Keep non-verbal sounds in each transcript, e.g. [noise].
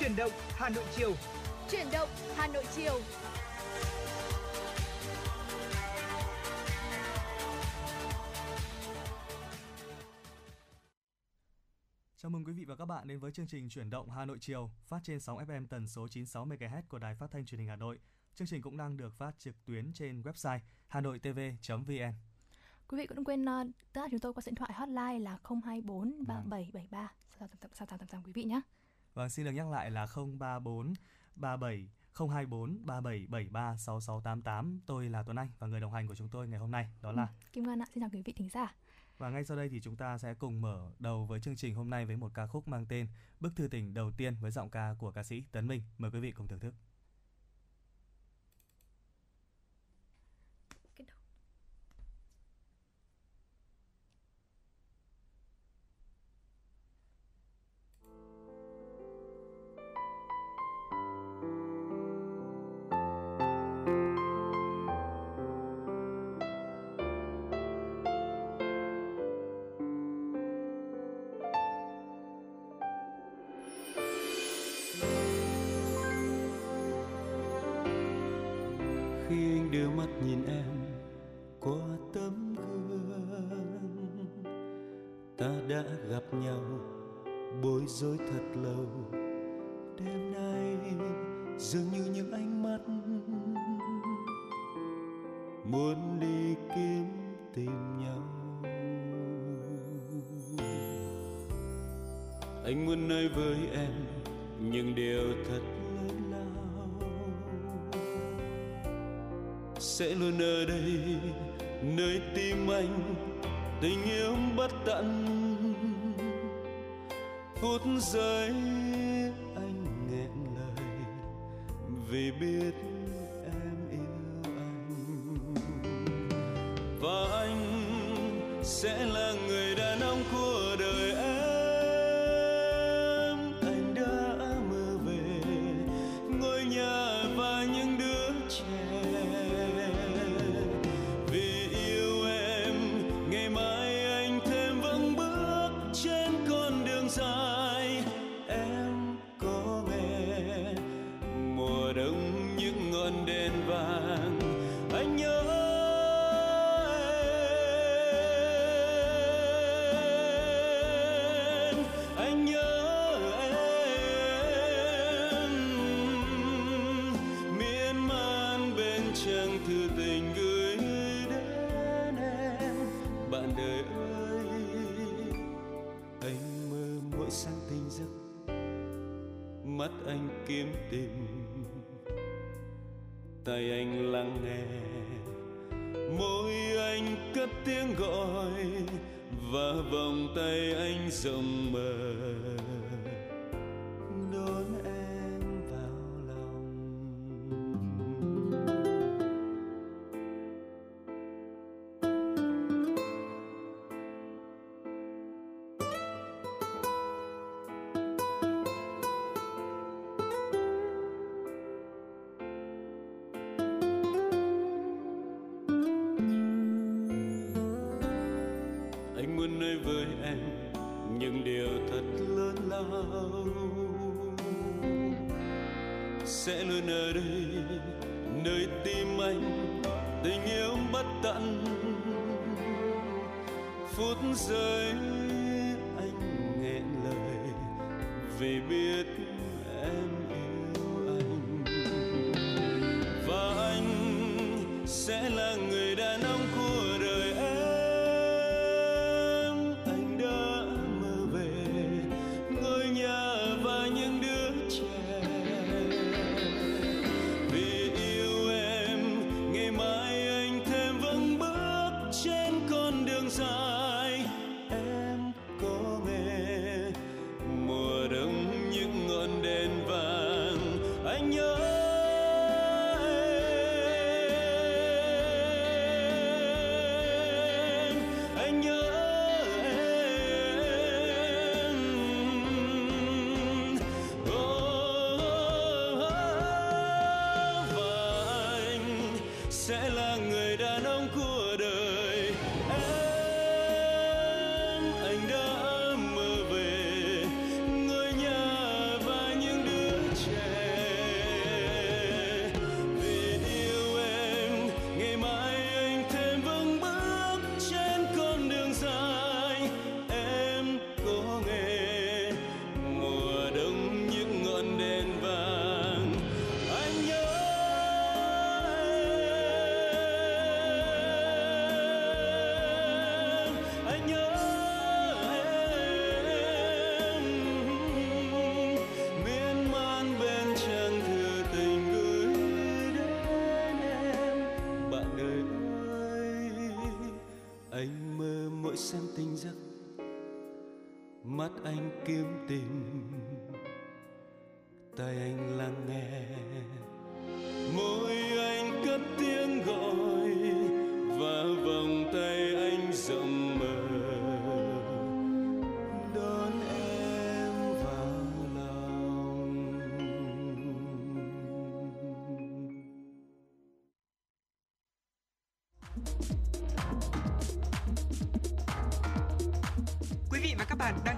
Chuyển động Hà Nội chiều. Chuyển động Hà Nội chiều. Chào mừng quý vị và các bạn đến với chương trình Chuyển động Hà Nội chiều, phát trên sóng FM tần số 96 MHz của Đài Phát thanh Truyền hình Hà Nội. Chương trình cũng đang được phát trực tuyến trên website hanoitv.vn. Quý vị cũng đừng quên uh, chúng tôi qua điện thoại hotline là 024 3773 6688 quý vị nhé. Vâng, xin được nhắc lại là 034 37 024 3773 6688. Tôi là Tuấn Anh và người đồng hành của chúng tôi ngày hôm nay đó là ừ, Kim Ngân ạ. Xin chào quý vị thính giả. Và ngay sau đây thì chúng ta sẽ cùng mở đầu với chương trình hôm nay với một ca khúc mang tên Bức thư tình đầu tiên với giọng ca của ca sĩ Tấn Minh. Mời quý vị cùng thưởng thức. điều thật lớn lao sẽ luôn ở đây, nơi tim anh tình yêu bất tận. Phút giây anh nghẹn lời vì biết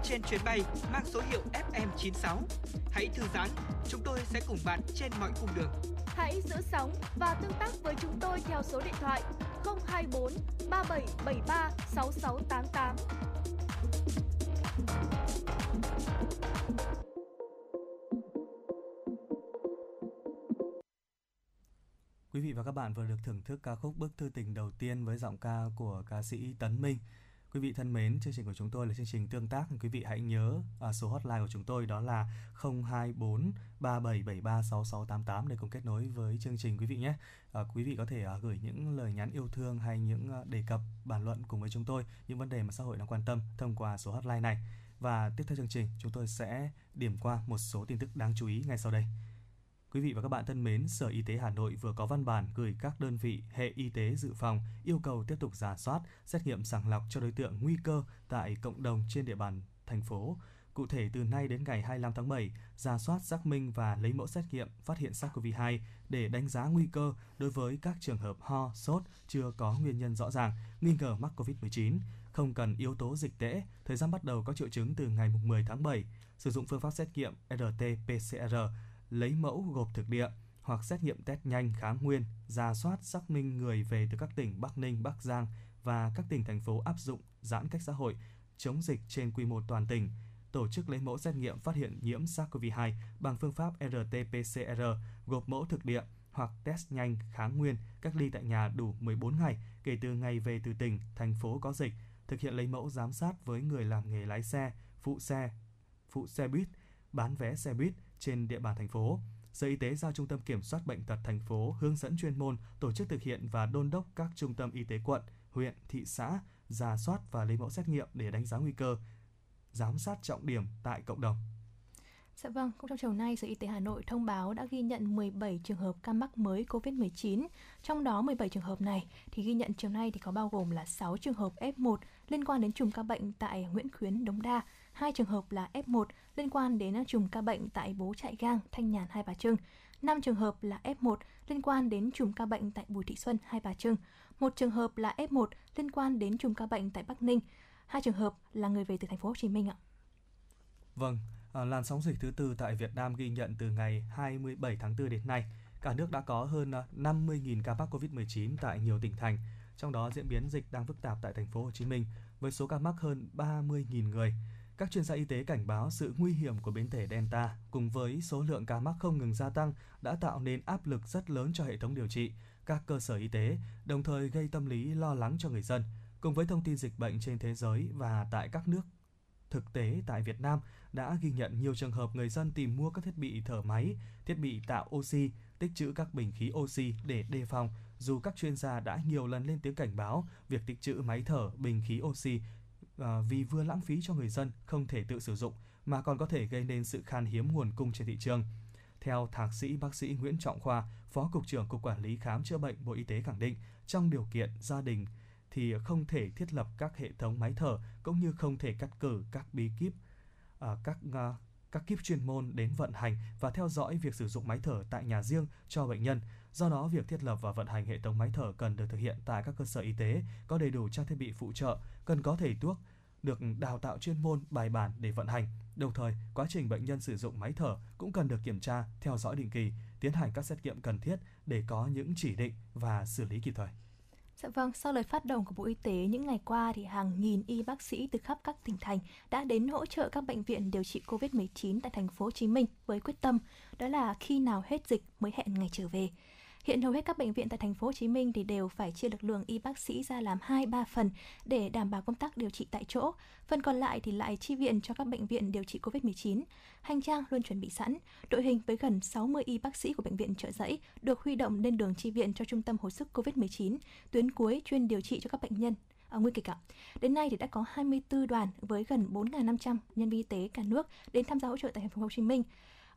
trên chuyến bay mang số hiệu FM96. Hãy thư giãn, chúng tôi sẽ cùng bạn trên mọi cung đường. Hãy giữ sóng và tương tác với chúng tôi theo số điện thoại 024 3773 6688. Quý vị và các bạn vừa được thưởng thức ca khúc Bức thư tình đầu tiên với giọng ca của ca sĩ Tấn Minh. Quý vị thân mến, chương trình của chúng tôi là chương trình tương tác. Quý vị hãy nhớ à, số hotline của chúng tôi đó là 024 3773 6688 để cùng kết nối với chương trình quý vị nhé. À, quý vị có thể à, gửi những lời nhắn yêu thương hay những à, đề cập bàn luận cùng với chúng tôi những vấn đề mà xã hội đang quan tâm thông qua số hotline này. Và tiếp theo chương trình, chúng tôi sẽ điểm qua một số tin tức đáng chú ý ngay sau đây. Quý vị và các bạn thân mến, Sở Y tế Hà Nội vừa có văn bản gửi các đơn vị hệ y tế dự phòng yêu cầu tiếp tục giả soát, xét nghiệm sàng lọc cho đối tượng nguy cơ tại cộng đồng trên địa bàn thành phố. Cụ thể từ nay đến ngày 25 tháng 7, giả soát xác minh và lấy mẫu xét nghiệm phát hiện SARS-CoV-2 để đánh giá nguy cơ đối với các trường hợp ho, sốt chưa có nguyên nhân rõ ràng, nghi ngờ mắc COVID-19, không cần yếu tố dịch tễ, thời gian bắt đầu có triệu chứng từ ngày 10 tháng 7, sử dụng phương pháp xét nghiệm RT-PCR lấy mẫu gộp thực địa hoặc xét nghiệm test nhanh kháng nguyên, ra soát xác minh người về từ các tỉnh Bắc Ninh, Bắc Giang và các tỉnh thành phố áp dụng giãn cách xã hội, chống dịch trên quy mô toàn tỉnh, tổ chức lấy mẫu xét nghiệm phát hiện nhiễm SARS-CoV-2 bằng phương pháp RT-PCR gộp mẫu thực địa hoặc test nhanh kháng nguyên cách ly tại nhà đủ 14 ngày kể từ ngày về từ tỉnh, thành phố có dịch, thực hiện lấy mẫu giám sát với người làm nghề lái xe, phụ xe, phụ xe buýt, bán vé xe buýt trên địa bàn thành phố. Sở Y tế giao Trung tâm Kiểm soát Bệnh tật thành phố hướng dẫn chuyên môn tổ chức thực hiện và đôn đốc các trung tâm y tế quận, huyện, thị xã ra soát và lấy mẫu xét nghiệm để đánh giá nguy cơ, giám sát trọng điểm tại cộng đồng. Dạ vâng, cũng trong chiều nay, Sở Y tế Hà Nội thông báo đã ghi nhận 17 trường hợp ca mắc mới COVID-19. Trong đó 17 trường hợp này thì ghi nhận chiều nay thì có bao gồm là 6 trường hợp F1 liên quan đến chùm ca bệnh tại Nguyễn Khuyến, Đống Đa, hai trường hợp là F1 liên quan đến chùm ca bệnh tại Bố Trại Gang, Thanh Nhàn, Hai Bà Trưng, 5 trường hợp là F1 liên quan đến chùm ca bệnh tại Bùi Thị Xuân, Hai Bà Trưng, một trường hợp là F1 liên quan đến chùm ca bệnh tại Bắc Ninh, hai trường hợp là người về từ thành phố Hồ Chí Minh ạ. Vâng, à, làn sóng dịch thứ tư tại Việt Nam ghi nhận từ ngày 27 tháng 4 đến nay. Cả nước đã có hơn à, 50.000 ca mắc COVID-19 tại nhiều tỉnh thành, trong đó diễn biến dịch đang phức tạp tại thành phố Hồ Chí Minh với số ca mắc hơn 30.000 người. Các chuyên gia y tế cảnh báo sự nguy hiểm của biến thể Delta cùng với số lượng ca mắc không ngừng gia tăng đã tạo nên áp lực rất lớn cho hệ thống điều trị, các cơ sở y tế, đồng thời gây tâm lý lo lắng cho người dân. Cùng với thông tin dịch bệnh trên thế giới và tại các nước thực tế tại Việt Nam đã ghi nhận nhiều trường hợp người dân tìm mua các thiết bị thở máy, thiết bị tạo oxy, tích trữ các bình khí oxy để đề phòng, dù các chuyên gia đã nhiều lần lên tiếng cảnh báo việc tích trữ máy thở, bình khí oxy à, vì vừa lãng phí cho người dân không thể tự sử dụng mà còn có thể gây nên sự khan hiếm nguồn cung trên thị trường. Theo thạc sĩ bác sĩ Nguyễn Trọng Khoa, Phó Cục trưởng Cục Quản lý Khám chữa bệnh Bộ Y tế khẳng định, trong điều kiện gia đình thì không thể thiết lập các hệ thống máy thở cũng như không thể cắt cử các bí kíp, à, các à, các kíp chuyên môn đến vận hành và theo dõi việc sử dụng máy thở tại nhà riêng cho bệnh nhân. Do đó, việc thiết lập và vận hành hệ thống máy thở cần được thực hiện tại các cơ sở y tế có đầy đủ trang thiết bị phụ trợ, cần có thầy thuốc được đào tạo chuyên môn bài bản để vận hành. Đồng thời, quá trình bệnh nhân sử dụng máy thở cũng cần được kiểm tra, theo dõi định kỳ, tiến hành các xét nghiệm cần thiết để có những chỉ định và xử lý kịp thời. Dạ vâng, sau lời phát động của Bộ Y tế những ngày qua thì hàng nghìn y bác sĩ từ khắp các tỉnh thành đã đến hỗ trợ các bệnh viện điều trị COVID-19 tại thành phố Hồ Chí Minh với quyết tâm đó là khi nào hết dịch mới hẹn ngày trở về. Hiện hầu hết các bệnh viện tại thành phố Hồ Chí Minh thì đều phải chia lực lượng y bác sĩ ra làm 2-3 phần để đảm bảo công tác điều trị tại chỗ. Phần còn lại thì lại chi viện cho các bệnh viện điều trị COVID-19. Hành trang luôn chuẩn bị sẵn, đội hình với gần 60 y bác sĩ của bệnh viện trợ giấy được huy động lên đường chi viện cho trung tâm hồi sức COVID-19, tuyến cuối chuyên điều trị cho các bệnh nhân à, nguy kịch ạ. Đến nay thì đã có 24 đoàn với gần 4.500 nhân viên y tế cả nước đến tham gia hỗ trợ tại thành phố Hồ Chí Minh.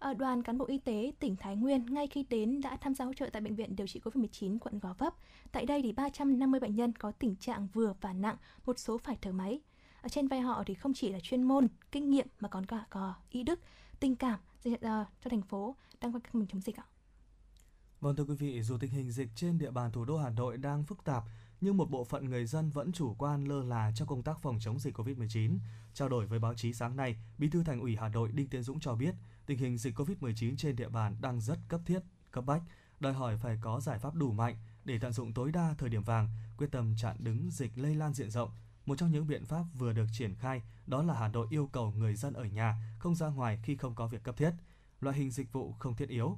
Ờ, đoàn cán bộ y tế tỉnh Thái Nguyên ngay khi đến đã tham gia hỗ trợ tại bệnh viện điều trị COVID-19 quận Gò Vấp. Tại đây thì 350 bệnh nhân có tình trạng vừa và nặng, một số phải thở máy. Ở trên vai họ thì không chỉ là chuyên môn, kinh nghiệm mà còn cả có ý đức, tình cảm dành ờ, cho thành phố đang quay mình chống dịch ạ. Vâng thưa quý vị, dù tình hình dịch trên địa bàn thủ đô Hà Nội đang phức tạp, nhưng một bộ phận người dân vẫn chủ quan lơ là trong công tác phòng chống dịch COVID-19. Trao đổi với báo chí sáng nay, Bí thư Thành ủy Hà Nội Đinh Tiến Dũng cho biết, tình hình dịch COVID-19 trên địa bàn đang rất cấp thiết, cấp bách, đòi hỏi phải có giải pháp đủ mạnh để tận dụng tối đa thời điểm vàng, quyết tâm chặn đứng dịch lây lan diện rộng. Một trong những biện pháp vừa được triển khai đó là Hà Nội yêu cầu người dân ở nhà không ra ngoài khi không có việc cấp thiết, loại hình dịch vụ không thiết yếu,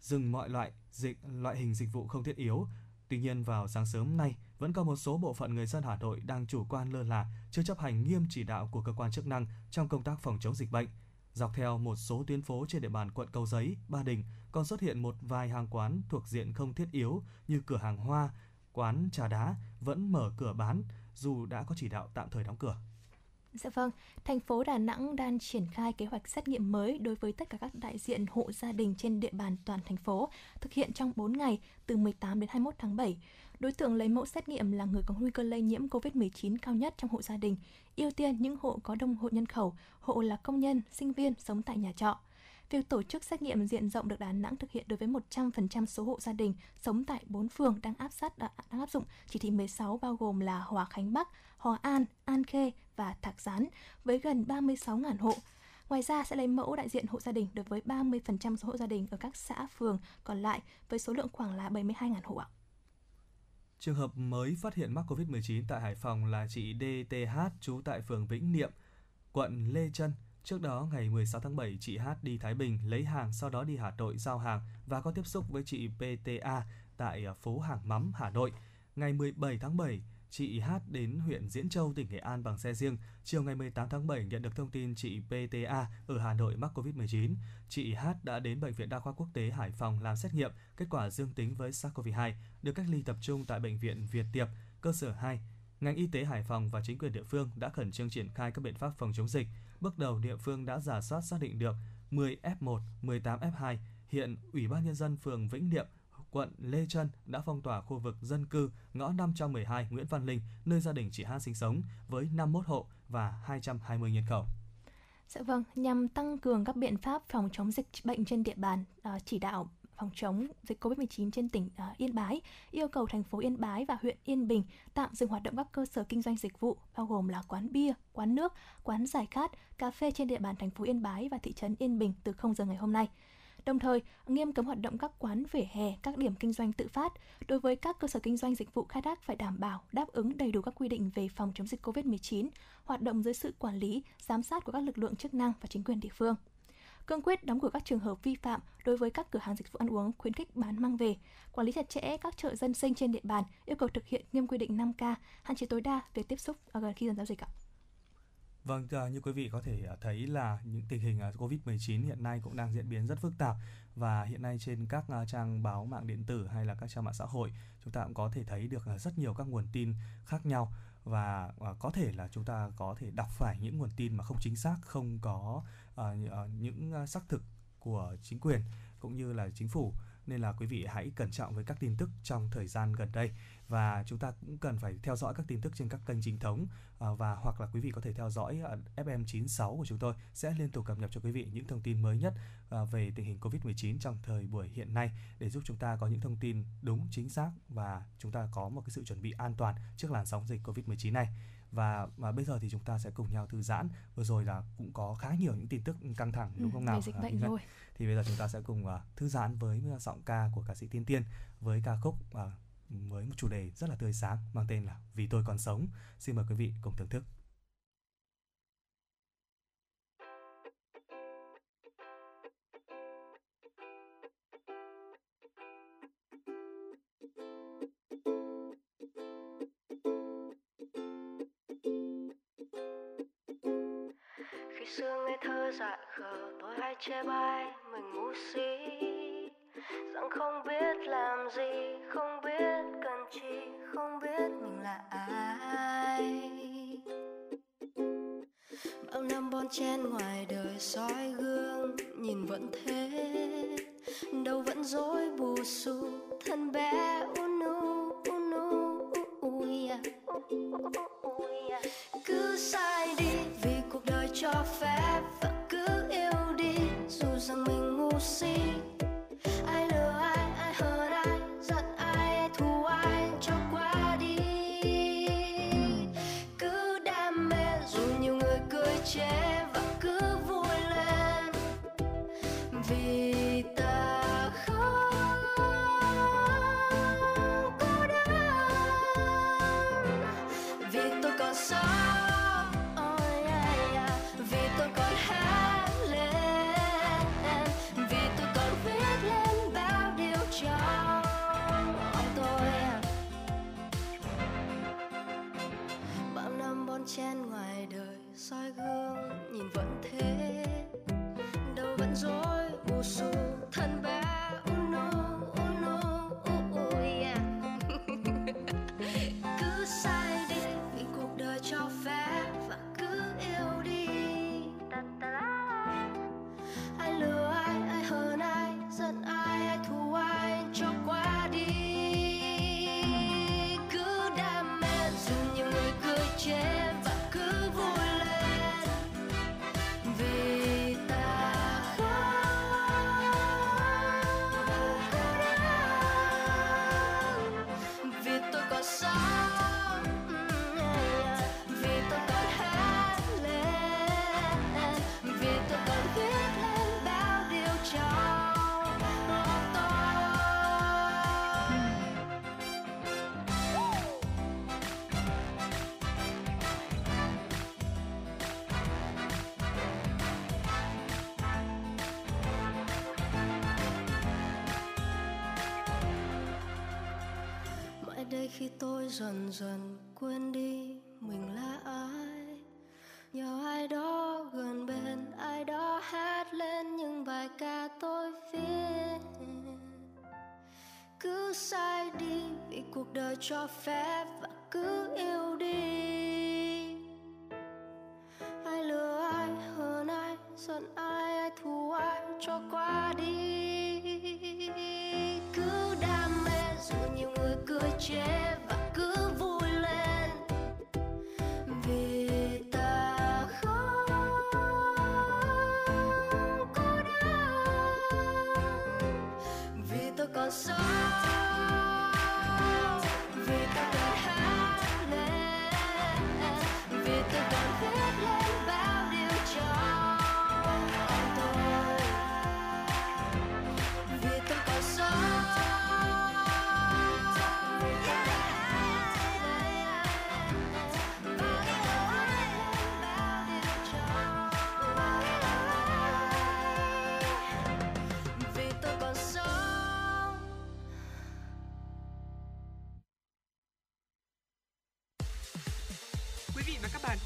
dừng mọi loại dịch loại hình dịch vụ không thiết yếu. Tuy nhiên vào sáng sớm nay, vẫn có một số bộ phận người dân Hà Nội đang chủ quan lơ là, chưa chấp hành nghiêm chỉ đạo của cơ quan chức năng trong công tác phòng chống dịch bệnh. Dọc theo một số tuyến phố trên địa bàn quận Cầu Giấy, Ba Đình còn xuất hiện một vài hàng quán thuộc diện không thiết yếu như cửa hàng hoa, quán trà đá vẫn mở cửa bán dù đã có chỉ đạo tạm thời đóng cửa. Dạ vâng, thành phố Đà Nẵng đang triển khai kế hoạch xét nghiệm mới đối với tất cả các đại diện hộ gia đình trên địa bàn toàn thành phố, thực hiện trong 4 ngày từ 18 đến 21 tháng 7. Đối tượng lấy mẫu xét nghiệm là người có nguy cơ lây nhiễm COVID-19 cao nhất trong hộ gia đình, ưu tiên những hộ có đông hộ nhân khẩu, hộ là công nhân, sinh viên sống tại nhà trọ. Việc tổ chức xét nghiệm diện rộng được Đà Nẵng thực hiện đối với 100% số hộ gia đình sống tại 4 phường đang áp sát à, đang áp dụng chỉ thị 16 bao gồm là Hòa Khánh Bắc, Hòa An, An Khê và Thạc Gián với gần 36.000 hộ. Ngoài ra sẽ lấy mẫu đại diện hộ gia đình đối với 30% số hộ gia đình ở các xã phường còn lại với số lượng khoảng là 72.000 hộ ạ. Trường hợp mới phát hiện mắc COVID-19 tại Hải Phòng là chị DTH trú tại phường Vĩnh Niệm, quận Lê Trân. Trước đó, ngày 16 tháng 7, chị H đi Thái Bình lấy hàng, sau đó đi Hà Nội giao hàng và có tiếp xúc với chị PTA tại phố Hàng Mắm, Hà Nội. Ngày 17 tháng 7, chị H đến huyện Diễn Châu, tỉnh Nghệ An bằng xe riêng. Chiều ngày 18 tháng 7 nhận được thông tin chị PTA ở Hà Nội mắc COVID-19. Chị H đã đến Bệnh viện Đa khoa Quốc tế Hải Phòng làm xét nghiệm, kết quả dương tính với SARS-CoV-2, được cách ly tập trung tại Bệnh viện Việt Tiệp, cơ sở 2. Ngành y tế Hải Phòng và chính quyền địa phương đã khẩn trương triển khai các biện pháp phòng chống dịch. Bước đầu địa phương đã giả soát xác định được 10 F1, 18 F2. Hiện Ủy ban nhân dân phường Vĩnh Niệm quận Lê Trân đã phong tỏa khu vực dân cư ngõ 512 Nguyễn Văn Linh, nơi gia đình chị Ha sinh sống, với 51 hộ và 220 nhân khẩu. Dạ vâng, nhằm tăng cường các biện pháp phòng chống dịch bệnh trên địa bàn, ờ, chỉ đạo phòng chống dịch COVID-19 trên tỉnh ờ, Yên Bái, yêu cầu thành phố Yên Bái và huyện Yên Bình tạm dừng hoạt động các cơ sở kinh doanh dịch vụ bao gồm là quán bia, quán nước, quán giải khát, cà phê trên địa bàn thành phố Yên Bái và thị trấn Yên Bình từ 0 giờ ngày hôm nay đồng thời nghiêm cấm hoạt động các quán vỉa hè, các điểm kinh doanh tự phát. Đối với các cơ sở kinh doanh dịch vụ khai thác phải đảm bảo đáp ứng đầy đủ các quy định về phòng chống dịch COVID-19, hoạt động dưới sự quản lý, giám sát của các lực lượng chức năng và chính quyền địa phương cương quyết đóng cửa các trường hợp vi phạm đối với các cửa hàng dịch vụ ăn uống khuyến khích bán mang về, quản lý chặt chẽ các chợ dân sinh trên địa bàn, yêu cầu thực hiện nghiêm quy định 5K, hạn chế tối đa việc tiếp xúc à, gần khi dần giao dịch ạ. Vâng, ờ, như quý vị có thể ờ, thấy là những tình hình ờ, Covid-19 hiện nay cũng đang diễn biến rất phức tạp. Và hiện nay trên các trang báo mạng điện tử hay là các trang mạng xã hội chúng ta cũng có thể thấy được rất nhiều các nguồn tin khác nhau. Và có thể là chúng ta có thể đọc phải những nguồn tin mà không chính xác, không có những xác thực của chính quyền cũng như là chính phủ nên là quý vị hãy cẩn trọng với các tin tức trong thời gian gần đây. Và chúng ta cũng cần phải theo dõi các tin tức trên các kênh chính thống à, và hoặc là quý vị có thể theo dõi à, FM96 của chúng tôi sẽ liên tục cập nhật cho quý vị những thông tin mới nhất à, về tình hình Covid-19 trong thời buổi hiện nay để giúp chúng ta có những thông tin đúng, chính xác và chúng ta có một cái sự chuẩn bị an toàn trước làn sóng dịch Covid-19 này và mà bây giờ thì chúng ta sẽ cùng nhau thư giãn vừa rồi là cũng có khá nhiều những tin tức căng thẳng đúng không ừ, nào dịch bệnh rồi. thì bây giờ chúng ta sẽ cùng uh, thư giãn với giọng ca của ca sĩ Tiên Tiên với ca khúc uh, với một chủ đề rất là tươi sáng mang tên là Vì tôi còn sống. Xin mời quý vị cùng thưởng thức. Khờ tôi hay chê bai, mình ngu si. Rằng không biết làm gì, không biết cần chi, không biết mình là ai. Bao năm bon chen ngoài đời soi gương, nhìn vẫn thế. Đâu vẫn dối bù xù, thân bé unu unu ui cứ sai đi vì cuộc đời cho phép, vẫn mình khi tôi dần dần quên đi mình là ai. Nhờ ai đó gần bên, ai đó hát lên những bài ca tôi viết. Cứ sai đi vì cuộc đời cho phép và cứ yêu đi. Ai lừa ai, hờn ai, giận ai ai thù ai, cho qua đi. Người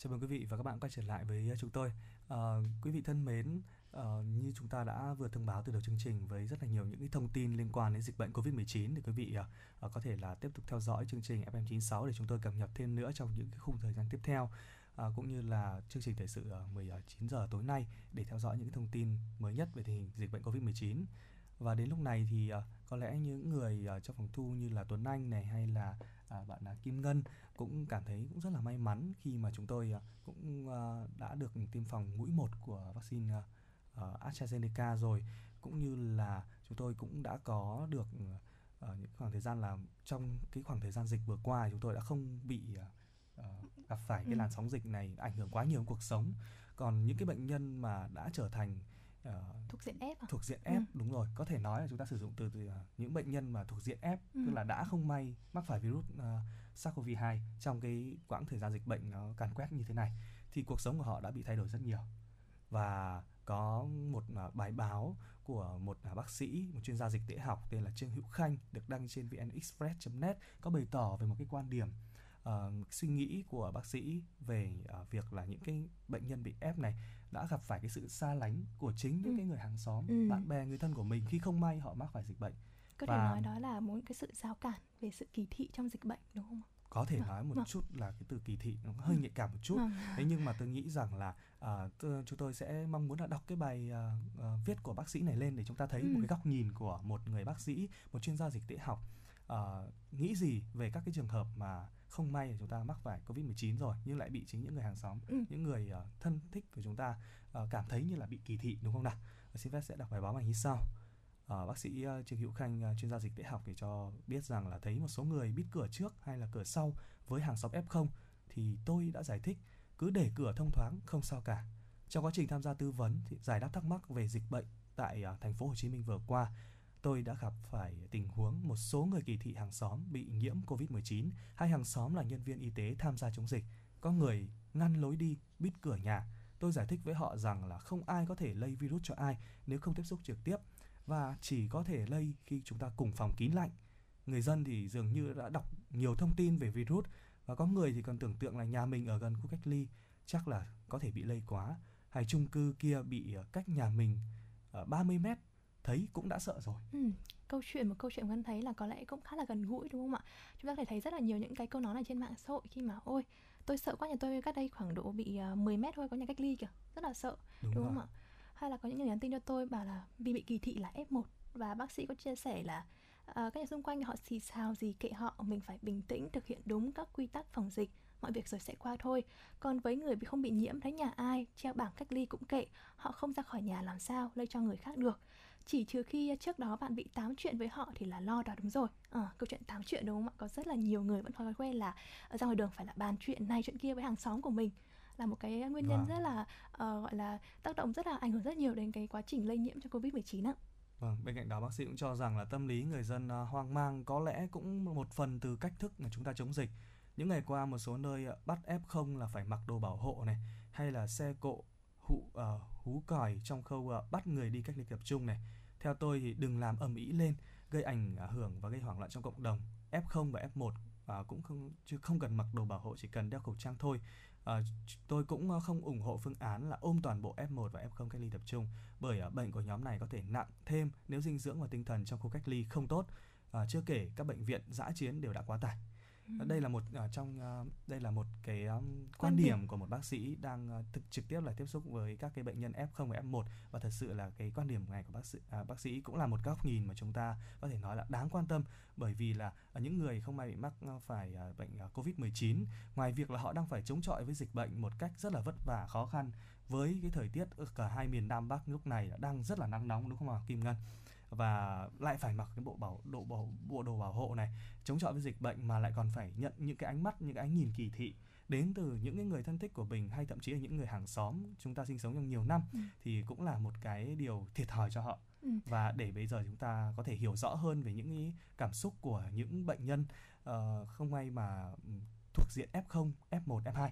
Chào mừng quý vị và các bạn quay trở lại với ờ, chúng tôi. À, quý vị thân mến, à, như chúng ta đã vừa thông báo từ đầu chương trình với rất là nhiều những cái thông tin liên quan đến dịch bệnh Covid-19 thì quý vị à, có thể là tiếp tục theo dõi chương trình FM96 để chúng tôi cập nhật thêm nữa trong những cái khung thời gian tiếp theo. À, cũng như là chương trình thời sự 19 giờ tối nay để theo dõi những cái thông tin mới nhất về tình hình dịch bệnh Covid-19. Và đến lúc này thì à, có lẽ những người à, trong phòng thu như là Tuấn Anh này hay là à, bạn là Kim Ngân cũng cảm thấy cũng rất là may mắn khi mà chúng tôi ờ, cũng ờ, đã được tiêm phòng mũi 1 của vaccine ờ, AstraZeneca rồi cũng như là chúng tôi cũng đã có được những khoảng thời gian là trong cái khoảng thời gian dịch vừa qua chúng tôi đã không bị gặp phải cái Ừ. làn sóng dịch này ảnh hưởng quá nhiều đến cuộc sống còn những cái bệnh nhân mà đã trở thành ờ, thuộc diện F à? thuộc diện Ừ. F đúng rồi có thể nói là chúng ta sử dụng từ, từ ờ, những bệnh nhân mà thuộc diện F Ừ. tức là đã không may mắc phải virus ờ, SARS-CoV-2 trong cái quãng thời gian dịch bệnh nó càn quét như thế này thì cuộc sống của họ đã bị thay đổi rất nhiều và có một uh, bài báo của một uh, bác sĩ, một chuyên gia dịch tễ học tên là Trương Hữu Khanh được đăng trên vnexpress.net có bày tỏ về một cái quan điểm uh, suy nghĩ của bác sĩ về uh, việc là những cái bệnh nhân bị ép này đã gặp phải cái sự xa lánh của chính những ừ. cái người hàng xóm, ừ. bạn bè, người thân của mình khi không may họ mắc phải dịch bệnh. Có thể và... nói đó là một cái sự giao cản về sự kỳ thị trong dịch bệnh đúng không? có thể vâng, nói một vâng. chút là cái từ kỳ thị nó hơi nhạy cảm một chút vâng. thế nhưng mà tôi nghĩ rằng là uh, chúng tôi sẽ mong muốn là đọc cái bài uh, uh, viết của bác sĩ này lên để chúng ta thấy ừ. một cái góc nhìn của một người bác sĩ một chuyên gia dịch tễ học uh, nghĩ gì về các cái trường hợp mà không may là chúng ta mắc phải covid 19 rồi nhưng lại bị chính những người hàng xóm ừ. những người uh, thân thích của chúng ta uh, cảm thấy như là bị kỳ thị đúng không nào xin phép sẽ đọc bài báo này như sau uh, bác sĩ uh, Trương Hữu Khanh uh, chuyên gia dịch tễ học thì cho biết rằng là thấy một số người biết cửa trước hay là cửa sau với hàng xóm F0 thì tôi đã giải thích cứ để cửa thông thoáng không sao cả. Trong quá trình tham gia tư vấn thì giải đáp thắc mắc về dịch bệnh tại uh, thành phố Hồ Chí Minh vừa qua, tôi đã gặp phải tình huống một số người kỳ thị hàng xóm bị nhiễm Covid-19 hay hàng xóm là nhân viên y tế tham gia chống dịch. Có người ngăn lối đi, bít cửa nhà. Tôi giải thích với họ rằng là không ai có thể lây virus cho ai nếu không tiếp xúc trực tiếp và chỉ có thể lây khi chúng ta cùng phòng kín lạnh. Người dân thì dường như đã đọc nhiều thông tin về virus và có người thì còn tưởng tượng là nhà mình ở gần khu cách ly chắc là có thể bị lây quá hay chung cư kia bị ờ, cách nhà mình ờ, ở 30 mét thấy cũng đã sợ rồi. Ừ, câu chuyện một câu chuyện con thấy là có lẽ cũng khá là gần gũi đúng không ạ? Chúng ta có thể thấy rất là nhiều những cái câu nói này trên mạng xã hội khi mà ôi tôi sợ quá nhà tôi cách đây khoảng độ bị 10 ờ, mét thôi có nhà cách ly kìa rất là sợ. Đúng, đúng không ạ? Hay là có những người nhắn tin cho tôi bảo là vì bị kỳ thị là F1 và bác sĩ có chia sẻ là uh, các nhà xung quanh họ xì xào gì kệ họ mình phải bình tĩnh thực hiện đúng các quy tắc phòng dịch mọi việc rồi sẽ qua thôi. Còn với người bị không bị nhiễm thấy nhà ai treo bảng cách ly cũng kệ họ không ra khỏi nhà làm sao lây cho người khác được chỉ trừ khi trước đó bạn bị tám chuyện với họ thì là lo đó đúng rồi à, câu chuyện tám chuyện đúng không ạ có rất là nhiều người vẫn thói quen là ra ngoài đường phải là bàn chuyện này chuyện kia với hàng xóm của mình là một cái nguyên nhân vâng. rất là uh, gọi là tác động rất là ảnh hưởng rất nhiều đến cái quá trình lây nhiễm cho covid 19 ạ. Vâng, bên cạnh đó bác sĩ cũng cho rằng là tâm lý người dân hoang mang có lẽ cũng một phần từ cách thức mà chúng ta chống dịch. Những ngày qua một số nơi bắt F0 là phải mặc đồ bảo hộ này hay là xe cộ hụ uh, hú còi trong khâu uh, bắt người đi cách ly tập trung này. Theo tôi thì đừng làm ầm ĩ lên, gây ảnh hưởng và gây hoảng loạn trong cộng đồng. F0 và F1 à, cũng không chứ không cần mặc đồ bảo hộ chỉ cần đeo khẩu trang thôi. À, tôi cũng à, không ủng hộ phương án là ôm toàn bộ F1 và F0 cách ly tập trung bởi à, bệnh của nhóm này có thể nặng thêm nếu dinh dưỡng và tinh thần trong khu cách ly không tốt. À, chưa kể các bệnh viện giã chiến đều đã quá tải đây là một uh, trong uh, đây là một cái um, quan, quan điểm, điểm. của một bác sĩ đang uh, thực trực tiếp là tiếp xúc với các cái bệnh nhân F0 và F1 và thật sự là cái quan điểm này của bác sĩ uh, bác sĩ cũng là một góc nhìn mà chúng ta có thể nói là đáng quan tâm. Bởi vì là uh, những người không may bị mắc uh, phải uh, bệnh uh, Covid-19 ngoài việc là họ đang phải chống chọi với dịch bệnh một cách rất là vất vả khó khăn với cái thời tiết ở cả hai miền Nam Bắc lúc này đang rất là nắng nóng đúng không ạ Kim Ngân và lại phải mặc cái bộ bảo độ bộ, bộ đồ bảo hộ này chống chọi với dịch bệnh mà lại còn phải nhận những cái ánh mắt những cái ánh nhìn kỳ thị đến từ những cái người thân thích của mình hay thậm chí là những người hàng xóm chúng ta sinh sống trong nhiều năm ừ. thì cũng là một cái điều thiệt thòi cho họ ừ. và để bây giờ chúng ta có thể hiểu rõ hơn về những cảm xúc của những bệnh nhân uh, không may mà ừ, thuộc diện F0, F1, F2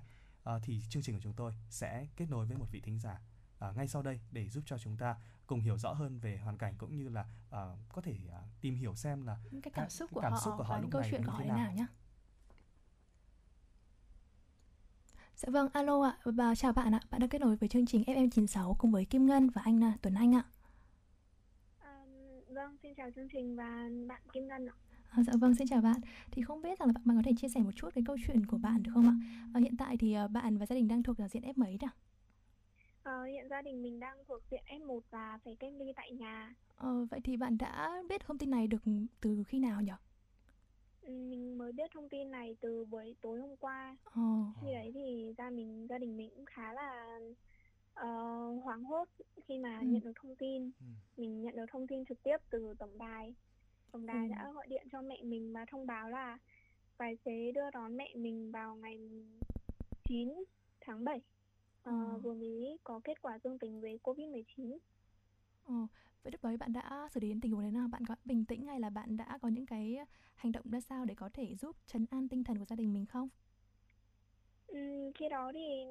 uh, thì chương trình của chúng tôi sẽ kết nối với một vị thính giả uh, ngay sau đây để giúp cho chúng ta cùng hiểu rõ hơn về hoàn cảnh cũng như là uh, có thể uh, tìm hiểu xem là cái cảm xúc của cảm họ, xúc của họ và những câu chuyện của họ thế nào, nào nhé. Dạ vâng, alo ạ, và chào bạn ạ. Bạn đang kết nối với chương trình FM96 cùng với Kim Ngân và anh Tuấn Anh ạ. À, vâng, xin chào chương trình và bạn Kim Ngân ạ. À, dạ vâng, xin chào bạn. Thì không biết rằng là bạn, bạn có thể chia sẻ một chút cái câu chuyện của bạn được không ạ? À, hiện tại thì bạn và gia đình đang thuộc là diện F mấy nào? Ờ, hiện gia đình mình đang thuộc diện F1 và phải cách ly tại nhà. Ờ, vậy thì bạn đã biết thông tin này được từ khi nào nhỉ? Ừ, mình mới biết thông tin này từ buổi tối hôm qua. Ờ. Khi đấy thì gia mình gia đình mình cũng khá là uh, hoảng hốt khi mà ừ. nhận được thông tin. Ừ. Mình nhận được thông tin trực tiếp từ tổng đài. Tổng đài ừ. đã gọi điện cho mẹ mình và thông báo là tài xế đưa đón mẹ mình vào ngày 9 tháng 7 uh, vừa mới có kết quả dương tính với Covid-19. Ờ, vậy lúc đấy bạn đã xử lý đến tình huống thế nào? Bạn có bình tĩnh hay là bạn đã có những cái hành động ra sao để có thể giúp chấn an tinh thần của gia đình mình không? Ừ, khi đó thì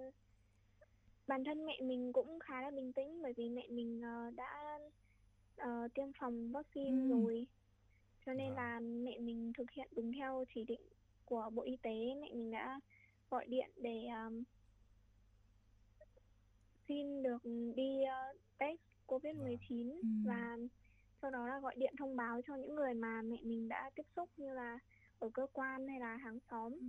bản thân mẹ mình cũng khá là bình tĩnh bởi vì mẹ mình uh, đã uh, tiêm phòng vaccine ừ. rồi cho nên à. là mẹ mình thực hiện đúng theo chỉ định của bộ y tế mẹ mình đã gọi điện để um, xin được đi uh, test covid 19 à. ừ. và sau đó là gọi điện thông báo cho những người mà mẹ mình đã tiếp xúc như là ở cơ quan hay là hàng xóm ừ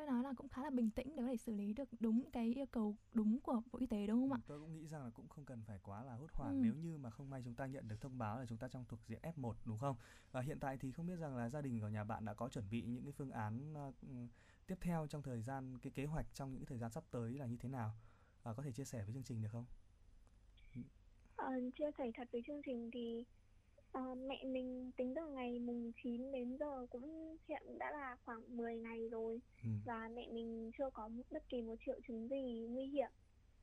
có nói là cũng khá là bình tĩnh để có thể xử lý được đúng cái yêu cầu đúng của bộ y tế đúng không ạ? Tôi cũng nghĩ rằng là cũng không cần phải quá là hốt hoảng ừ. nếu như mà không may chúng ta nhận được thông báo là chúng ta trong thuộc diện F1 đúng không? Và hiện tại thì không biết rằng là gia đình của nhà bạn đã có chuẩn bị những cái phương án uh, tiếp theo trong thời gian cái kế hoạch trong những thời gian sắp tới là như thế nào? Và có thể chia sẻ với chương trình được không? À, chia sẻ thật với chương trình thì uh, mẹ mình tính từ ngày mùng 9 đến giờ cũng hiện đã là khoảng 10 ngày rồi ừ. và mẹ mình chưa có bất kỳ một triệu chứng gì nguy hiểm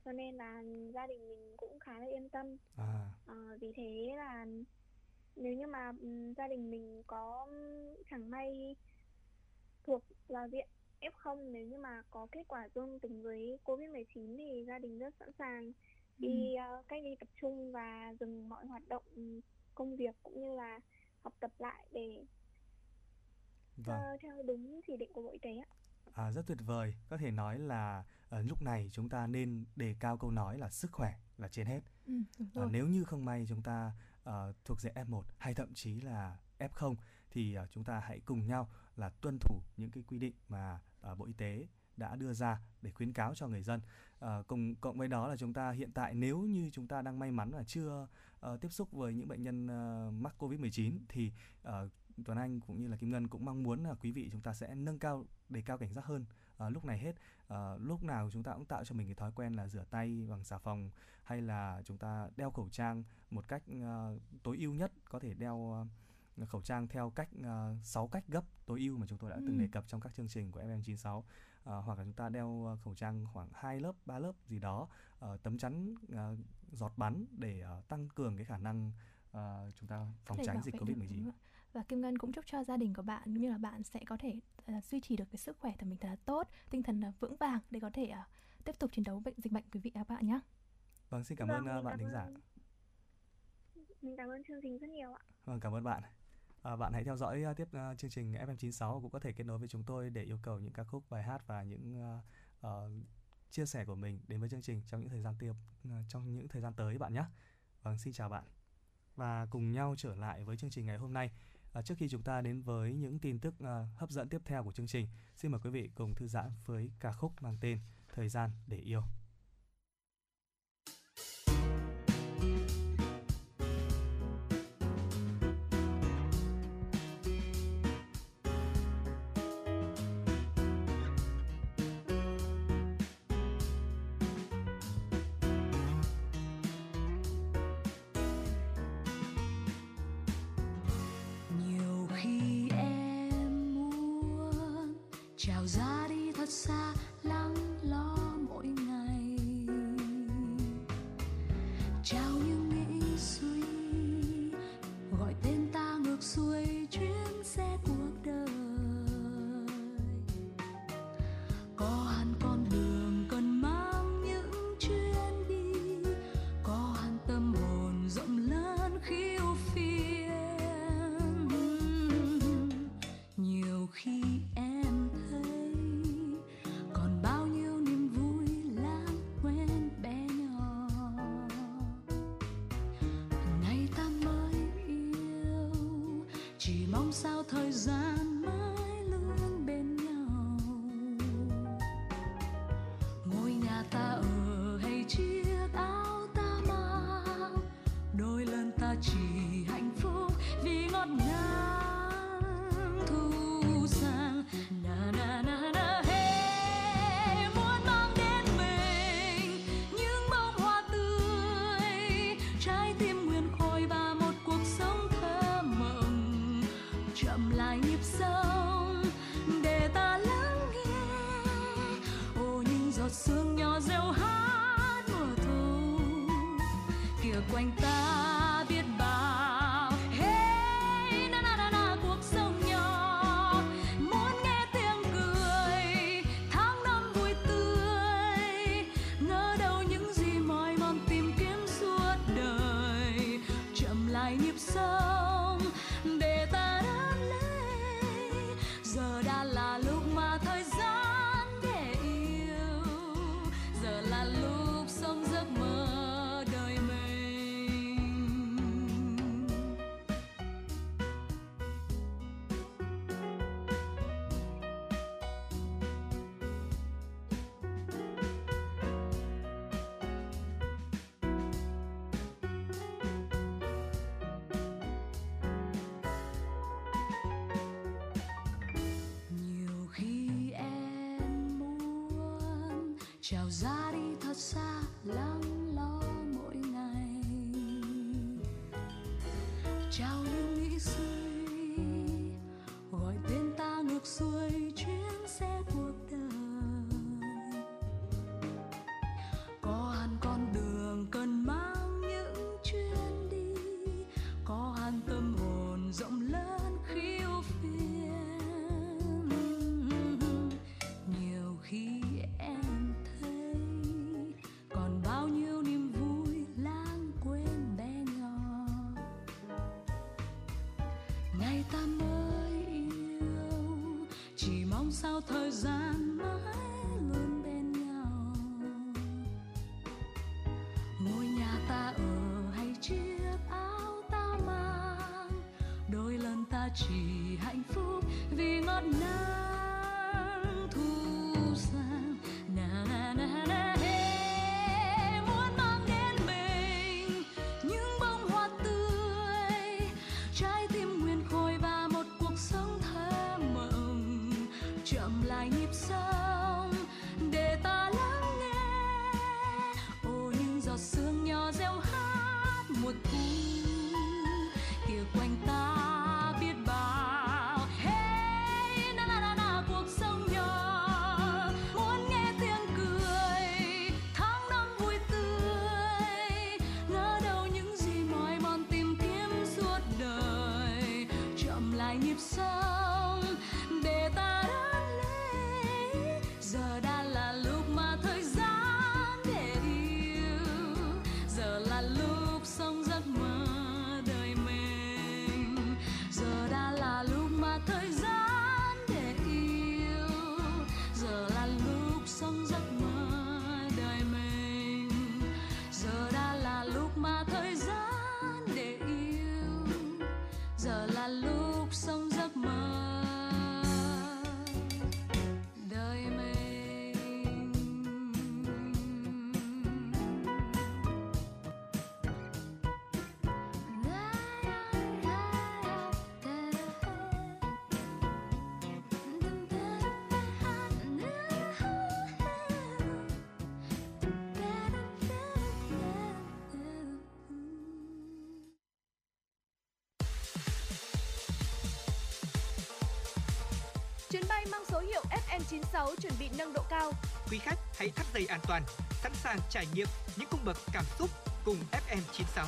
cho nên là gia đình mình cũng khá là yên tâm à. uh, vì thế là nếu như mà um, gia đình mình có chẳng may thuộc vào diện F0 nếu như mà có kết quả dương tính với Covid-19 thì gia đình rất sẵn sàng đi uh, cách ly tập trung và dừng mọi hoạt động công việc cũng như là học tập lại để vâng. uh, theo đúng chỉ định của bộ y tế ạ. À, rất tuyệt vời có thể nói là ở lúc này chúng ta nên đề cao câu nói là sức khỏe là trên hết ừ, à, nếu như không may chúng ta uh, thuộc diện F1 hay thậm chí là F0 thì uh, chúng ta hãy cùng nhau là tuân thủ những cái quy định mà À, Bộ Y tế đã đưa ra để khuyến cáo cho người dân. À, cùng cộng với đó là chúng ta hiện tại nếu như chúng ta đang may mắn là chưa uh, tiếp xúc với những bệnh nhân uh, mắc Covid-19 thì uh, Tuấn Anh cũng như là Kim Ngân cũng mong muốn là quý vị chúng ta sẽ nâng cao đề cao cảnh giác hơn à, lúc này hết à, lúc nào chúng ta cũng tạo cho mình cái thói quen là rửa tay bằng xà phòng hay là chúng ta đeo khẩu trang một cách à, tối ưu nhất có thể đeo khẩu trang theo cách uh, 6 cách gấp tối ưu mà chúng tôi đã ừ. từng đề cập trong các chương trình của FM96 uh, hoặc là chúng ta đeo ờ, khẩu trang khoảng 2 lớp, 3 lớp gì đó, uh, tấm chắn uh, giọt bắn để uh, tăng cường cái khả năng uh, chúng ta phòng tránh dịch Covid-19. Và Kim Ngân cũng chúc cho gia đình của bạn cũng như là bạn sẽ có thể uh, duy trì được cái sức khỏe của mình thật là tốt, tinh thần uh, vững vàng để có thể uh, tiếp tục chiến đấu bệnh dịch bệnh quý vị các bạn nhé. Vâng, xin cảm vâng, ơn uh, bạn thính giả. Mình cảm ơn chương trình rất nhiều ạ. Vâng, cảm ơn bạn. À, bạn hãy theo dõi ờ, tiếp uh, chương trình FM96 cũng có thể kết nối với chúng tôi để yêu cầu những ca khúc bài hát và những uh, uh, chia sẻ của mình đến với chương trình trong những thời gian tiếp uh, trong những thời gian tới bạn nhé. Vâng, xin chào bạn. Và cùng nhau trở lại với chương trình ngày hôm nay. À, trước khi chúng ta đến với những tin tức uh, hấp dẫn tiếp theo của chương trình, xin mời quý vị cùng thư giãn với ca khúc mang tên Thời gian để yêu. Trào ra đi thật xa lắng lo mỗi ngày. Trao lưu nghĩ suy thời gian FM96 chuẩn bị nâng độ cao. Quý khách hãy thắt dây an toàn, sẵn sàng trải nghiệm những cung bậc cảm xúc cùng FM96.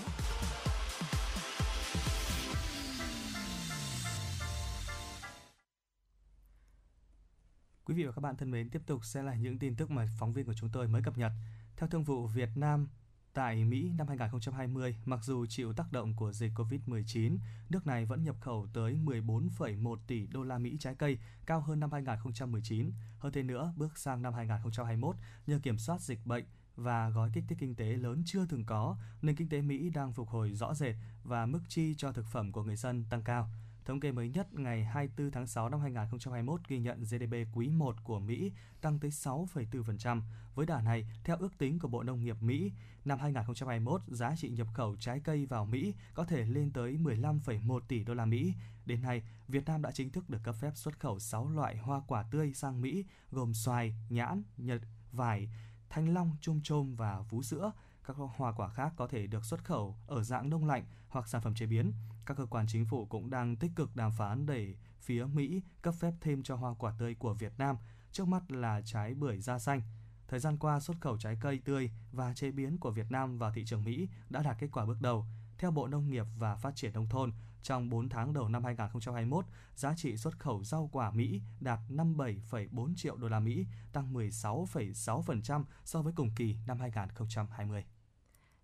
Quý vị và các bạn thân mến, tiếp tục sẽ là những tin tức mà phóng viên của chúng tôi mới cập nhật. Theo Thương vụ Việt Nam, tại Mỹ năm 2020, mặc dù chịu tác động của dịch Covid-19, nước này vẫn nhập khẩu tới 14,1 tỷ đô la Mỹ trái cây, cao hơn năm 2019. Hơn thế nữa, bước sang năm 2021, nhờ kiểm soát dịch bệnh và gói kích thích kinh tế lớn chưa từng có, nền kinh tế Mỹ đang phục hồi rõ rệt và mức chi cho thực phẩm của người dân tăng cao. Thống kê mới nhất ngày 24 tháng 6 năm 2021 ghi nhận GDP quý 1 của Mỹ tăng tới 6,4%. Với đà này, theo ước tính của Bộ Nông nghiệp Mỹ, năm 2021 giá trị nhập khẩu trái cây vào Mỹ có thể lên tới 15,1 tỷ đô la Mỹ. Đến nay, Việt Nam đã chính thức được cấp phép xuất khẩu 6 loại hoa quả tươi sang Mỹ gồm xoài, nhãn, nhật, vải, thanh long, chôm chôm và vú sữa. Các hoa quả khác có thể được xuất khẩu ở dạng đông lạnh hoặc sản phẩm chế biến. Các cơ quan chính phủ cũng đang tích cực đàm phán để phía Mỹ cấp phép thêm cho hoa quả tươi của Việt Nam, trước mắt là trái bưởi da xanh. Thời gian qua, xuất khẩu trái cây tươi và chế biến của Việt Nam vào thị trường Mỹ đã đạt kết quả bước đầu. Theo Bộ Nông nghiệp và Phát triển Nông thôn, trong 4 tháng đầu năm 2021, giá trị xuất khẩu rau quả Mỹ đạt 57,4 triệu đô la Mỹ, tăng 16,6% so với cùng kỳ năm 2020.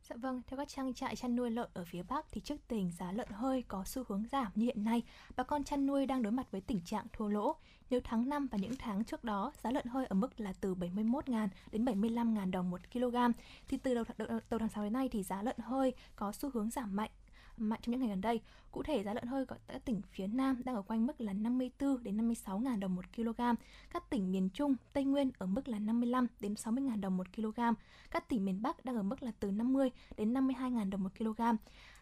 Dạ vâng, theo các trang trại chăn nuôi lợn ở phía Bắc thì trước tình giá lợn hơi có xu hướng giảm như hiện nay, bà con chăn nuôi đang đối mặt với tình trạng thua lỗ. Nếu tháng 5 và những tháng trước đó, giá lợn hơi ở mức là từ 71.000 đến 75.000 đồng một kg, thì từ đầu, đầu, đầu tháng 6 đến nay thì giá lợn hơi có xu hướng giảm mạnh mạnh trong những ngày gần đây. Cụ thể giá lợn hơi ở các tỉnh phía Nam đang ở quanh mức là 54 đến 56 000 đồng một kg. Các tỉnh miền Trung, Tây Nguyên ở mức là 55 đến 60 000 đồng một kg. Các tỉnh miền Bắc đang ở mức là từ 50 đến 52 000 đồng một kg.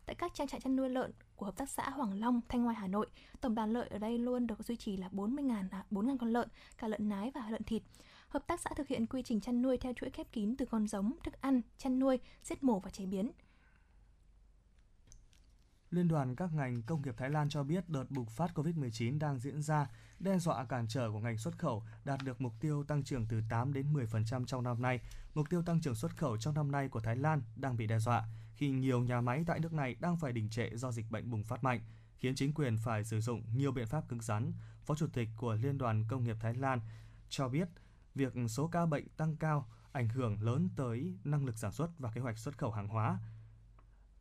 Tại các trang trại chăn nuôi lợn của hợp tác xã Hoàng Long, Thanh ngoài Hà Nội, tổng đàn lợn ở đây luôn được duy trì là 40 000 à, 4 000 con lợn, cả lợn nái và lợn thịt. hợp tác xã thực hiện quy trình chăn nuôi theo chuỗi khép kín từ con giống, thức ăn, chăn nuôi, giết mổ và chế biến. Liên đoàn các ngành công nghiệp Thái Lan cho biết đợt bùng phát COVID-19 đang diễn ra đe dọa cản trở của ngành xuất khẩu đạt được mục tiêu tăng trưởng từ 8 đến 10% trong năm nay. Mục tiêu tăng trưởng xuất khẩu trong năm nay của Thái Lan đang bị đe dọa khi nhiều nhà máy tại nước này đang phải đình trệ do dịch bệnh bùng phát mạnh, khiến chính quyền phải sử dụng nhiều biện pháp cứng rắn. Phó Chủ tịch của Liên đoàn Công nghiệp Thái Lan cho biết việc số ca bệnh tăng cao ảnh hưởng lớn tới năng lực sản xuất và kế hoạch xuất khẩu hàng hóa.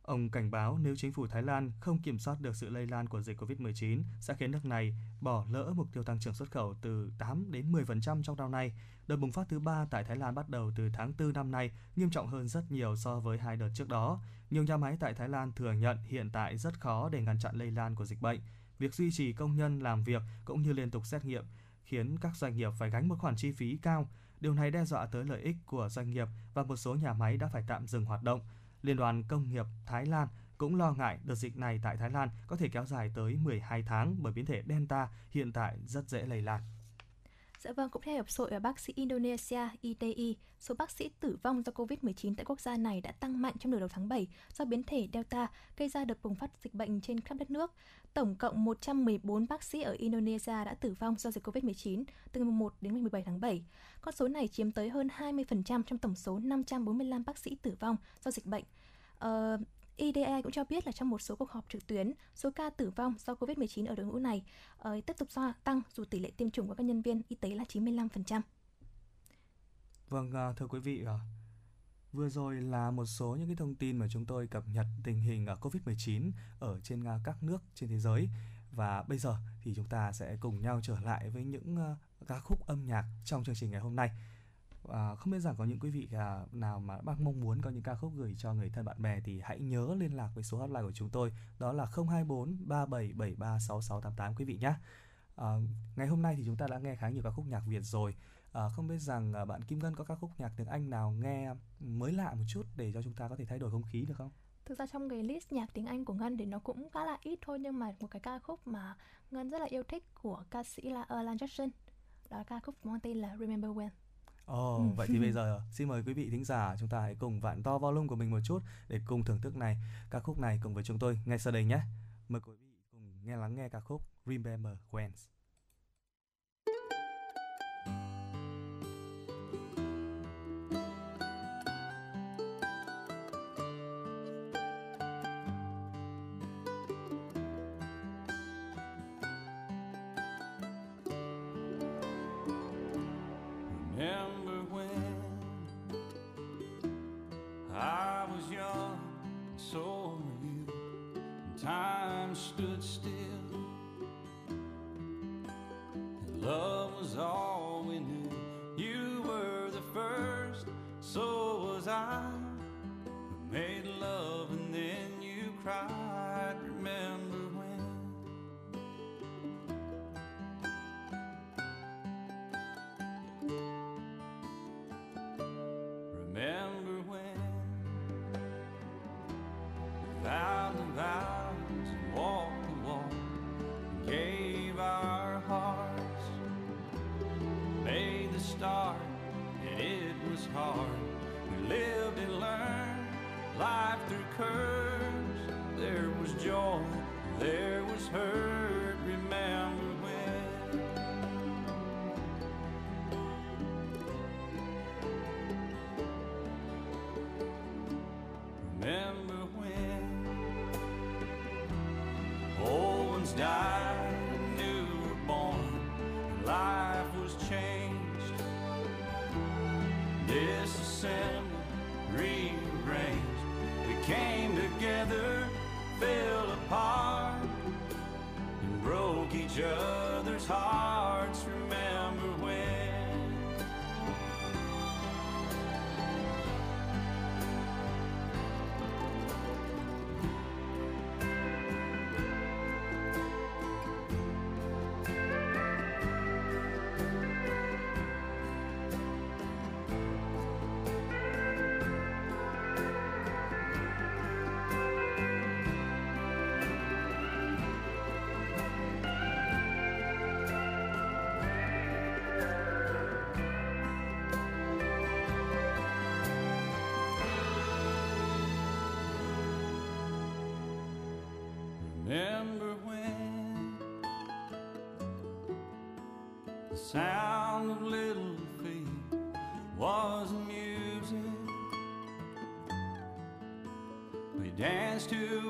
Ông cảnh báo nếu chính phủ Thái Lan không kiểm soát được sự lây lan của dịch COVID-19 sẽ khiến nước này bỏ lỡ mục tiêu tăng trưởng xuất khẩu từ 8 đến 10% trong năm nay. Đợt bùng phát thứ ba tại Thái Lan bắt đầu từ tháng 4 năm nay, nghiêm trọng hơn rất nhiều so với hai đợt trước đó. Nhiều nhà máy tại Thái Lan thừa nhận hiện tại rất khó để ngăn chặn lây lan của dịch bệnh. Việc duy trì công nhân làm việc cũng như liên tục xét nghiệm khiến các doanh nghiệp phải gánh một khoản chi phí cao. Điều này đe dọa tới lợi ích của doanh nghiệp và một số nhà máy đã phải tạm dừng hoạt động. Liên đoàn Công nghiệp Thái Lan cũng lo ngại đợt dịch này tại Thái Lan có thể kéo dài tới 12 tháng bởi biến thể Delta hiện tại rất dễ lây lan. Dạ vâng, cũng theo Hiệp hội bác sĩ Indonesia ITI, số bác sĩ tử vong do COVID-19 tại quốc gia này đã tăng mạnh trong nửa đầu tháng 7 do biến thể Delta gây ra đợt bùng phát dịch bệnh trên khắp đất nước. Tổng cộng 114 bác sĩ ở Indonesia đã tử vong do dịch COVID-19 từ ngày 1 đến ngày 17 tháng 7. Con số này chiếm tới hơn 20% trong tổng số 545 bác sĩ tử vong do dịch bệnh. Uh, IDE cũng cho biết là trong một số cuộc họp trực tuyến, số ca tử vong do COVID-19 ở đội ngũ này uh, tiếp tục gia tăng dù tỷ lệ tiêm chủng của các nhân viên y tế là 95%. Vâng, uh, thưa quý vị, uh, vừa rồi là một số những cái thông tin mà chúng tôi cập nhật tình hình uh, COVID-19 ở trên uh, các nước trên thế giới. Và bây giờ thì chúng ta sẽ cùng nhau trở lại với những uh, ca khúc âm nhạc trong chương trình ngày hôm nay. À, không biết rằng có những quý vị à, nào mà bác mong muốn có những ca khúc gửi cho người thân bạn bè thì hãy nhớ liên lạc với số hotline của chúng tôi đó là 024 3773 6688 quý vị nhé. À, ngày hôm nay thì chúng ta đã nghe khá nhiều ca khúc nhạc Việt rồi. À, không biết rằng à, bạn Kim Ngân có ca khúc nhạc tiếng Anh nào nghe mới lạ một chút để cho chúng ta có thể thay đổi không khí được không? Thực ra trong cái list nhạc tiếng Anh của Ngân thì nó cũng khá là ít thôi nhưng mà một cái ca khúc mà Ngân rất là yêu thích của ca sĩ là Alan Jackson đó là ca khúc mang tên là Remember When. Ồ, oh, vậy thì bây [laughs] giờ xin mời quý vị thính giả chúng ta hãy cùng vặn to volume của mình một chút để cùng thưởng thức này ca khúc này cùng với chúng tôi ngay sau đây nhé. Mời quý vị cùng nghe lắng nghe ca khúc Remember When. Remember when the sound of little feet was music? We danced to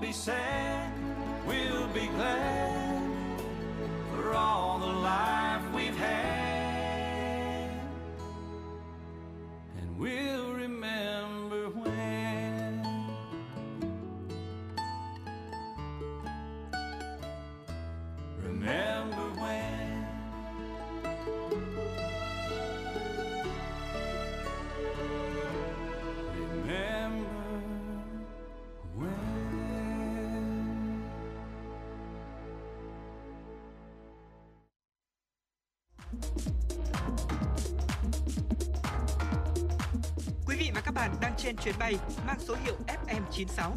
be sad, we'll be glad trên chuyến bay mang số hiệu FM96.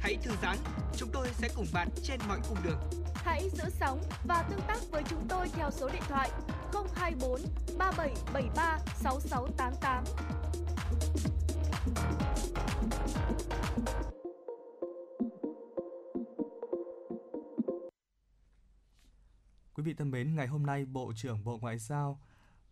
Hãy thư giãn, chúng tôi sẽ cùng bạn trên mọi cung đường. Hãy giữ sóng và tương tác với chúng tôi theo số điện thoại 024 3773 6688. Quý vị thân mến, ngày hôm nay Bộ trưởng Bộ Ngoại giao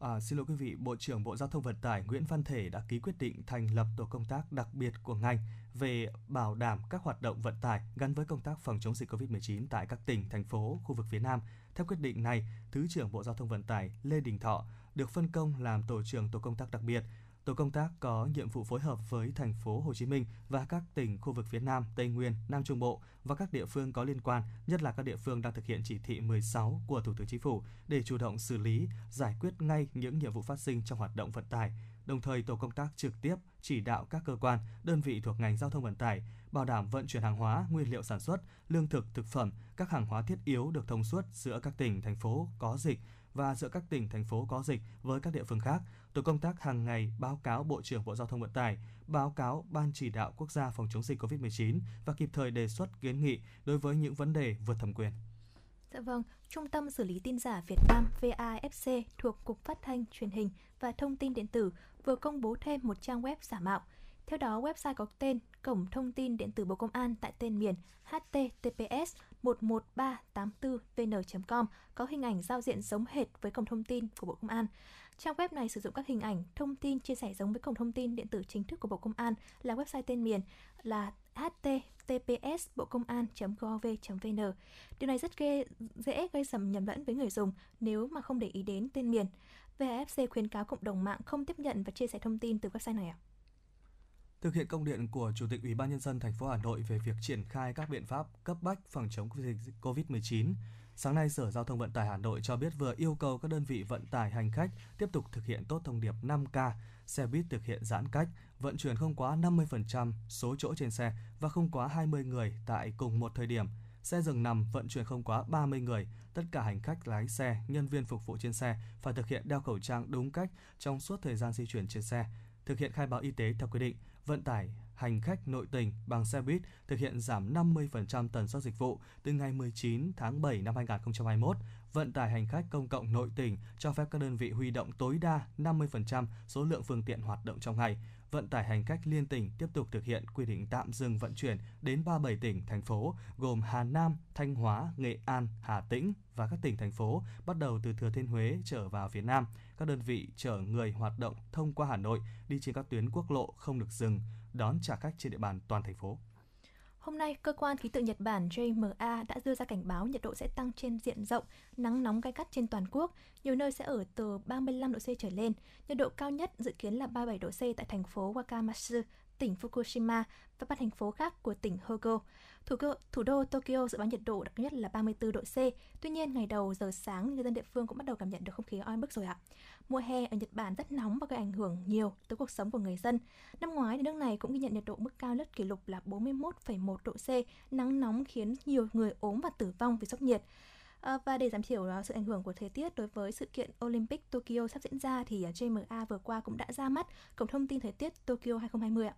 À, xin lỗi quý vị, Bộ trưởng Bộ Giao thông Vận tải Nguyễn Văn Thể đã ký quyết định thành lập tổ công tác đặc biệt của ngành về bảo đảm các hoạt động vận tải gắn với công tác phòng chống dịch COVID-19 tại các tỉnh, thành phố, khu vực phía Nam. Theo quyết định này, Thứ trưởng Bộ Giao thông Vận tải Lê Đình Thọ được phân công làm tổ trưởng tổ công tác đặc biệt. Tổ công tác có nhiệm vụ phối hợp với thành phố Hồ Chí Minh và các tỉnh khu vực phía Nam, Tây Nguyên, Nam Trung Bộ và các địa phương có liên quan, nhất là các địa phương đang thực hiện chỉ thị 16 của Thủ tướng Chính phủ để chủ động xử lý, giải quyết ngay những nhiệm vụ phát sinh trong hoạt động vận tải. Đồng thời, tổ công tác trực tiếp chỉ đạo các cơ quan, đơn vị thuộc ngành giao thông vận tải bảo đảm vận chuyển hàng hóa, nguyên liệu sản xuất, lương thực, thực phẩm, các hàng hóa thiết yếu được thông suốt giữa các tỉnh, thành phố có dịch và giữa các tỉnh, thành phố có dịch với các địa phương khác. Tổ công tác hàng ngày báo cáo Bộ trưởng Bộ Giao thông Vận tải, báo cáo Ban chỉ đạo quốc gia phòng chống dịch COVID-19 và kịp thời đề xuất kiến nghị đối với những vấn đề vượt thẩm quyền. Dạ vâng, Trung tâm xử lý tin giả Việt Nam VAFC thuộc Cục Phát thanh Truyền hình và Thông tin điện tử vừa công bố thêm một trang web giả mạo. Theo đó, website có tên Cổng Thông tin Điện tử Bộ Công an tại tên miền https 11384vn.com có hình ảnh giao diện giống hệt với cổng thông tin của Bộ Công an. Trang web này sử dụng các hình ảnh, thông tin chia sẻ giống với cổng thông tin điện tử chính thức của Bộ Công an là website tên miền là https bộ công an gov vn điều này rất ghê, dễ gây sầm nhầm lẫn với người dùng nếu mà không để ý đến tên miền vfc khuyến cáo cộng đồng mạng không tiếp nhận và chia sẻ thông tin từ website này ạ. Thực hiện công điện của Chủ tịch Ủy ban nhân dân thành phố Hà Nội về việc triển khai các biện pháp cấp bách phòng chống dịch COVID-19, sáng nay Sở Giao thông Vận tải Hà Nội cho biết vừa yêu cầu các đơn vị vận tải hành khách tiếp tục thực hiện tốt thông điệp 5K, xe buýt thực hiện giãn cách, vận chuyển không quá 50% số chỗ trên xe và không quá 20 người tại cùng một thời điểm. Xe dừng nằm vận chuyển không quá 30 người, tất cả hành khách lái xe, nhân viên phục vụ trên xe phải thực hiện đeo khẩu trang đúng cách trong suốt thời gian di chuyển trên xe, thực hiện khai báo y tế theo quy định, vận tải hành khách nội tỉnh bằng xe buýt thực hiện giảm 50% tần suất dịch vụ từ ngày 19 tháng 7 năm 2021. Vận tải hành khách công cộng nội tỉnh cho phép các đơn vị huy động tối đa 50% số lượng phương tiện hoạt động trong ngày. Vận tải hành khách liên tỉnh tiếp tục thực hiện quy định tạm dừng vận chuyển đến 37 tỉnh, thành phố gồm Hà Nam, Thanh Hóa, Nghệ An, Hà Tĩnh và các tỉnh, thành phố bắt đầu từ Thừa Thiên Huế trở vào phía Nam. Các đơn vị chở người hoạt động thông qua Hà Nội đi trên các tuyến quốc lộ không được dừng, đón trả khách trên địa bàn toàn thành phố. Hôm nay, cơ quan khí tượng Nhật Bản JMA đã đưa ra cảnh báo nhiệt độ sẽ tăng trên diện rộng, nắng nóng gai gắt trên toàn quốc, nhiều nơi sẽ ở từ 35 độ C trở lên. Nhiệt độ cao nhất dự kiến là 37 độ C tại thành phố Wakamatsu, tỉnh Fukushima và các thành phố khác của tỉnh Hogo. Thủ, cơ, thủ đô Tokyo dự báo nhiệt độ đặc nhất là 34 độ C. Tuy nhiên, ngày đầu giờ sáng, người dân địa phương cũng bắt đầu cảm nhận được không khí oi bức rồi ạ. Mùa hè ở Nhật Bản rất nóng và gây ảnh hưởng nhiều tới cuộc sống của người dân. Năm ngoái, thì nước này cũng ghi nhận nhiệt độ mức cao nhất kỷ lục là 41,1 độ C. Nắng nóng khiến nhiều người ốm và tử vong vì sốc nhiệt. À, và để giảm thiểu ờ, sự ảnh hưởng của thời tiết đối với sự kiện Olympic Tokyo sắp diễn ra thì ờ, JMA vừa qua cũng đã ra mắt cổng thông tin thời tiết Tokyo 2020 ạ.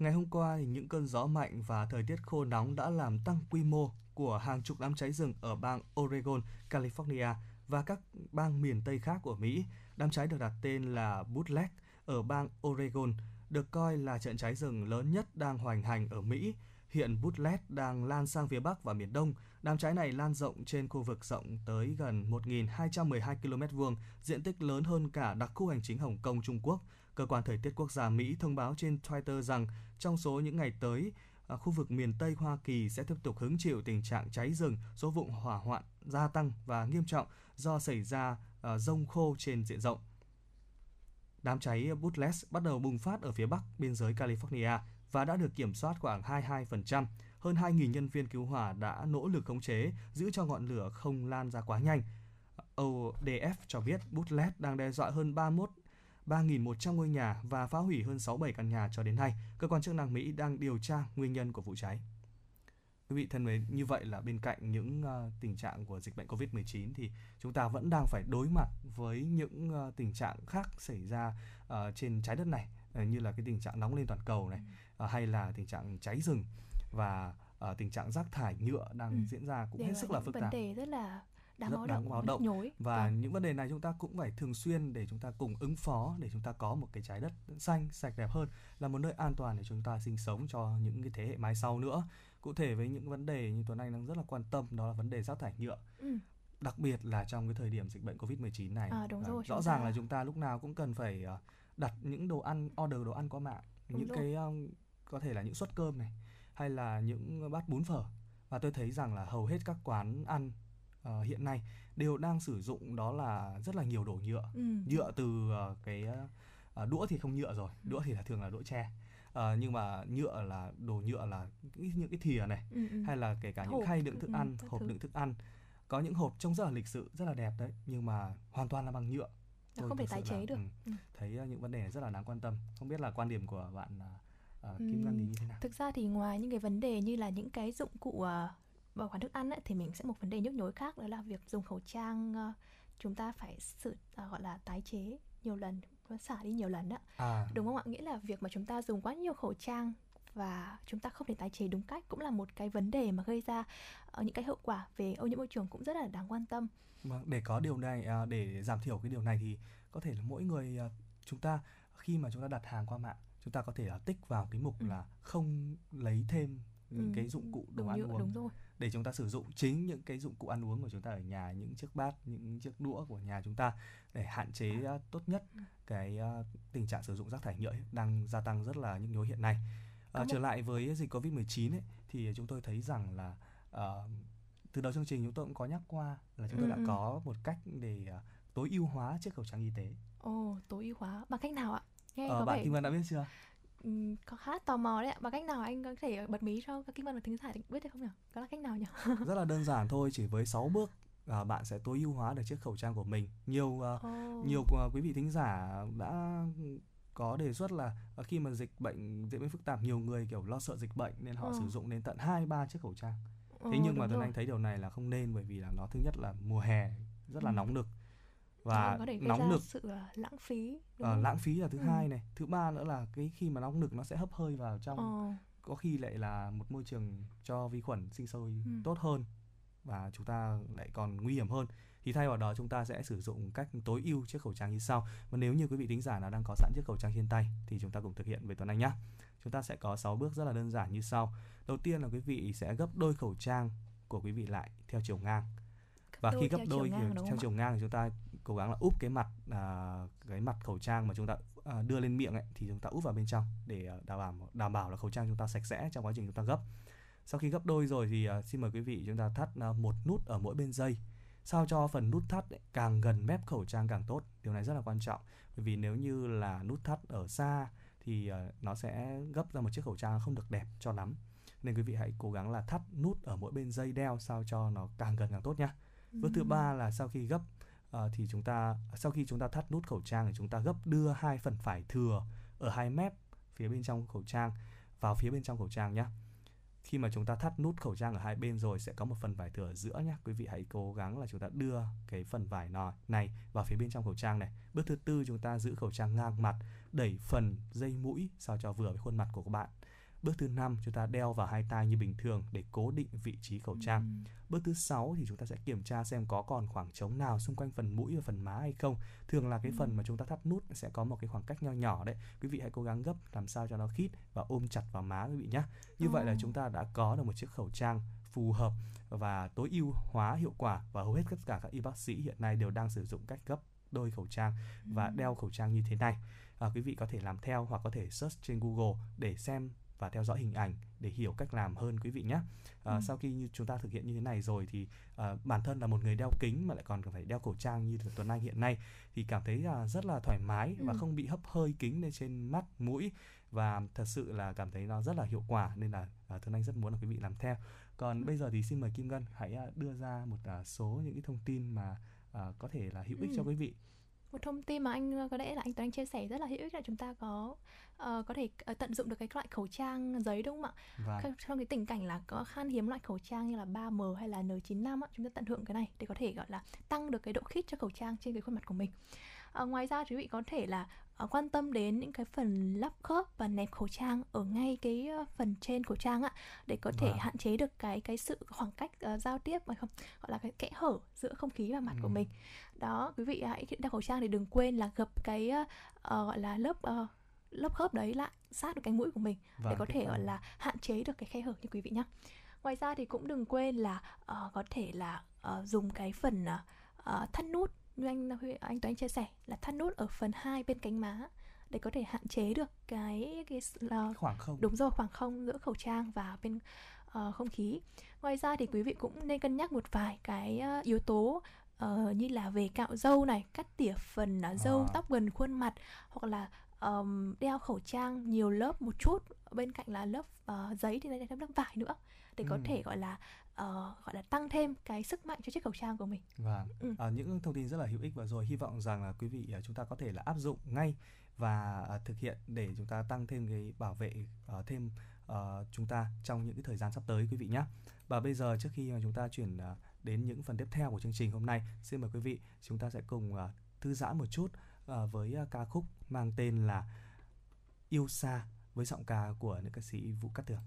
Ngày hôm qua, thì những cơn gió mạnh và thời tiết khô nóng đã làm tăng quy mô của hàng chục đám cháy rừng ở bang Oregon, California và các bang miền Tây khác của Mỹ. Đám cháy được đặt tên là Bootleg ở bang Oregon, được coi là trận cháy rừng lớn nhất đang hoành hành ở Mỹ. Hiện Bootleg đang lan sang phía Bắc và miền Đông. Đám cháy này lan rộng trên khu vực rộng tới gần 1.212 km vuông, diện tích lớn hơn cả đặc khu hành chính Hồng Kông Trung Quốc. Cơ quan Thời tiết Quốc gia Mỹ thông báo trên Twitter rằng trong số những ngày tới, à, khu vực miền Tây Hoa Kỳ sẽ tiếp tục hứng chịu tình trạng cháy rừng, số vụ hỏa hoạn gia tăng và nghiêm trọng do xảy ra à, rông khô trên diện rộng. Đám cháy Butles bắt đầu bùng phát ở phía bắc biên giới California và đã được kiểm soát khoảng 22%. Hơn 2.000 nhân viên cứu hỏa đã nỗ lực khống chế, giữ cho ngọn lửa không lan ra quá nhanh. Ờ, ODF cho biết Butles đang đe dọa hơn 31 3.100 ngôi nhà và phá hủy hơn 67 căn nhà cho đến nay. Cơ quan chức năng Mỹ đang điều tra nguyên nhân của vụ cháy. Quý vị thân mến, như vậy là bên cạnh những uh, tình trạng của dịch bệnh Covid-19 thì chúng ta vẫn đang phải đối mặt với những uh, tình trạng khác xảy ra uh, trên trái đất này uh, như là cái tình trạng nóng lên toàn cầu này uh, hay là tình trạng cháy rừng và uh, tình trạng rác thải nhựa đang ừ. diễn ra cũng Để hết sức là phức tạp. Vấn đề rất là đáng rất báo đáng động, báo động nhối. và vâng. những vấn đề này chúng ta cũng phải thường xuyên để chúng ta cùng ứng phó để chúng ta có một cái trái đất xanh sạch đẹp hơn là một nơi an toàn để chúng ta sinh sống cho những cái thế hệ mai sau nữa cụ thể với những vấn đề như tuấn anh đang rất là quan tâm đó là vấn đề rác thải nhựa ừ. đặc biệt là trong cái thời điểm dịch bệnh covid 19 này à, đúng rồi, rõ ràng ta... là chúng ta lúc nào cũng cần phải ờ, đặt những đồ ăn order đồ ăn qua mạng đúng những rồi. cái um, có thể là những suất cơm này hay là những bát bún phở và tôi thấy rằng là hầu hết các quán ăn uh, hiện nay đều đang sử dụng đó là rất là nhiều đồ nhựa. Ừ. nhựa từ uh, cái uh, đũa thì không nhựa rồi ừ. đũa thì là thường là đũa tre. Uh, nhưng mà nhựa là đồ nhựa là những, cái thìa này ừ, ừ. hay là kể cả những khay đựng thức ăn hộp đựng thức ăn. Có những hộp trông rất là lịch sự rất là đẹp đấy nhưng mà hoàn toàn là bằng nhựa. Tôi không thể tái chế là, được. ừ, thấy uh, những vấn đề này rất là đáng quan tâm. Không biết là quan điểm của bạn uh, Kim Ngân như thế nào? Thực ra thì ngoài những cái vấn đề như là những cái dụng cụ uh, bảo quản thức ăn ấy, thì mình sẽ một vấn đề nhức nhối khác đó là việc dùng khẩu trang uh, chúng ta phải sự uh, gọi là tái chế nhiều lần xả đi nhiều lần đó à. đúng không ạ nghĩa là việc mà chúng ta dùng quá nhiều khẩu trang và chúng ta không thể tái chế đúng cách cũng là một cái vấn đề mà gây ra uh, những cái hậu quả về ô nhiễm môi trường cũng rất là đáng quan tâm. Vâng, để có điều này uh, để giảm thiểu cái điều này thì có thể là mỗi người uh, chúng ta khi mà chúng ta đặt hàng qua mạng chúng ta có thể uh, tích vào cái mục ừ. là không lấy thêm những ừ. cái dụng cụ đồ đúng ăn uống đúng rồi để chúng ta sử dụng chính những cái dụng cụ ăn uống của chúng ta ở nhà những chiếc bát những chiếc đũa của nhà chúng ta để hạn chế uh, tốt nhất ừ. cái uh, tình trạng sử dụng rác thải nhựa đang gia tăng rất là nhức nhối hiện nay. Uh, trở lại với dịch Covid-19 ấy, thì chúng tôi thấy rằng là uh, từ đầu chương trình chúng tôi cũng có nhắc qua là chúng tôi ừ, đã ừ. có một cách để uh, tối ưu hóa chiếc khẩu trang y tế. Ồ, tối ưu hóa bằng cách nào ạ? Nghe ờ, bạn vẻ... Kim Vân đã biết chưa? Có khá tò mò đấy ạ. Bằng cách nào anh có thể bật mí cho các kim văn và thính giả biết được không nhỉ? Đó là cách nào nhỉ? [laughs] Rất là đơn giản thôi chỉ với 6 bước à, bạn sẽ tối ưu hóa được chiếc khẩu trang của mình. Nhiều uh, oh. nhiều uh, quý vị thính giả đã có đề xuất là uh, khi mà dịch bệnh diễn biến phức tạp nhiều người kiểu lo sợ dịch bệnh nên họ oh. sử dụng đến tận hai ba chiếc khẩu trang. Thế oh, nhưng mà tuấn anh thấy điều này là không nên bởi vì là nó thứ nhất là mùa hè rất là ừ. nóng nực và có thể nóng nực. sự uh, lãng phí uh, lãng phí là thứ ừ. hai này. Thứ ba nữa là cái khi mà nóng nực nó sẽ hấp hơi vào trong. Ờ. có khi lại là một môi trường cho vi khuẩn sinh sôi ừ. tốt hơn và chúng ta lại còn nguy hiểm hơn. Thì thay vào đó chúng ta sẽ sử dụng cách tối ưu chiếc khẩu trang như sau. Và nếu như quý vị thính giả nào đang có sẵn chiếc khẩu trang trên tay thì chúng ta cùng thực hiện với Tuấn Anh nhé chúng ta sẽ có 6 bước rất là đơn giản như sau. Đầu tiên là quý vị sẽ gấp đôi khẩu trang của quý vị lại theo chiều ngang. Và khi gấp đôi chiều theo chiều ngang thì chúng ta cố gắng là úp cái mặt à, cái mặt khẩu trang mà chúng ta à, đưa lên miệng ấy thì chúng ta úp vào bên trong để à, đảm bảo đảm bảo là khẩu trang chúng ta sạch sẽ trong quá trình chúng ta gấp. Sau khi gấp đôi rồi thì uh, xin mời quý vị chúng ta thắt uh, một nút ở mỗi bên dây. Sao cho phần nút thắt ấy, càng gần mép khẩu trang càng tốt? Điều này rất là quan trọng. Bởi vì nếu như là nút thắt ở xa thì uh, nó sẽ gấp ra một chiếc khẩu trang không được đẹp cho lắm. Nên quý vị hãy cố gắng là thắt nút ở mỗi bên dây đeo sao cho nó càng gần càng tốt nhá. Bước thứ ba là sau khi gấp uh, thì chúng ta sau khi chúng ta thắt nút khẩu trang thì chúng ta gấp đưa hai phần phải thừa ở hai mép phía bên trong khẩu trang vào phía bên trong khẩu trang nhé khi mà chúng ta thắt nút khẩu trang ở hai bên rồi sẽ có một phần vải thừa ở giữa nhé quý vị hãy cố gắng là chúng ta đưa cái phần vải nò này vào phía bên trong khẩu trang này. Bước thứ tư chúng ta giữ khẩu trang ngang mặt đẩy phần dây mũi sao cho vừa với khuôn mặt của các bạn. Bước thứ năm chúng ta đeo vào hai tay như bình thường để cố định vị trí khẩu trang. Ừ. Bước thứ sáu thì chúng ta sẽ kiểm tra xem có còn khoảng trống nào xung quanh phần mũi và phần má hay không. Thường là cái ừ. phần mà chúng ta thắt nút sẽ có một cái khoảng cách nho nhỏ đấy. Quý vị hãy cố gắng gấp làm sao cho nó khít và ôm chặt vào má quý vị nhé. Như ừ. vậy là chúng ta đã có được một chiếc khẩu trang phù hợp và tối ưu hóa hiệu quả và hầu hết tất cả các y bác sĩ hiện nay đều đang sử dụng cách gấp đôi khẩu trang và đeo khẩu trang như thế này. À, quý vị có thể làm theo hoặc có thể search trên Google để xem và theo dõi hình ảnh để hiểu cách làm hơn quý vị nhé. À, ừ. Sau khi như chúng ta thực hiện như thế này rồi thì à, bản thân là một người đeo kính mà lại còn phải đeo khẩu trang như Tuấn Anh hiện nay thì cảm thấy là rất là thoải mái ừ. và không bị hấp hơi kính lên trên mắt mũi và thật sự là cảm thấy nó rất là hiệu quả nên là à, Tuấn Anh rất muốn là quý vị làm theo. Còn bây giờ thì xin mời Kim Ngân hãy đưa ra một số những cái thông tin mà à, có thể là hữu ích ừ. cho quý vị một thông tin mà anh có lẽ là anh Tuấn chia sẻ rất là hữu ích là chúng ta có uh, có thể uh, tận dụng được cái loại khẩu trang giấy đúng không ạ? Vâng. Trong cái tình cảnh là có khan hiếm loại khẩu trang như là 3M hay là N95 á, chúng ta tận hưởng cái này để có thể gọi là tăng được cái độ khít cho khẩu trang trên cái khuôn mặt của mình. Uh, ngoài ra quý vị có thể là uh, quan tâm đến những cái phần lắp khớp và nẹp khẩu trang ở ngay cái uh, phần trên khẩu trang ạ để có thể vâng. hạn chế được cái cái sự khoảng cách uh, giao tiếp mà không gọi là cái kẽ hở giữa không khí và mặt ừ. của mình đó quý vị hãy đeo khẩu trang thì đừng quên là gập cái uh, gọi là lớp uh, lớp khớp đấy lại sát được cánh mũi của mình vâng, để có thể gọi là hạn chế được cái khe hở như quý vị nhé ngoài ra thì cũng đừng quên là uh, có thể là uh, dùng cái phần uh, thắt nút như anh anh Tuấn chia sẻ là thắt nút ở phần hai bên cánh má để có thể hạn chế được cái cái uh, khoảng không đúng rồi khoảng không giữa khẩu trang và bên uh, không khí ngoài ra thì quý vị cũng nên cân nhắc một vài cái uh, yếu tố uh, như là về cạo râu này cắt tỉa phần uh, râu à. tóc gần khuôn mặt hoặc là um, đeo khẩu trang nhiều lớp một chút bên cạnh là lớp uh, giấy thì đây là lớp vải nữa để có ừ. thể gọi là uh, gọi là tăng thêm cái sức mạnh cho chiếc khẩu trang của mình. Vâng, ừ. à, những thông tin rất là hữu ích và rồi hy vọng rằng là quý vị chúng ta có thể là áp dụng ngay và uh, thực hiện để chúng ta tăng thêm cái bảo vệ uh, thêm uh, chúng ta trong những cái thời gian sắp tới quý vị nhé. Và bây giờ trước khi mà chúng ta chuyển uh, đến những phần tiếp theo của chương trình hôm nay, xin mời quý vị chúng ta sẽ cùng uh, thư giãn một chút uh, với uh, ca khúc mang tên là Yêu xa với giọng ca của nữ ca sĩ Vũ Cát Tường.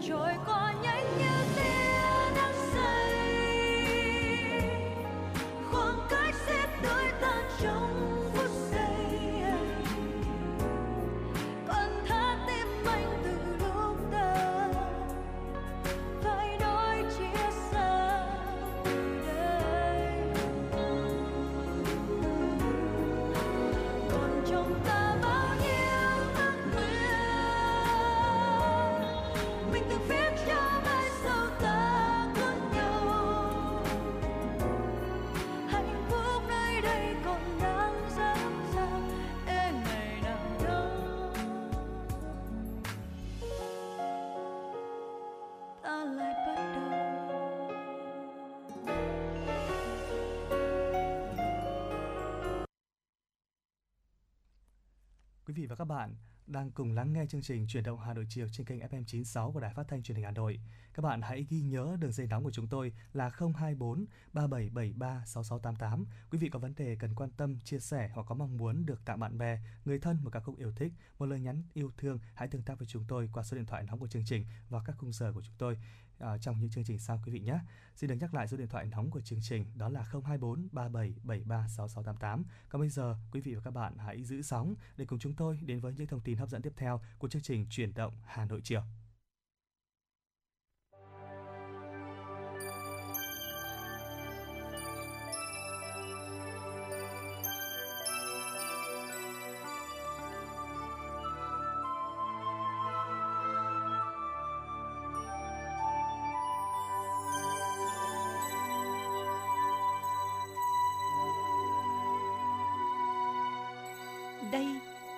Trôi vị và các bạn đang cùng lắng nghe chương trình Chuyển động Hà Nội chiều trên kênh FM 96 của Đài Phát thanh Truyền hình Hà Nội. Các bạn hãy ghi nhớ đường dây nóng của chúng tôi là 024 3773 6688. Quý vị có vấn đề cần quan tâm, chia sẻ hoặc có mong muốn được tặng bạn bè, người thân một ca khúc yêu thích, một lời nhắn yêu thương, hãy tương tác với chúng tôi qua số điện thoại nóng của chương trình và các khung giờ của chúng tôi à, trong những chương trình sau quý vị nhé. Xin được nhắc lại số điện thoại nóng của chương trình đó là 024 3773 6688. Còn bây giờ, quý vị và các bạn hãy giữ sóng để cùng chúng tôi đến với những thông tin hấp dẫn tiếp theo của chương trình Chuyển động Hà Nội chiều.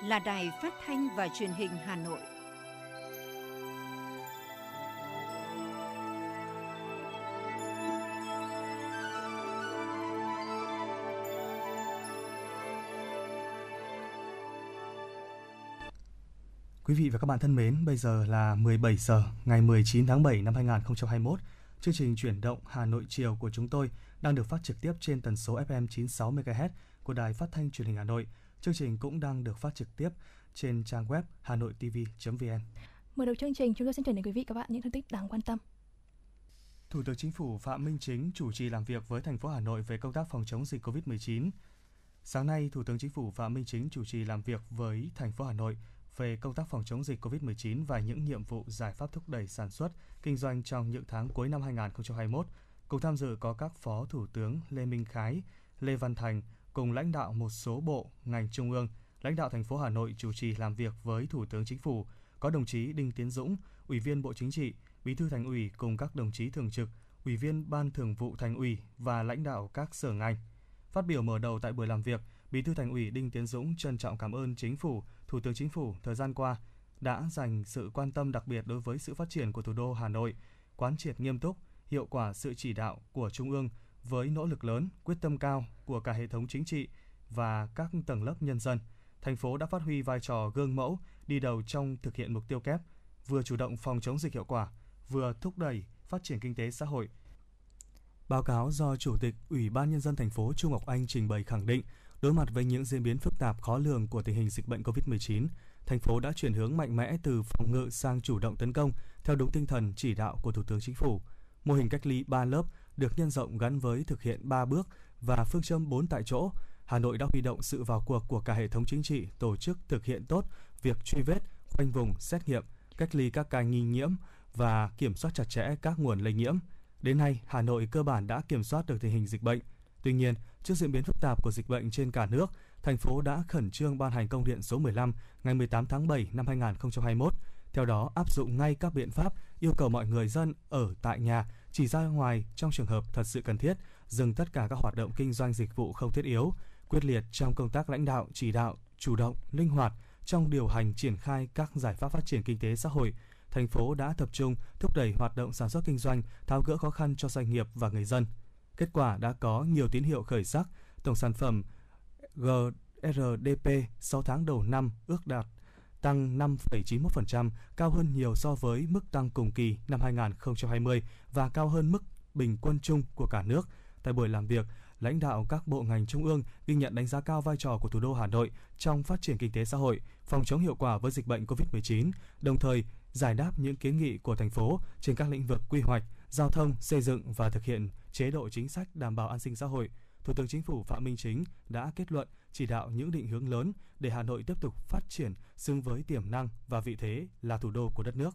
Là Đài Phát thanh và Truyền hình Hà Nội. Quý vị và các bạn thân mến, bây giờ là 17 giờ ngày 19 tháng 7 năm 2021. Chương trình chuyển động Hà Nội chiều của chúng tôi đang được phát trực tiếp trên tần số FM 96 MHz của Đài Phát thanh Truyền hình Hà Nội Chương trình cũng đang được phát trực tiếp trên trang web hanoitv.vn. Mở đầu chương trình, chúng tôi xin chuyển đến quý vị các bạn những thông tin đáng quan tâm. Thủ tướng Chính phủ Phạm Minh Chính chủ trì làm việc với thành phố Hà Nội về công tác phòng chống dịch COVID-19. Sáng nay, Thủ tướng Chính phủ Phạm Minh Chính chủ trì làm việc với thành phố Hà Nội về công tác phòng chống dịch COVID-19 và những nhiệm vụ giải pháp thúc đẩy sản xuất, kinh doanh trong những tháng cuối năm 2021. Cùng tham dự có các Phó Thủ tướng Lê Minh Khái, Lê Văn Thành cùng lãnh đạo một số bộ, ngành trung ương, lãnh đạo thành phố Hà Nội chủ trì làm việc với Thủ tướng Chính phủ, có đồng chí Đinh Tiến Dũng, Ủy viên Bộ Chính trị, Bí thư Thành ủy cùng các đồng chí thường trực, Ủy viên Ban Thường vụ Thành ủy và lãnh đạo các sở ngành. Phát biểu mở đầu tại buổi làm việc, Bí thư Thành ủy Đinh Tiến Dũng trân trọng cảm ơn Chính phủ, Thủ tướng Chính phủ thời gian qua đã dành sự quan tâm đặc biệt đối với sự phát triển của thủ đô Hà Nội, quán triệt nghiêm túc, hiệu quả sự chỉ đạo của Trung ương với nỗ lực lớn, quyết tâm cao của cả hệ thống chính trị và các tầng lớp nhân dân. Thành phố đã phát huy vai trò gương mẫu, đi đầu trong thực hiện mục tiêu kép, vừa chủ động phòng chống dịch hiệu quả, vừa thúc đẩy phát triển kinh tế xã hội. Báo cáo do Chủ tịch Ủy ban Nhân dân thành phố Trung Ngọc Anh trình bày khẳng định, đối mặt với những diễn biến phức tạp khó lường của tình hình dịch bệnh COVID-19, thành phố đã chuyển hướng mạnh mẽ từ phòng ngự sang chủ động tấn công theo đúng tinh thần chỉ đạo của Thủ tướng Chính phủ. Mô hình cách ly 3 lớp được nhân rộng gắn với thực hiện 3 bước và phương châm 4 tại chỗ. Hà Nội đã huy động sự vào cuộc của cả hệ thống chính trị tổ chức thực hiện tốt việc truy vết, khoanh vùng, xét nghiệm, cách ly các ca nghi nhiễm và kiểm soát chặt chẽ các nguồn lây nhiễm. Đến nay, Hà Nội cơ bản đã kiểm soát được tình hình dịch bệnh. Tuy nhiên, trước diễn biến phức tạp của dịch bệnh trên cả nước, thành phố đã khẩn trương ban hành công điện số 15 ngày 18 tháng 7 năm 2021. Theo đó, áp dụng ngay các biện pháp yêu cầu mọi người dân ở tại nhà, chỉ ra ngoài trong trường hợp thật sự cần thiết, dừng tất cả các hoạt động kinh doanh dịch vụ không thiết yếu, quyết liệt trong công tác lãnh đạo, chỉ đạo, chủ động, linh hoạt trong điều hành triển khai các giải pháp phát triển kinh tế xã hội, thành phố đã tập trung thúc đẩy hoạt động sản xuất kinh doanh, tháo gỡ khó khăn cho doanh nghiệp và người dân. Kết quả đã có nhiều tín hiệu khởi sắc, tổng sản phẩm GRDP 6 tháng đầu năm ước đạt tăng 5,91%, cao hơn nhiều so với mức tăng cùng kỳ năm 2020 và cao hơn mức bình quân chung của cả nước. Tại buổi làm việc, lãnh đạo các bộ ngành trung ương ghi nhận đánh giá cao vai trò của thủ đô Hà Nội trong phát triển kinh tế xã hội, phòng chống hiệu quả với dịch bệnh COVID-19, đồng thời giải đáp những kiến nghị của thành phố trên các lĩnh vực quy hoạch, giao thông, xây dựng và thực hiện chế độ chính sách đảm bảo an sinh xã hội. Thủ tướng Chính phủ Phạm Minh Chính đã kết luận chỉ đạo những định hướng lớn để Hà Nội tiếp tục phát triển xứng với tiềm năng và vị thế là thủ đô của đất nước.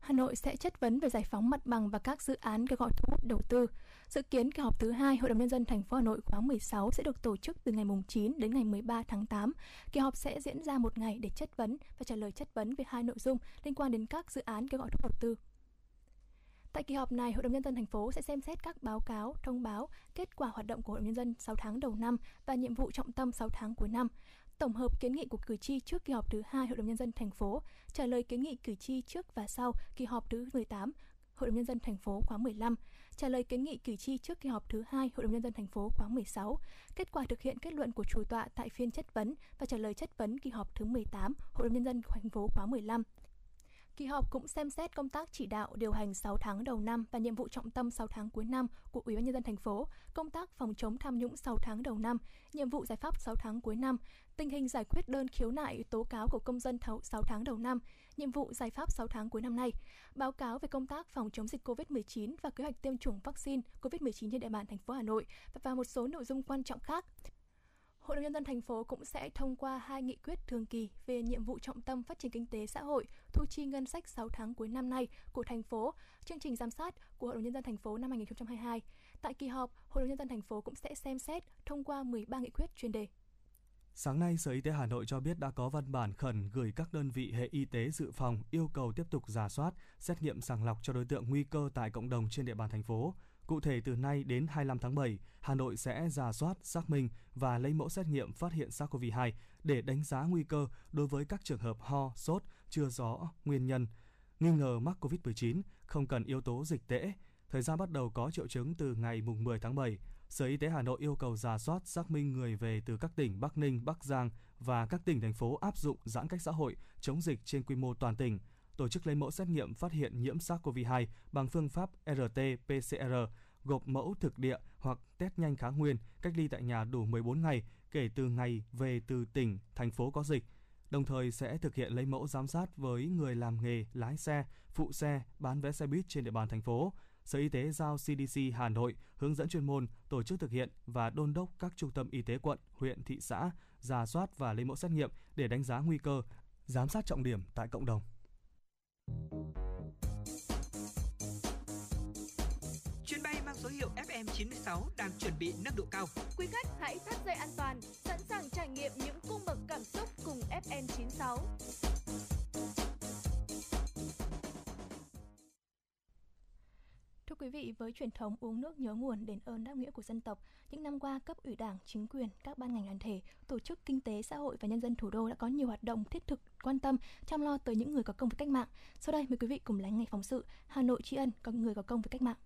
Hà Nội sẽ chất vấn về giải phóng mặt bằng và các dự án kêu gọi thu hút đầu tư. Dự kiến kỳ họp thứ hai, Hội đồng nhân dân thành phố Hà Nội khóa 16 sẽ được tổ chức từ ngày 9 đến ngày 13 tháng 8. Kỳ họp sẽ diễn ra một ngày để chất vấn và trả lời chất vấn về hai nội dung liên quan đến các dự án kêu gọi thu hút đầu tư. Tại kỳ họp này, Hội đồng nhân dân thành phố sẽ xem xét các báo cáo, thông báo, kết quả hoạt động của Hội đồng nhân dân 6 tháng đầu năm và nhiệm vụ trọng tâm 6 tháng cuối năm. Tổng hợp kiến nghị của cử tri trước kỳ họp thứ hai Hội đồng nhân dân thành phố, trả lời kiến nghị cử tri trước và sau kỳ họp thứ 18 Hội đồng nhân dân thành phố khóa 15, trả lời kiến nghị cử tri trước kỳ họp thứ hai Hội đồng nhân dân thành phố khóa 16, kết quả thực hiện kết luận của chủ tọa tại phiên chất vấn và trả lời chất vấn kỳ họp thứ 18 Hội đồng nhân dân thành phố khóa 15 Kỳ họp cũng xem xét công tác chỉ đạo điều hành 6 tháng đầu năm và nhiệm vụ trọng tâm 6 tháng cuối năm của Ủy ban nhân dân thành phố, công tác phòng chống tham nhũng 6 tháng đầu năm, nhiệm vụ giải pháp 6 tháng cuối năm, tình hình giải quyết đơn khiếu nại tố cáo của công dân 6 tháng đầu năm, nhiệm vụ giải pháp 6 tháng cuối năm nay, báo cáo về công tác phòng chống dịch COVID-19 và kế hoạch tiêm chủng vaccine COVID-19 trên địa bàn thành phố Hà Nội và một số nội dung quan trọng khác. Hội đồng nhân dân thành phố cũng sẽ thông qua hai nghị quyết thường kỳ về nhiệm vụ trọng tâm phát triển kinh tế xã hội, thu chi ngân sách 6 tháng cuối năm nay của thành phố, chương trình giám sát của Hội đồng nhân dân thành phố năm 2022. Tại kỳ họp, Hội đồng nhân dân thành phố cũng sẽ xem xét thông qua 13 nghị quyết chuyên đề. Sáng nay, Sở Y tế Hà Nội cho biết đã có văn bản khẩn gửi các đơn vị hệ y tế dự phòng yêu cầu tiếp tục giả soát, xét nghiệm sàng lọc cho đối tượng nguy cơ tại cộng đồng trên địa bàn thành phố. Cụ thể từ nay đến 25 tháng 7, Hà Nội sẽ giả soát, xác minh và lấy mẫu xét nghiệm phát hiện SARS-CoV-2 để đánh giá nguy cơ đối với các trường hợp ho, sốt chưa rõ nguyên nhân, nghi ngờ mắc COVID-19 không cần yếu tố dịch tễ. Thời gian bắt đầu có triệu chứng từ ngày mùng 10 tháng 7. Sở Y tế Hà Nội yêu cầu giả soát xác minh người về từ các tỉnh Bắc Ninh, Bắc Giang và các tỉnh thành phố áp dụng giãn cách xã hội chống dịch trên quy mô toàn tỉnh tổ chức lấy mẫu xét nghiệm phát hiện nhiễm SARS-CoV-2 bằng phương pháp RT-PCR, gộp mẫu thực địa hoặc test nhanh kháng nguyên, cách ly tại nhà đủ 14 ngày kể từ ngày về từ tỉnh, thành phố có dịch. Đồng thời sẽ thực hiện lấy mẫu giám sát với người làm nghề lái xe, phụ xe, bán vé xe buýt trên địa bàn thành phố, Sở Y tế giao CDC Hà Nội hướng dẫn chuyên môn tổ chức thực hiện và đôn đốc các trung tâm y tế quận, huyện, thị xã giả soát và lấy mẫu xét nghiệm để đánh giá nguy cơ, giám sát trọng điểm tại cộng đồng. Chuyến bay mang số hiệu FM96 đang chuẩn bị nâng độ cao. Quý khách hãy thắt dây an toàn, sẵn sàng trải nghiệm những cung bậc cảm xúc cùng FM96. Quý vị, với truyền thống uống nước nhớ nguồn đền ơn đáp nghĩa của dân tộc, những năm qua cấp ủy Đảng, chính quyền, các ban ngành đoàn thể, tổ chức kinh tế xã hội và nhân dân thủ đô đã có nhiều hoạt động thiết thực quan tâm chăm lo tới những người có công với cách mạng. Sau đây mời quý vị cùng lắng nghe phóng sự Hà Nội tri ân các người có công với cách mạng.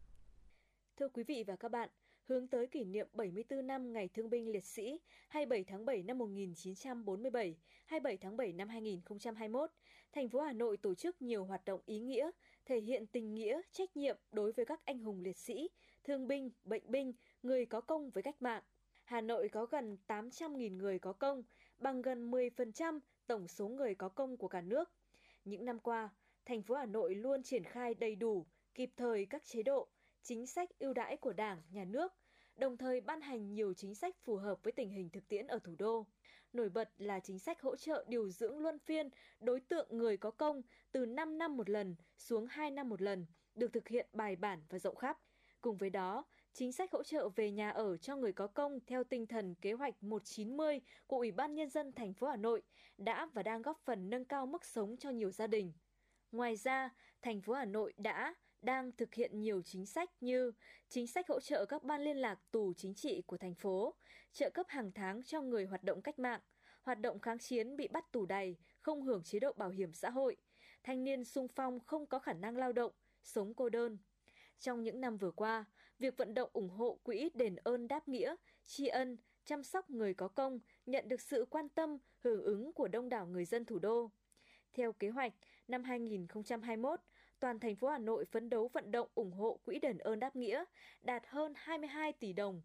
Thưa quý vị và các bạn, hướng tới kỷ niệm 74 năm Ngày Thương binh Liệt sĩ 27 tháng 7 năm 1947, 27 tháng 7 năm 2021, thành phố Hà Nội tổ chức nhiều hoạt động ý nghĩa, thể hiện tình nghĩa, trách nhiệm đối với các anh hùng liệt sĩ, thương binh, bệnh binh, người có công với cách mạng. Hà Nội có gần 800.000 người có công, bằng gần 10% tổng số người có công của cả nước. Những năm qua, thành phố Hà Nội luôn triển khai đầy đủ, kịp thời các chế độ, chính sách ưu đãi của Đảng, Nhà nước, đồng thời ban hành nhiều chính sách phù hợp với tình hình thực tiễn ở thủ đô. Nổi bật là chính sách hỗ trợ điều dưỡng luân phiên đối tượng người có công từ 5 năm một lần xuống 2 năm một lần, được thực hiện bài bản và rộng khắp. Cùng với đó, chính sách hỗ trợ về nhà ở cho người có công theo tinh thần kế hoạch 190 của Ủy ban Nhân dân thành phố Hà Nội đã và đang góp phần nâng cao mức sống cho nhiều gia đình. Ngoài ra, thành phố Hà Nội đã, đang thực hiện nhiều chính sách như chính sách hỗ trợ các ban liên lạc tù chính trị của thành phố, trợ cấp hàng tháng cho người hoạt động cách mạng, hoạt động kháng chiến bị bắt tù đầy, không hưởng chế độ bảo hiểm xã hội, thanh niên sung phong không có khả năng lao động, sống cô đơn. Trong những năm vừa qua, việc vận động ủng hộ quỹ đền ơn đáp nghĩa, tri ân, chăm sóc người có công nhận được sự quan tâm, hưởng ứng của đông đảo người dân thủ đô. Theo kế hoạch, năm 2021, toàn thành phố Hà Nội phấn đấu vận động ủng hộ quỹ đền ơn đáp nghĩa đạt hơn 22 tỷ đồng,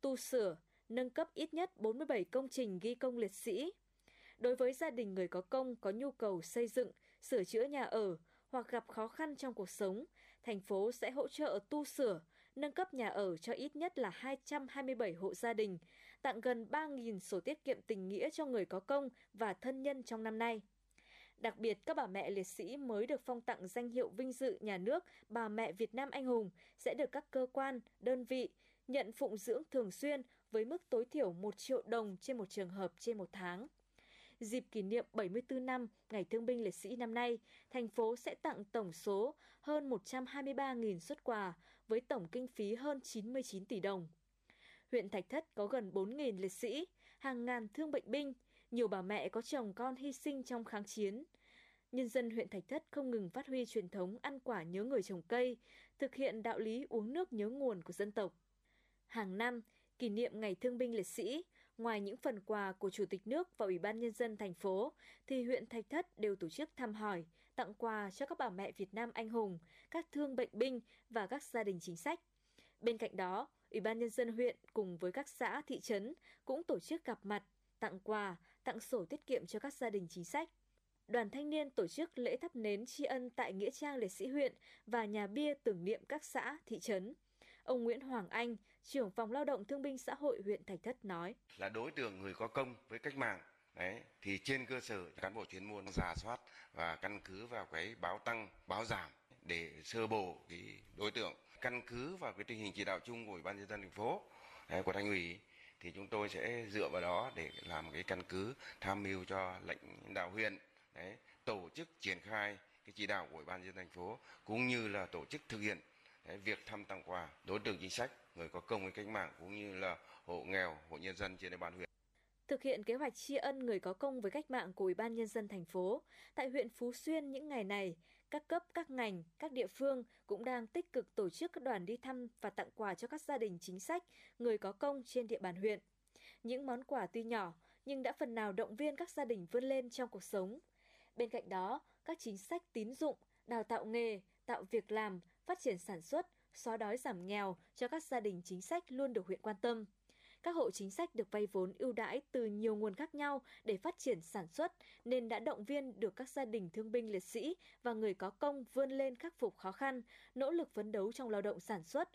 tu sửa, nâng cấp ít nhất 47 công trình ghi công liệt sĩ. Đối với gia đình người có công có nhu cầu xây dựng, sửa chữa nhà ở hoặc gặp khó khăn trong cuộc sống, thành phố sẽ hỗ trợ tu sửa, nâng cấp nhà ở cho ít nhất là 227 hộ gia đình, tặng gần 3.000 sổ tiết kiệm tình nghĩa cho người có công và thân nhân trong năm nay. Đặc biệt, các bà mẹ liệt sĩ mới được phong tặng danh hiệu vinh dự nhà nước Bà mẹ Việt Nam Anh hùng sẽ được các cơ quan, đơn vị nhận phụng dưỡng thường xuyên với mức tối thiểu 1 triệu đồng trên một trường hợp trên một tháng. Dịp kỷ niệm 74 năm Ngày Thương binh Liệt sĩ năm nay, thành phố sẽ tặng tổng số hơn 123.000 xuất quà với tổng kinh phí hơn 99 tỷ đồng. Huyện Thạch Thất có gần 4.000 liệt sĩ, hàng ngàn thương bệnh binh, nhiều bà mẹ có chồng con hy sinh trong kháng chiến. Nhân dân huyện Thạch Thất không ngừng phát huy truyền thống ăn quả nhớ người trồng cây, thực hiện đạo lý uống nước nhớ nguồn của dân tộc. Hàng năm, kỷ niệm Ngày Thương binh Liệt sĩ, ngoài những phần quà của Chủ tịch nước và Ủy ban Nhân dân thành phố, thì huyện Thạch Thất đều tổ chức thăm hỏi, tặng quà cho các bà mẹ Việt Nam anh hùng, các thương bệnh binh và các gia đình chính sách. Bên cạnh đó, Ủy ban Nhân dân huyện cùng với các xã, thị trấn cũng tổ chức gặp mặt, tặng quà, tặng sổ tiết kiệm cho các gia đình chính sách. Đoàn thanh niên tổ chức lễ thắp nến tri ân tại Nghĩa trang Liệt sĩ huyện và nhà bia tưởng niệm các xã, thị trấn. Ông Nguyễn Hoàng Anh, trưởng phòng lao động thương binh xã hội huyện Thạch Thất nói. Là đối tượng người có công với cách mạng, Đấy, thì trên cơ sở cán bộ chuyên môn giả soát và căn cứ vào cái báo tăng, báo giảm để sơ bộ cái đối tượng căn cứ vào cái tình hình chỉ đạo chung của ủy ban nhân dân thành phố của thành ủy thì chúng tôi sẽ dựa vào đó để làm cái căn cứ tham mưu cho lãnh đạo huyện đấy, tổ chức triển khai cái chỉ đạo của ủy ban nhân dân thành phố cũng như là tổ chức thực hiện đấy, việc thăm tặng quà đối tượng chính sách người có công với cách mạng cũng như là hộ nghèo hộ nhân dân trên địa bàn huyện thực hiện kế hoạch tri ân người có công với cách mạng của Ủy ban nhân dân thành phố. Tại huyện Phú Xuyên những ngày này, các cấp, các ngành, các địa phương cũng đang tích cực tổ chức các đoàn đi thăm và tặng quà cho các gia đình chính sách, người có công trên địa bàn huyện. Những món quà tuy nhỏ nhưng đã phần nào động viên các gia đình vươn lên trong cuộc sống. Bên cạnh đó, các chính sách tín dụng, đào tạo nghề, tạo việc làm, phát triển sản xuất, xóa đói giảm nghèo cho các gia đình chính sách luôn được huyện quan tâm. Các hộ chính sách được vay vốn ưu đãi từ nhiều nguồn khác nhau để phát triển sản xuất nên đã động viên được các gia đình thương binh liệt sĩ và người có công vươn lên khắc phục khó khăn, nỗ lực phấn đấu trong lao động sản xuất.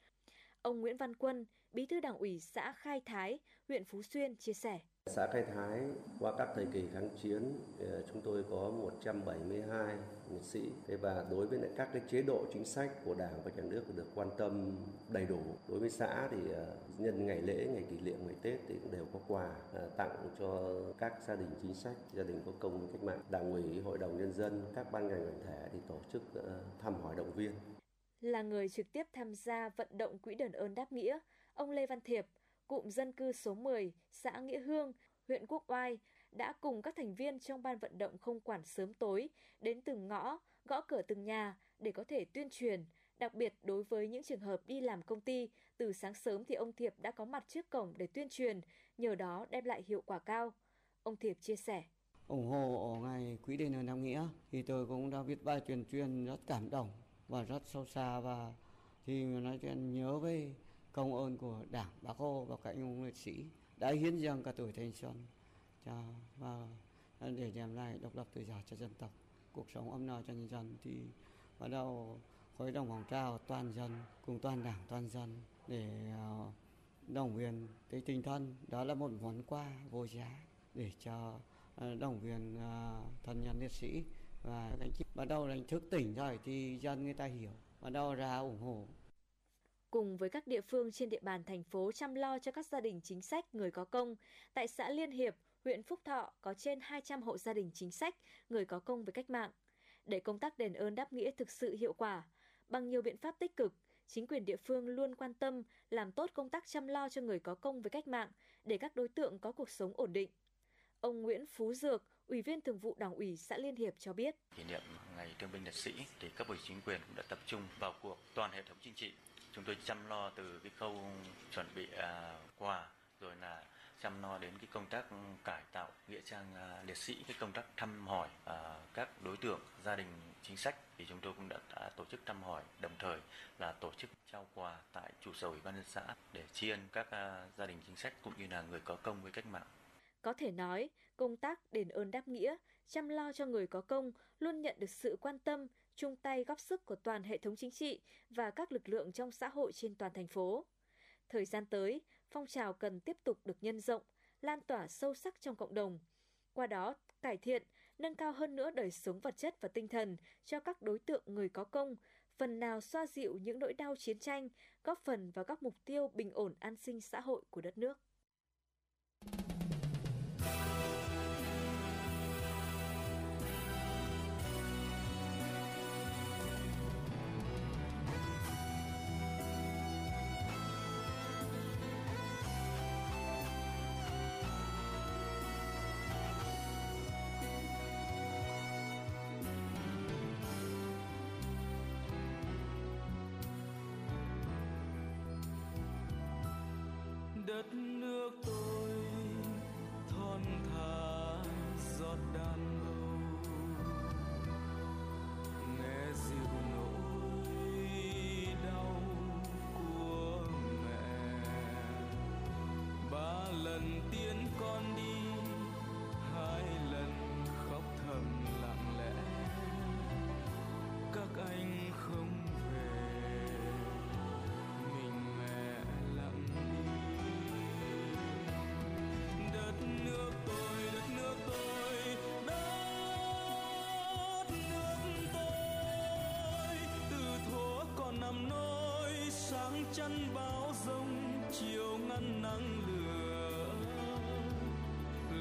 Ông Nguyễn Văn Quân, Bí thư Đảng ủy xã Khai Thái, huyện Phú Xuyên chia sẻ. Xã Khai Thái qua các thời kỳ kháng chiến ờ, chúng tôi có 172 liệt sĩ và đối với các cái chế độ chính sách của Đảng và Nhà nước được quan tâm đầy đủ. Đối với xã thì ờ, nhân ngày lễ, ngày kỷ niệm, ngày Tết thì cũng đều có quà ờ, tặng cho các gia đình chính sách, gia đình có công với cách mạng. Đảng ủy, Hội đồng nhân dân, các ban ngành đoàn thể thì tổ chức thăm hỏi động viên. Là người trực tiếp tham gia vận động quỹ đền ơn đáp nghĩa, ông Lê Văn Thiệp, cụm dân cư số 10, xã Nghĩa Hương, huyện Quốc Oai đã cùng các thành viên trong ban vận động không quản sớm tối đến từng ngõ, gõ cửa từng nhà để có thể tuyên truyền, đặc biệt đối với những trường hợp đi làm công ty, từ sáng sớm thì ông Thiệp đã có mặt trước cổng để tuyên truyền, nhờ đó đem lại hiệu quả cao. Ông Thiệp chia sẻ. ủng hộ ở ngày Quỹ đền ơn đáp nghĩa thì tôi cũng đã viết bài truyền truyền rất cảm động và rất sâu xa và thì nói chuyện nhớ về công ơn của Đảng, Bác Hồ và các anh hùng liệt sĩ đã hiến dâng cả tuổi thanh xuân cho và để đem lại độc lập tự do cho dân tộc cuộc sống ấm no cho nhân dân. Thì bắt đầu khối đồng phong trao toàn dân cùng toàn đảng toàn dân để đồng động viên cái tinh thần. Đó là một món quà vô giá để cho đồng động viên à, thân nhân liệt sĩ. Và anh chị bắt đầu đánh thức tỉnh rồi thì dân người ta hiểu bắt đầu ra ủng hộ cùng với các địa phương trên địa bàn thành phố chăm lo cho các gia đình chính sách người có công. Tại xã Liên Hiệp, huyện Phúc Thọ có trên 200 hộ gia đình chính sách người có công với cách mạng. Để công tác đền ơn đáp nghĩa thực sự hiệu quả, bằng nhiều biện pháp tích cực, chính quyền địa phương luôn quan tâm làm tốt công tác chăm lo cho người có công với cách mạng để các đối tượng có cuộc sống ổn định. Ông Nguyễn Phú Dược, Ủy viên Thường vụ Đảng ủy xã Liên Hiệp cho biết. Kỷ niệm ngày thương binh liệt sĩ thì cấp ủy chính quyền cũng đã tập trung vào cuộc toàn hệ thống chính trị chúng tôi chăm lo từ cái khâu chuẩn bị à, quà rồi là chăm lo đến cái công tác cải tạo nghĩa trang à, liệt sĩ cái công tác thăm hỏi à, các đối tượng gia đình chính sách thì chúng tôi cũng đã, đã tổ chức thăm hỏi đồng thời là tổ chức trao quà tại trụ sở ủy ban nhân xã để tri ân các à, gia đình chính sách cũng như là người có công với cách mạng. Có thể nói công tác đền ơn đáp nghĩa chăm lo cho người có công luôn nhận được sự quan tâm chung tay góp sức của toàn hệ thống chính trị và các lực lượng trong xã hội trên toàn thành phố. Thời gian tới, phong trào cần tiếp tục được nhân rộng, lan tỏa sâu sắc trong cộng đồng. Qua đó, cải thiện, nâng cao hơn nữa đời sống vật chất và tinh thần cho các đối tượng người có công, phần nào xoa dịu những nỗi đau chiến tranh, góp phần vào các mục tiêu bình ổn an sinh xã hội của đất nước. Đất chăn bão rông chiều ngăn nắng lửa.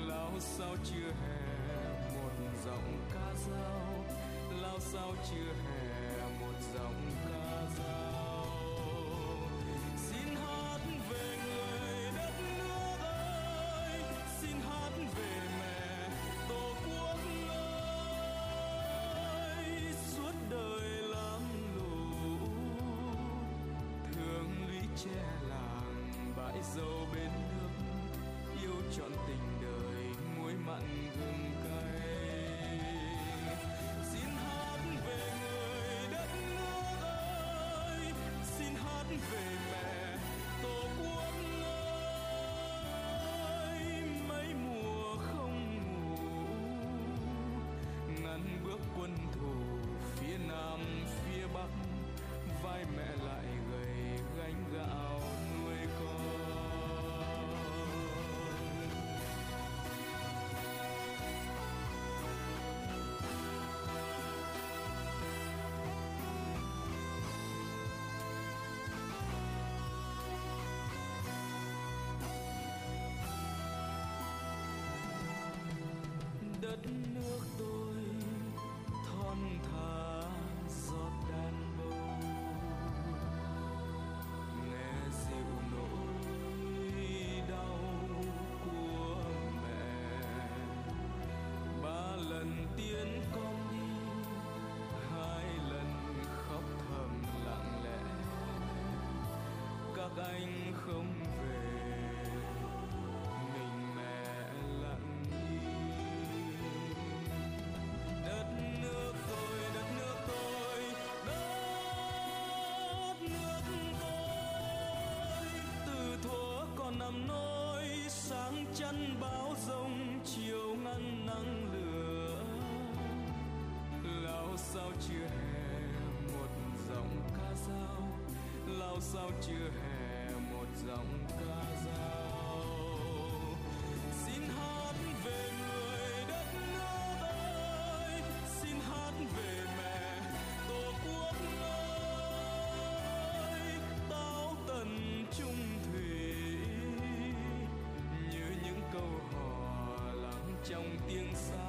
Lao sao chưa hè một giọng ca dao? Lao sao chưa hè một giọng ca dao? dầu bên nước, yêu trọn tình đời muối mặn gừng cay. Xin hát về người đất nước ơi, xin hát về mẹ tổ quốc ơi. Mấy mùa không ngủ ngàn anh không về, mình mẹ lặng đi đất nước tôi, đất nước tôi, đất nước tôi. Từ thuở còn nằm nôi, sáng chăn báo rông, chiều ngăn nắng lửa. Lao sao chưa hè, một giọng ca dao. Lao sao chưa hè trong tiếng sao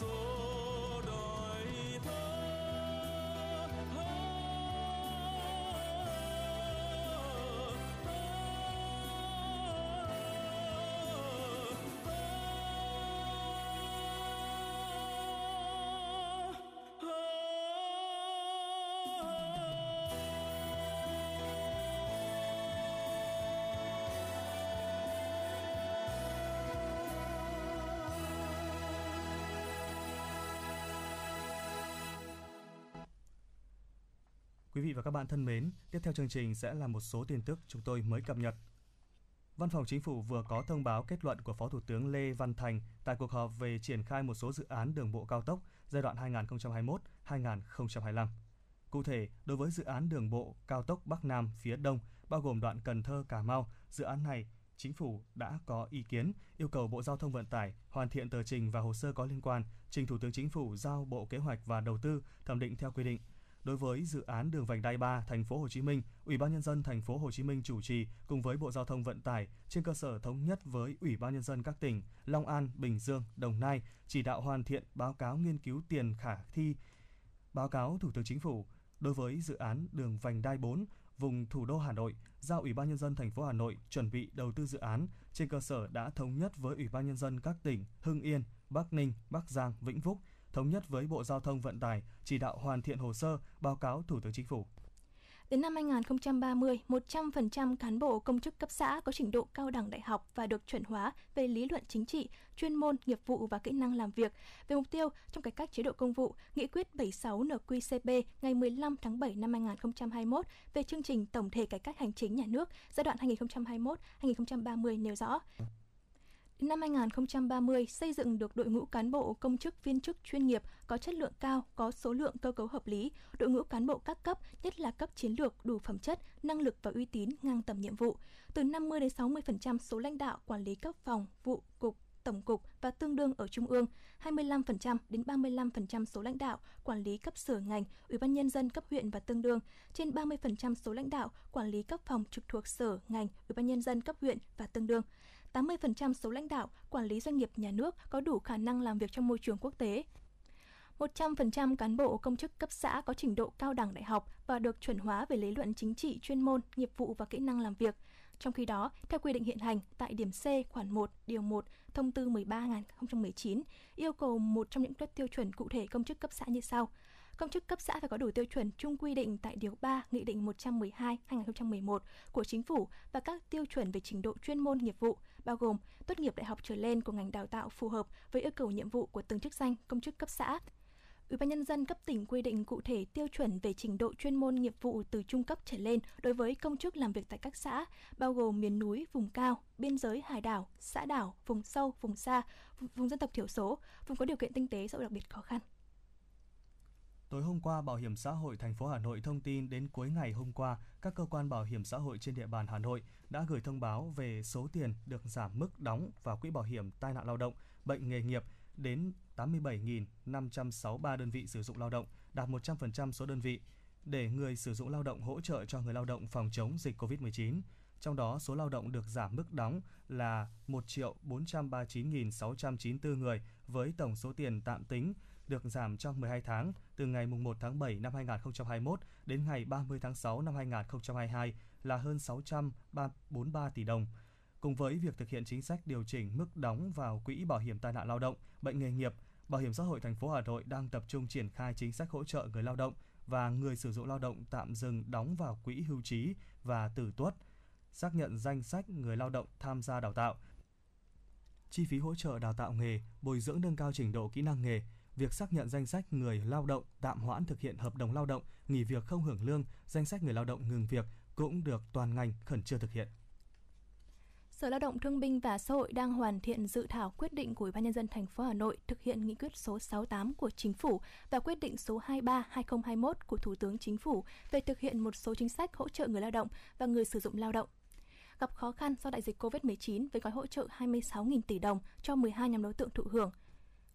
cửa Quý vị và các bạn thân mến, tiếp theo chương trình sẽ là một số tin tức chúng tôi mới cập nhật. Văn phòng Chính phủ vừa có thông báo kết luận của Phó Thủ tướng Lê Văn Thành tại cuộc họp về triển khai một số dự án đường bộ cao tốc giai đoạn 2021-2025. Cụ thể, đối với dự án đường bộ cao tốc Bắc Nam phía Đông, bao gồm đoạn Cần Thơ Cà Mau, dự án này Chính phủ đã có ý kiến yêu cầu Bộ Giao thông Vận tải hoàn thiện tờ trình và hồ sơ có liên quan, trình Thủ tướng Chính phủ giao Bộ Kế hoạch và Đầu tư thẩm định theo quy định. Đối với dự án đường vành đai 3 thành phố Hồ Chí Minh, Ủy ban nhân dân thành phố Hồ Chí Minh chủ trì cùng với Bộ Giao thông Vận tải trên cơ sở thống nhất với Ủy ban nhân dân các tỉnh Long An, Bình Dương, Đồng Nai chỉ đạo hoàn thiện báo cáo nghiên cứu tiền khả thi báo cáo Thủ tướng Chính phủ đối với dự án đường vành đai 4 vùng thủ đô Hà Nội, giao Ủy ban nhân dân thành phố Hà Nội chuẩn bị đầu tư dự án trên cơ sở đã thống nhất với Ủy ban nhân dân các tỉnh Hưng Yên, Bắc Ninh, Bắc Giang, Vĩnh Phúc thống nhất với Bộ Giao thông Vận tải chỉ đạo hoàn thiện hồ sơ báo cáo Thủ tướng Chính phủ. Đến năm 2030, 100% cán bộ công chức cấp xã có trình độ cao đẳng đại học và được chuẩn hóa về lý luận chính trị, chuyên môn, nghiệp vụ và kỹ năng làm việc. Về mục tiêu trong cải cách chế độ công vụ, Nghị quyết 76 NQCP ngày 15 tháng 7 năm 2021 về chương trình tổng thể cải cách hành chính nhà nước giai đoạn 2021-2030 nêu rõ. Đến năm 2030, xây dựng được đội ngũ cán bộ công chức viên chức chuyên nghiệp có chất lượng cao, có số lượng cơ cấu hợp lý, đội ngũ cán bộ các cấp, nhất là cấp chiến lược đủ phẩm chất, năng lực và uy tín ngang tầm nhiệm vụ. Từ 50 đến 60% số lãnh đạo quản lý cấp phòng, vụ, cục, tổng cục và tương đương ở trung ương, 25% đến 35% số lãnh đạo quản lý cấp sở ngành, ủy ban nhân dân cấp huyện và tương đương, trên 30% số lãnh đạo quản lý cấp phòng trực thuộc sở ngành, ủy ban nhân dân cấp huyện và tương đương. 80% số lãnh đạo, quản lý doanh nghiệp nhà nước có đủ khả năng làm việc trong môi trường quốc tế. 100% cán bộ công chức cấp xã có trình độ cao đẳng đại học và được chuẩn hóa về lý luận chính trị, chuyên môn, nghiệp vụ và kỹ năng làm việc. Trong khi đó, theo quy định hiện hành tại điểm C khoản 1, điều 1, thông tư 13/2019 yêu cầu một trong những tiêu chuẩn cụ thể công chức cấp xã như sau: công chức cấp xã phải có đủ tiêu chuẩn chung quy định tại Điều 3 Nghị định 112-2011 của Chính phủ và các tiêu chuẩn về trình độ chuyên môn nghiệp vụ, bao gồm tốt nghiệp đại học trở lên của ngành đào tạo phù hợp với yêu cầu nhiệm vụ của từng chức danh công chức cấp xã. Ủy ban nhân dân cấp tỉnh quy định cụ thể tiêu chuẩn về trình độ chuyên môn nghiệp vụ từ trung cấp trở lên đối với công chức làm việc tại các xã, bao gồm miền núi, vùng cao, biên giới hải đảo, xã đảo, vùng sâu, vùng xa, vùng dân tộc thiểu số, vùng có điều kiện kinh tế xã hội đặc biệt khó khăn. Tối hôm qua, Bảo hiểm xã hội thành phố Hà Nội thông tin đến cuối ngày hôm qua, các cơ quan bảo hiểm xã hội trên địa bàn Hà Nội đã gửi thông báo về số tiền được giảm mức đóng vào quỹ bảo hiểm tai nạn lao động, bệnh nghề nghiệp đến 87.563 đơn vị sử dụng lao động, đạt 100% số đơn vị, để người sử dụng lao động hỗ trợ cho người lao động phòng chống dịch COVID-19. Trong đó, số lao động được giảm mức đóng là 1.439.694 người với tổng số tiền tạm tính được giảm trong 12 tháng từ ngày 1 tháng 7 năm 2021 đến ngày 30 tháng 6 năm 2022 là hơn 643 tỷ đồng. Cùng với việc thực hiện chính sách điều chỉnh mức đóng vào quỹ bảo hiểm tai nạn lao động, bệnh nghề nghiệp, Bảo hiểm xã hội thành phố Hà Nội đang tập trung triển khai chính sách hỗ trợ người lao động và người sử dụng lao động tạm dừng đóng vào quỹ hưu trí và tử tuất, xác nhận danh sách người lao động tham gia đào tạo, chi phí hỗ trợ đào tạo nghề, bồi dưỡng nâng cao trình độ kỹ năng nghề, việc xác nhận danh sách người lao động tạm hoãn thực hiện hợp đồng lao động, nghỉ việc không hưởng lương, danh sách người lao động ngừng việc cũng được toàn ngành khẩn trương thực hiện. Sở Lao động Thương binh và Xã hội đang hoàn thiện dự thảo quyết định của Ủy ban nhân dân thành phố Hà Nội thực hiện nghị quyết số 68 của Chính phủ và quyết định số 23/2021 của Thủ tướng Chính phủ về thực hiện một số chính sách hỗ trợ người lao động và người sử dụng lao động gặp khó khăn do đại dịch COVID-19 với gói hỗ trợ 26.000 tỷ đồng cho 12 nhóm đối tượng thụ hưởng.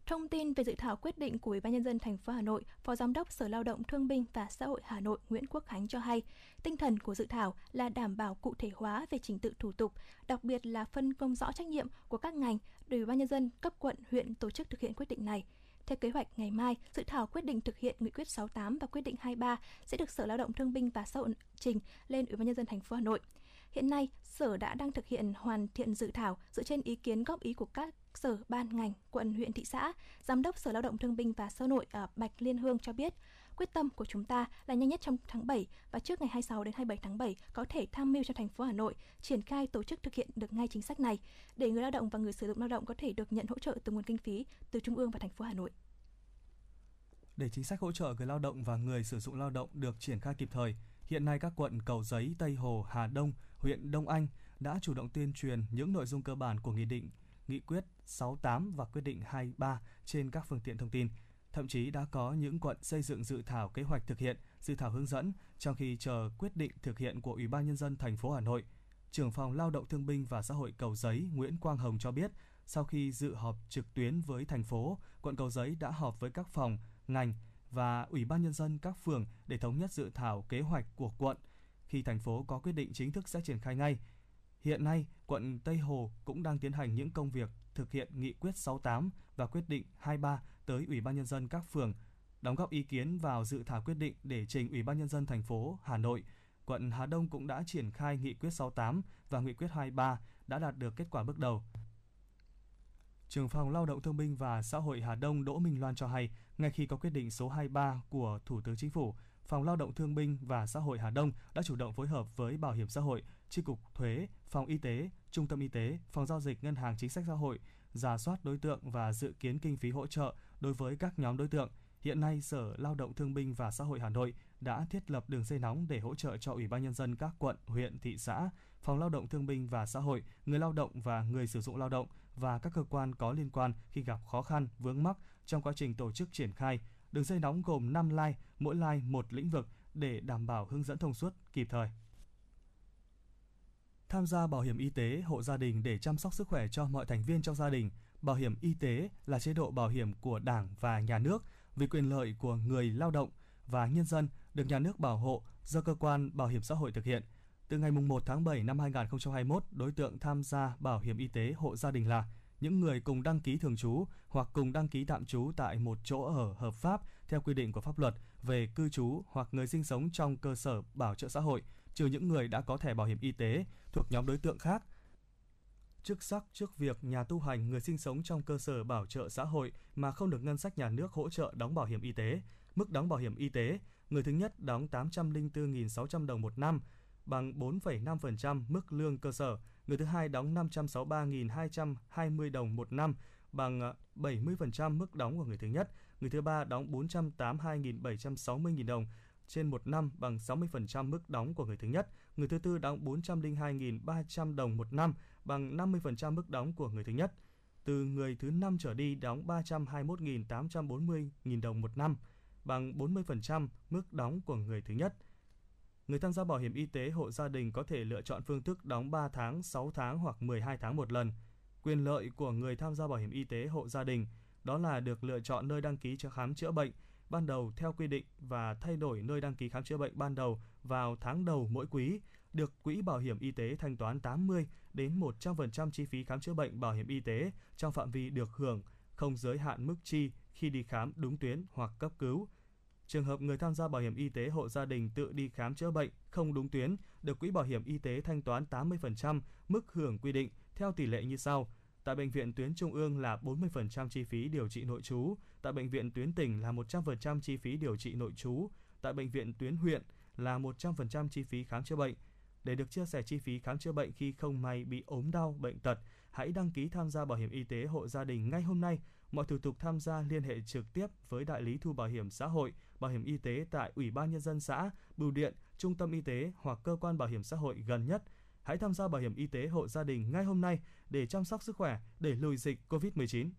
Thông tin về dự thảo quyết định của Ủy ban nhân dân thành phố Hà Nội, Phó Giám đốc Sở Lao động Thương binh và Xã hội Hà Nội Nguyễn Quốc Khánh cho hay, tinh thần của dự thảo là đảm bảo cụ thể hóa về trình tự thủ tục, đặc biệt là phân công rõ trách nhiệm của các ngành để Ủy ban nhân dân cấp quận, huyện tổ chức thực hiện quyết định này. Theo kế hoạch, ngày mai, dự thảo quyết định thực hiện nghị quyết 68 và quyết định 23 sẽ được Sở Lao động Thương binh và Xã hội trình lên Ủy ban nhân dân thành phố Hà Nội. Hiện nay, Sở đã đang thực hiện hoàn thiện dự thảo dựa trên ý kiến góp ý của các sở ban ngành, quận, huyện, thị xã. Giám đốc Sở Lao động Thương binh và Xã hội ở Bạch Liên Hương cho biết, quyết tâm của chúng ta là nhanh nhất trong tháng 7 và trước ngày 26 đến 27 tháng 7 có thể tham mưu cho thành phố Hà Nội triển khai tổ chức thực hiện được ngay chính sách này để người lao động và người sử dụng lao động có thể được nhận hỗ trợ từ nguồn kinh phí từ trung ương và thành phố Hà Nội. Để chính sách hỗ trợ người lao động và người sử dụng lao động được triển khai kịp thời, hiện nay các quận Cầu Giấy, Tây Hồ, Hà Đông, huyện Đông Anh đã chủ động tuyên truyền những nội dung cơ bản của nghị định, nghị quyết 68 và quyết định 23 trên các phương tiện thông tin. Thậm chí đã có những quận xây dựng dự thảo kế hoạch thực hiện, dự thảo hướng dẫn trong khi chờ quyết định thực hiện của Ủy ban nhân dân thành phố Hà Nội. Trưởng phòng Lao động Thương binh và Xã hội Cầu Giấy Nguyễn Quang Hồng cho biết, sau khi dự họp trực tuyến với thành phố, quận Cầu Giấy đã họp với các phòng, ngành và Ủy ban nhân dân các phường để thống nhất dự thảo kế hoạch của quận. Khi thành phố có quyết định chính thức sẽ triển khai ngay. Hiện nay, quận Tây Hồ cũng đang tiến hành những công việc thực hiện nghị quyết 68 và quyết định 23 tới Ủy ban nhân dân các phường, đóng góp ý kiến vào dự thảo quyết định để trình Ủy ban nhân dân thành phố Hà Nội. Quận Hà Đông cũng đã triển khai nghị quyết 68 và nghị quyết 23 đã đạt được kết quả bước đầu. Trưởng phòng Lao động Thương binh và Xã hội Hà Đông Đỗ Minh Loan cho hay, ngay khi có quyết định số 23 của Thủ tướng Chính phủ, Phòng Lao động Thương binh và Xã hội Hà Đông đã chủ động phối hợp với Bảo hiểm xã hội, Chi cục Thuế, Phòng Y tế, Trung tâm Y tế, Phòng giao dịch Ngân hàng Chính sách Xã hội, giả soát đối tượng và dự kiến kinh phí hỗ trợ đối với các nhóm đối tượng. Hiện nay, Sở Lao động Thương binh và Xã hội Hà Nội đã thiết lập đường dây nóng để hỗ trợ cho Ủy ban nhân dân các quận, huyện, thị xã, Phòng Lao động Thương binh và Xã hội, người lao động và người sử dụng lao động và các cơ quan có liên quan khi gặp khó khăn, vướng mắc trong quá trình tổ chức triển khai. Đường dây nóng gồm 5 line, mỗi line một lĩnh vực để đảm bảo hướng dẫn thông suốt kịp thời. Tham gia bảo hiểm y tế hộ gia đình để chăm sóc sức khỏe cho mọi thành viên trong gia đình, bảo hiểm y tế là chế độ bảo hiểm của Đảng và nhà nước vì quyền lợi của người lao động và nhân dân được nhà nước bảo hộ do cơ quan bảo hiểm xã hội thực hiện. Từ ngày 1 tháng 7 năm 2021, đối tượng tham gia bảo hiểm y tế hộ gia đình là những người cùng đăng ký thường trú hoặc cùng đăng ký tạm trú tại một chỗ ở hợp pháp theo quy định của pháp luật về cư trú hoặc người sinh sống trong cơ sở bảo trợ xã hội, trừ những người đã có thẻ bảo hiểm y tế thuộc nhóm đối tượng khác. trước sắc trước việc nhà tu hành người sinh sống trong cơ sở bảo trợ xã hội mà không được ngân sách nhà nước hỗ trợ đóng bảo hiểm y tế, mức đóng bảo hiểm y tế, người thứ nhất đóng 804.600 đồng một năm, bằng 4,5% mức lương cơ sở, người thứ hai đóng 563.220 đồng một năm, bằng ờ, 70% mức đóng của người thứ nhất, người thứ ba đóng 482.760.000 đồng trên một năm bằng 60% mức đóng của người thứ nhất, người thứ tư đóng 402.300 đồng một năm bằng 50% mức đóng của người thứ nhất. Từ người thứ năm trở đi đóng 321.840.000 đồng một năm bằng 40% mức đóng của người thứ nhất. Người tham gia bảo hiểm y tế hộ gia đình có thể lựa chọn phương thức đóng 3 tháng, 6 tháng hoặc 12 tháng một lần. Quyền lợi của người tham gia bảo hiểm y tế hộ gia đình đó là được lựa chọn nơi đăng ký cho khám chữa bệnh ban đầu theo quy định và thay đổi nơi đăng ký khám chữa bệnh ban đầu vào tháng đầu mỗi quý, được quỹ bảo hiểm y tế thanh toán 80 đến 100% chi phí khám chữa bệnh bảo hiểm y tế trong phạm vi được hưởng, không giới hạn mức chi khi đi khám đúng tuyến hoặc cấp cứu. Trường hợp người tham gia bảo hiểm y tế hộ gia đình tự đi khám chữa bệnh không đúng tuyến, được quỹ bảo hiểm y tế thanh toán 80% mức hưởng quy định theo tỷ lệ như sau: Tại bệnh viện tuyến trung ương là 40% chi phí điều trị nội trú, tại bệnh viện tuyến tỉnh là 100% chi phí điều trị nội trú, tại bệnh viện tuyến huyện là 100% chi phí khám chữa bệnh. Để được chia sẻ chi phí khám chữa bệnh khi không may bị ốm đau, bệnh tật, hãy đăng ký tham gia bảo hiểm y tế hộ gia đình ngay hôm nay. Mọi thủ tục tham gia liên hệ trực tiếp với đại lý thu bảo hiểm xã hội, bảo hiểm y tế tại Ủy ban nhân dân xã, bưu điện, trung tâm y tế hoặc cơ quan bảo hiểm xã hội gần nhất. Hãy tham gia bảo hiểm y tế hộ gia đình ngay hôm nay để chăm sóc sức khỏe, để lùi dịch COVID-19.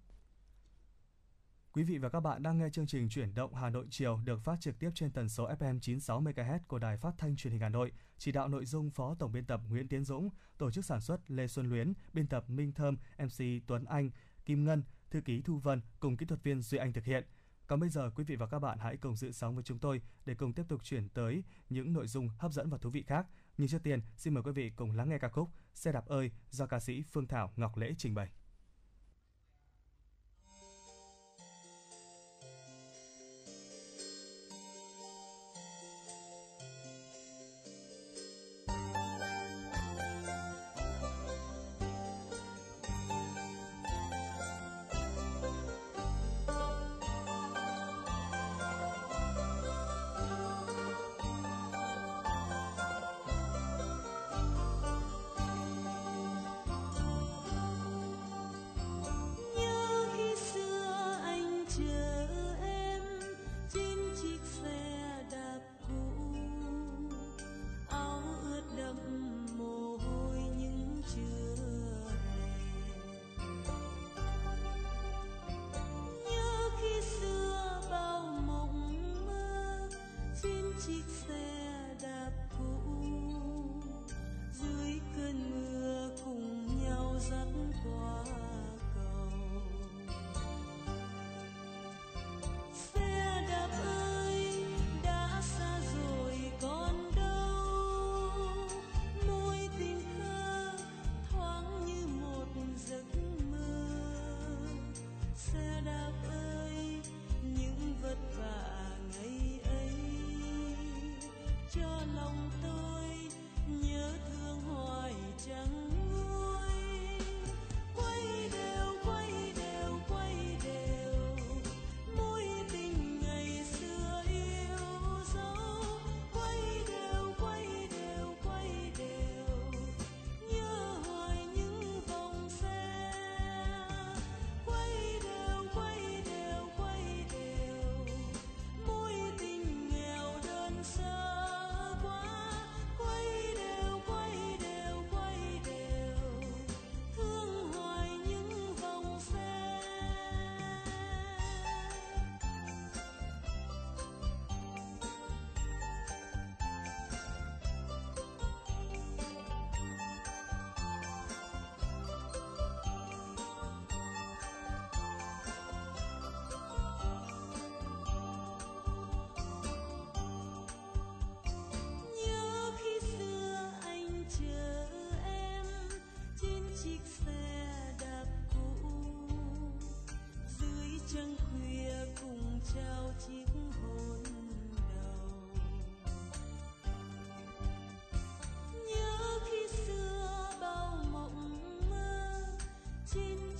Quý vị và các bạn đang nghe chương trình Chuyển động Hà Nội chiều được phát trực tiếp trên tần số FM 96 MHz của Đài Phát thanh Truyền hình Hà Nội. Chỉ đạo nội dung Phó Tổng biên tập Nguyễn Tiến Dũng, tổ chức sản xuất Lê Xuân Luyến, biên tập Minh Thơm, MC Tuấn Anh, Kim Ngân, thư ký Thu Vân cùng kỹ thuật viên Duy Anh thực hiện. Còn bây giờ quý vị và các bạn hãy cùng giữ sóng với chúng tôi để cùng tiếp tục chuyển tới những nội dung hấp dẫn và thú vị khác. Nhưng trước tiên, xin mời quý vị cùng lắng nghe ca khúc Xe đạp ơi do ca sĩ Phương Thảo Ngọc Lễ trình bày.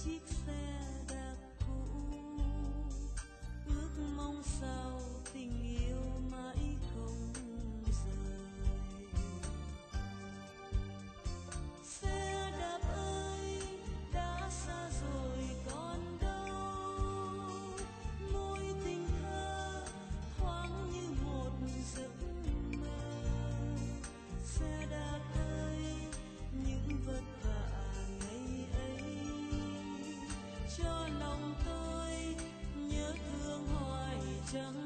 Cho chẳng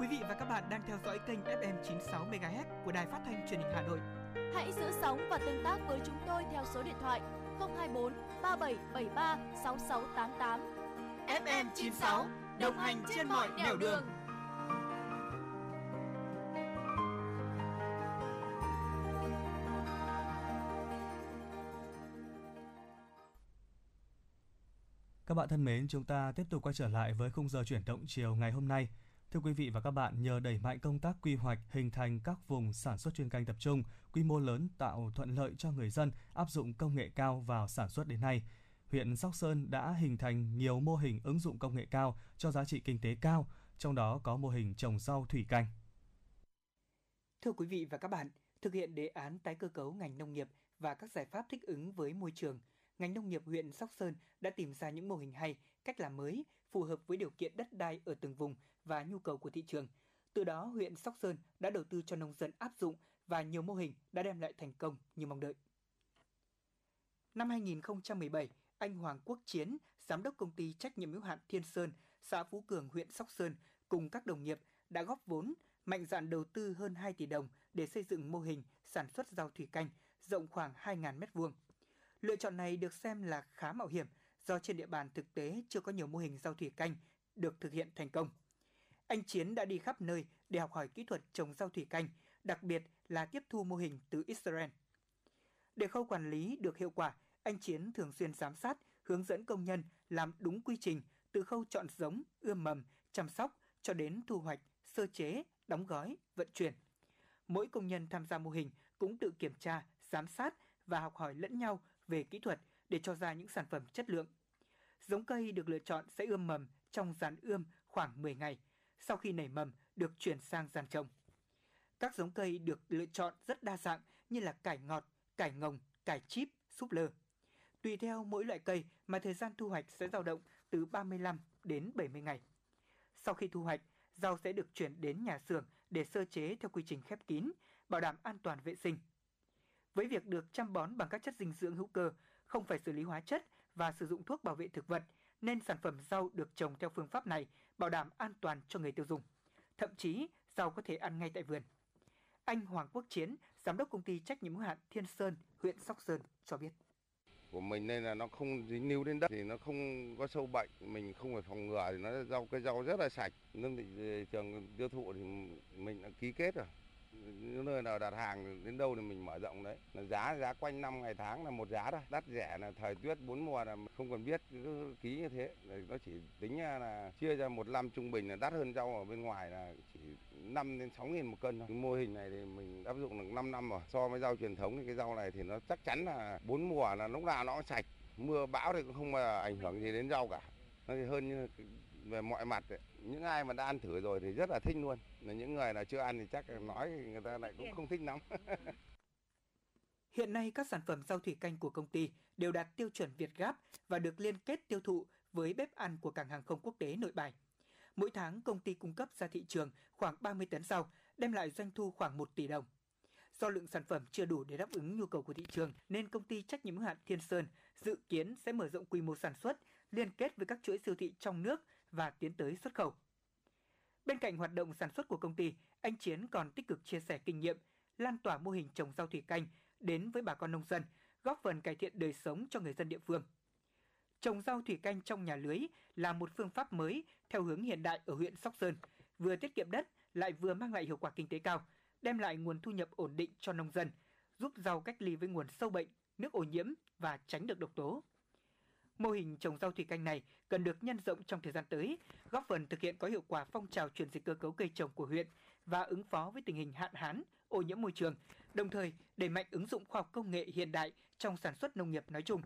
Quý vị và các bạn đang theo dõi kênh FM 96 MHz của đài phát thanh truyền hình Hà Nội. Hãy giữ sóng và tương tác với chúng tôi theo số điện thoại 024 3773 6688. FM 96 đồng hành trên mọi nẻo đường. Các bạn thân mến, chúng ta tiếp tục quay trở lại với khung giờ chuyển động chiều ngày hôm nay. Thưa quý vị và các bạn, nhờ đẩy mạnh công tác quy hoạch hình thành các vùng sản xuất chuyên canh tập trung, quy mô lớn tạo thuận lợi cho người dân áp dụng công nghệ cao vào sản xuất đến nay, huyện Sóc Sơn đã hình thành nhiều mô hình ứng dụng công nghệ cao cho giá trị kinh tế cao, trong đó có mô hình trồng rau thủy canh. Thưa quý vị và các bạn, thực hiện đề án tái cơ cấu ngành nông nghiệp và các giải pháp thích ứng với môi trường, ngành nông nghiệp huyện Sóc Sơn đã tìm ra những mô hình hay, cách làm mới, phù hợp với điều kiện đất đai ở từng vùng và nhu cầu của thị trường. Từ đó, huyện Sóc Sơn đã đầu tư cho nông dân áp dụng và nhiều mô hình đã đem lại thành công như mong đợi. Năm 2017, anh Hoàng Quốc Chiến, giám đốc công ty trách nhiệm hữu hạn Thiên Sơn, xã Phú Cường, huyện Sóc Sơn cùng các đồng nghiệp đã góp vốn mạnh dạn đầu tư hơn 2 tỷ đồng để xây dựng mô hình sản xuất rau thủy canh rộng khoảng 2.000 m2. Lựa chọn này được xem là khá mạo hiểm do trên địa bàn thực tế chưa có nhiều mô hình rau thủy canh được thực hiện thành công. Anh Chiến đã đi khắp nơi để học hỏi kỹ thuật trồng rau thủy canh, đặc biệt là tiếp thu mô hình từ Israel. Để khâu quản lý được hiệu quả, anh Chiến thường xuyên giám sát, hướng dẫn công nhân làm đúng quy trình từ khâu chọn giống, ươm mầm, chăm sóc cho đến thu hoạch, sơ chế, đóng gói, vận chuyển. Mỗi công nhân tham gia mô hình cũng tự kiểm tra, giám sát và học hỏi lẫn nhau về kỹ thuật để cho ra những sản phẩm chất lượng. Giống cây được lựa chọn sẽ ươm mầm trong giàn ươm khoảng 10 ngày, sau khi nảy mầm được chuyển sang giàn trồng. Các giống cây được lựa chọn rất đa dạng như là cải ngọt, cải ngồng, cải chip, súp lơ. Tùy theo mỗi loại cây mà thời gian thu hoạch sẽ dao động từ 35 đến 70 ngày. Sau khi thu hoạch, rau sẽ được chuyển đến nhà xưởng để sơ chế theo quy trình khép kín, bảo đảm an toàn vệ sinh. Với việc được chăm bón bằng các chất dinh dưỡng hữu cơ, không phải xử lý hóa chất và sử dụng thuốc bảo vệ thực vật, nên sản phẩm rau được trồng theo phương pháp này bảo đảm an toàn cho người tiêu dùng. Thậm chí, rau có thể ăn ngay tại vườn. Anh Hoàng Quốc Chiến, giám đốc công ty trách nhiệm hữu hạn Thiên Sơn, huyện Sóc Sơn cho biết của mình nên là nó không dính níu đến đất thì nó không có sâu bệnh mình không phải phòng ngừa thì nó rau cây rau rất là sạch nên thị trường tiêu thụ thì mình đã ký kết rồi những nơi nào đặt hàng đến đâu thì mình mở rộng đấy là giá giá quanh năm, ngày tháng là một giá thôi đắt rẻ là thời tiết bốn mùa là không cần biết, cứ ký như thế nó chỉ tính là chia ra một năm trung bình là đắt hơn rau ở bên ngoài là chỉ 5 đến 6 nghìn một cân thôi. Mô hình này thì mình áp dụng được 5 năm rồi. So với rau truyền thống thì cái rau này thì nó chắc chắn là bốn mùa là lúc nào nó sạch. Mưa bão thì cũng không mà ảnh hưởng gì đến rau cả. Nó thì hơn như về mọi mặt ấy. những ai mà đã ăn thử rồi thì rất là thích luôn là những người nào chưa ăn thì chắc là nói người ta lại cũng không thích lắm [laughs] Hiện nay các sản phẩm rau thủy canh của công ty đều đạt tiêu chuẩn Việt Gap và được liên kết tiêu thụ với bếp ăn của cảng hàng không quốc tế Nội Bài. Mỗi tháng công ty cung cấp ra thị trường khoảng 30 tấn rau, đem lại doanh thu khoảng 1 tỷ đồng. Do lượng sản phẩm chưa đủ để đáp ứng nhu cầu của thị trường nên công ty trách nhiệm hữu hạn Thiên Sơn dự kiến sẽ mở rộng quy mô sản xuất, liên kết với các chuỗi siêu thị trong nước và tiến tới xuất khẩu. Bên cạnh hoạt động sản xuất của công ty, anh Chiến còn tích cực chia sẻ kinh nghiệm, lan tỏa mô hình trồng rau thủy canh đến với bà con nông dân, góp phần cải thiện đời sống cho người dân địa phương. Trồng rau thủy canh trong nhà lưới là một phương pháp mới theo hướng hiện đại ở huyện Sóc Sơn, vừa tiết kiệm đất lại vừa mang lại hiệu quả kinh tế cao, đem lại nguồn thu nhập ổn định cho nông dân, giúp rau cách ly với nguồn sâu bệnh, nước ô nhiễm và tránh được độc tố. Mô hình trồng rau thủy canh này cần được nhân rộng trong thời gian tới, góp phần thực hiện có hiệu quả phong trào chuyển dịch cơ cấu cây trồng của huyện và ứng phó với tình hình hạn hán, ô nhiễm môi trường, đồng thời đẩy mạnh ứng dụng khoa học công nghệ hiện đại trong sản xuất nông nghiệp nói chung.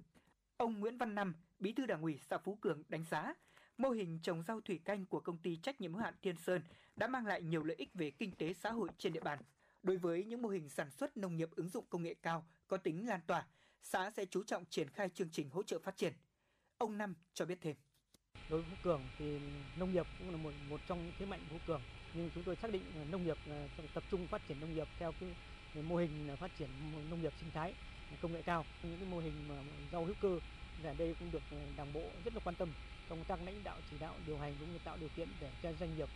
Ông Nguyễn Văn Năm, Bí thư Đảng ủy xã Phú Cường đánh giá, mô hình trồng rau thủy canh của công ty trách nhiệm hữu hạn Thiên Sơn đã mang lại nhiều lợi ích về kinh tế xã hội trên địa bàn. Đối với những mô hình sản xuất nông nghiệp ứng dụng công nghệ cao có tính lan tỏa, xã sẽ chú trọng triển khai chương trình hỗ trợ phát triển. Ông Năm cho biết thêm. Đối với Phú Cường thì nông nghiệp cũng là một một trong những thế mạnh của Phú Cường, nhưng chúng tôi xác định nông nghiệp tập trung phát triển nông nghiệp theo cái mô hình phát triển nông nghiệp sinh thái công nghệ cao. Những cái mô hình mà rau hữu cơ ở đây cũng được đảng bộ rất là quan tâm công tác lãnh đạo chỉ đạo điều hành cũng như tạo điều kiện để cho doanh nghiệp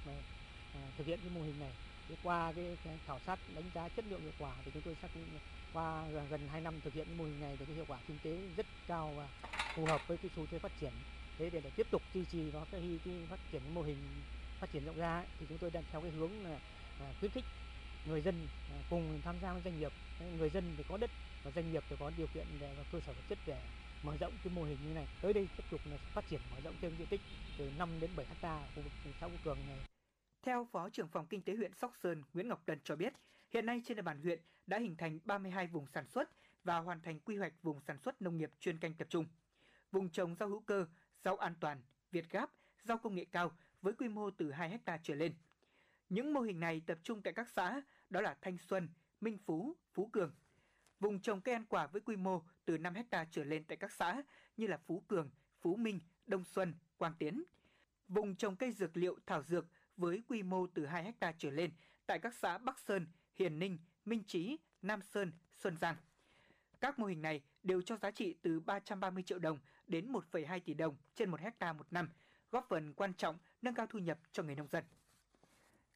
à, thực hiện cái mô hình này thì qua cái, cái khảo sát đánh giá chất lượng hiệu quả thì chúng tôi xác định qua gần 2 năm thực hiện mô hình này thì cái hiệu quả kinh tế rất cao và phù hợp với cái xu thế phát triển. Thế để, để tiếp tục duy trì nó cái, cái phát triển mô hình phát triển rộng ra ấy, thì chúng tôi đang theo cái hướng là à, khuyến khích người dân à, cùng tham gia với doanh nghiệp. Người dân thì có đất và doanh nghiệp thì có điều kiện để và cơ sở vật chất để mở rộng cái mô hình như này. Tới đây tiếp tục là phát triển mở rộng thêm diện tích từ 5 đến 7 hecta khu vực xã Phú Cường này. Theo Phó trưởng phòng Kinh tế huyện Sóc Sơn Nguyễn Ngọc Tân cho biết, hiện nay trên địa bàn huyện đã hình thành 32 vùng sản xuất và hoàn thành quy hoạch vùng sản xuất nông nghiệp chuyên canh tập trung. Vùng trồng rau hữu cơ, rau an toàn, Việt Gáp, rau công nghệ cao với quy mô từ 2 hecta trở lên. Những mô hình này tập trung tại các xã đó là Thanh Xuân, Minh Phú, Phú Cường. Vùng trồng cây ăn quả với quy mô từ 5 hecta trở lên tại các xã như là Phú Cường, Phú Minh, Đông Xuân, Quang Tiến. Vùng trồng cây dược liệu thảo dược với quy mô từ 2 hecta trở lên tại các xã Bắc Sơn, Hiền Ninh, Minh Trí, Nam Sơn, Xuân Giang. Các mô hình này đều cho giá trị từ 330 triệu đồng đến 1,2 tỷ đồng trên 1 hecta một năm, góp phần quan trọng nâng cao thu nhập cho người nông dân.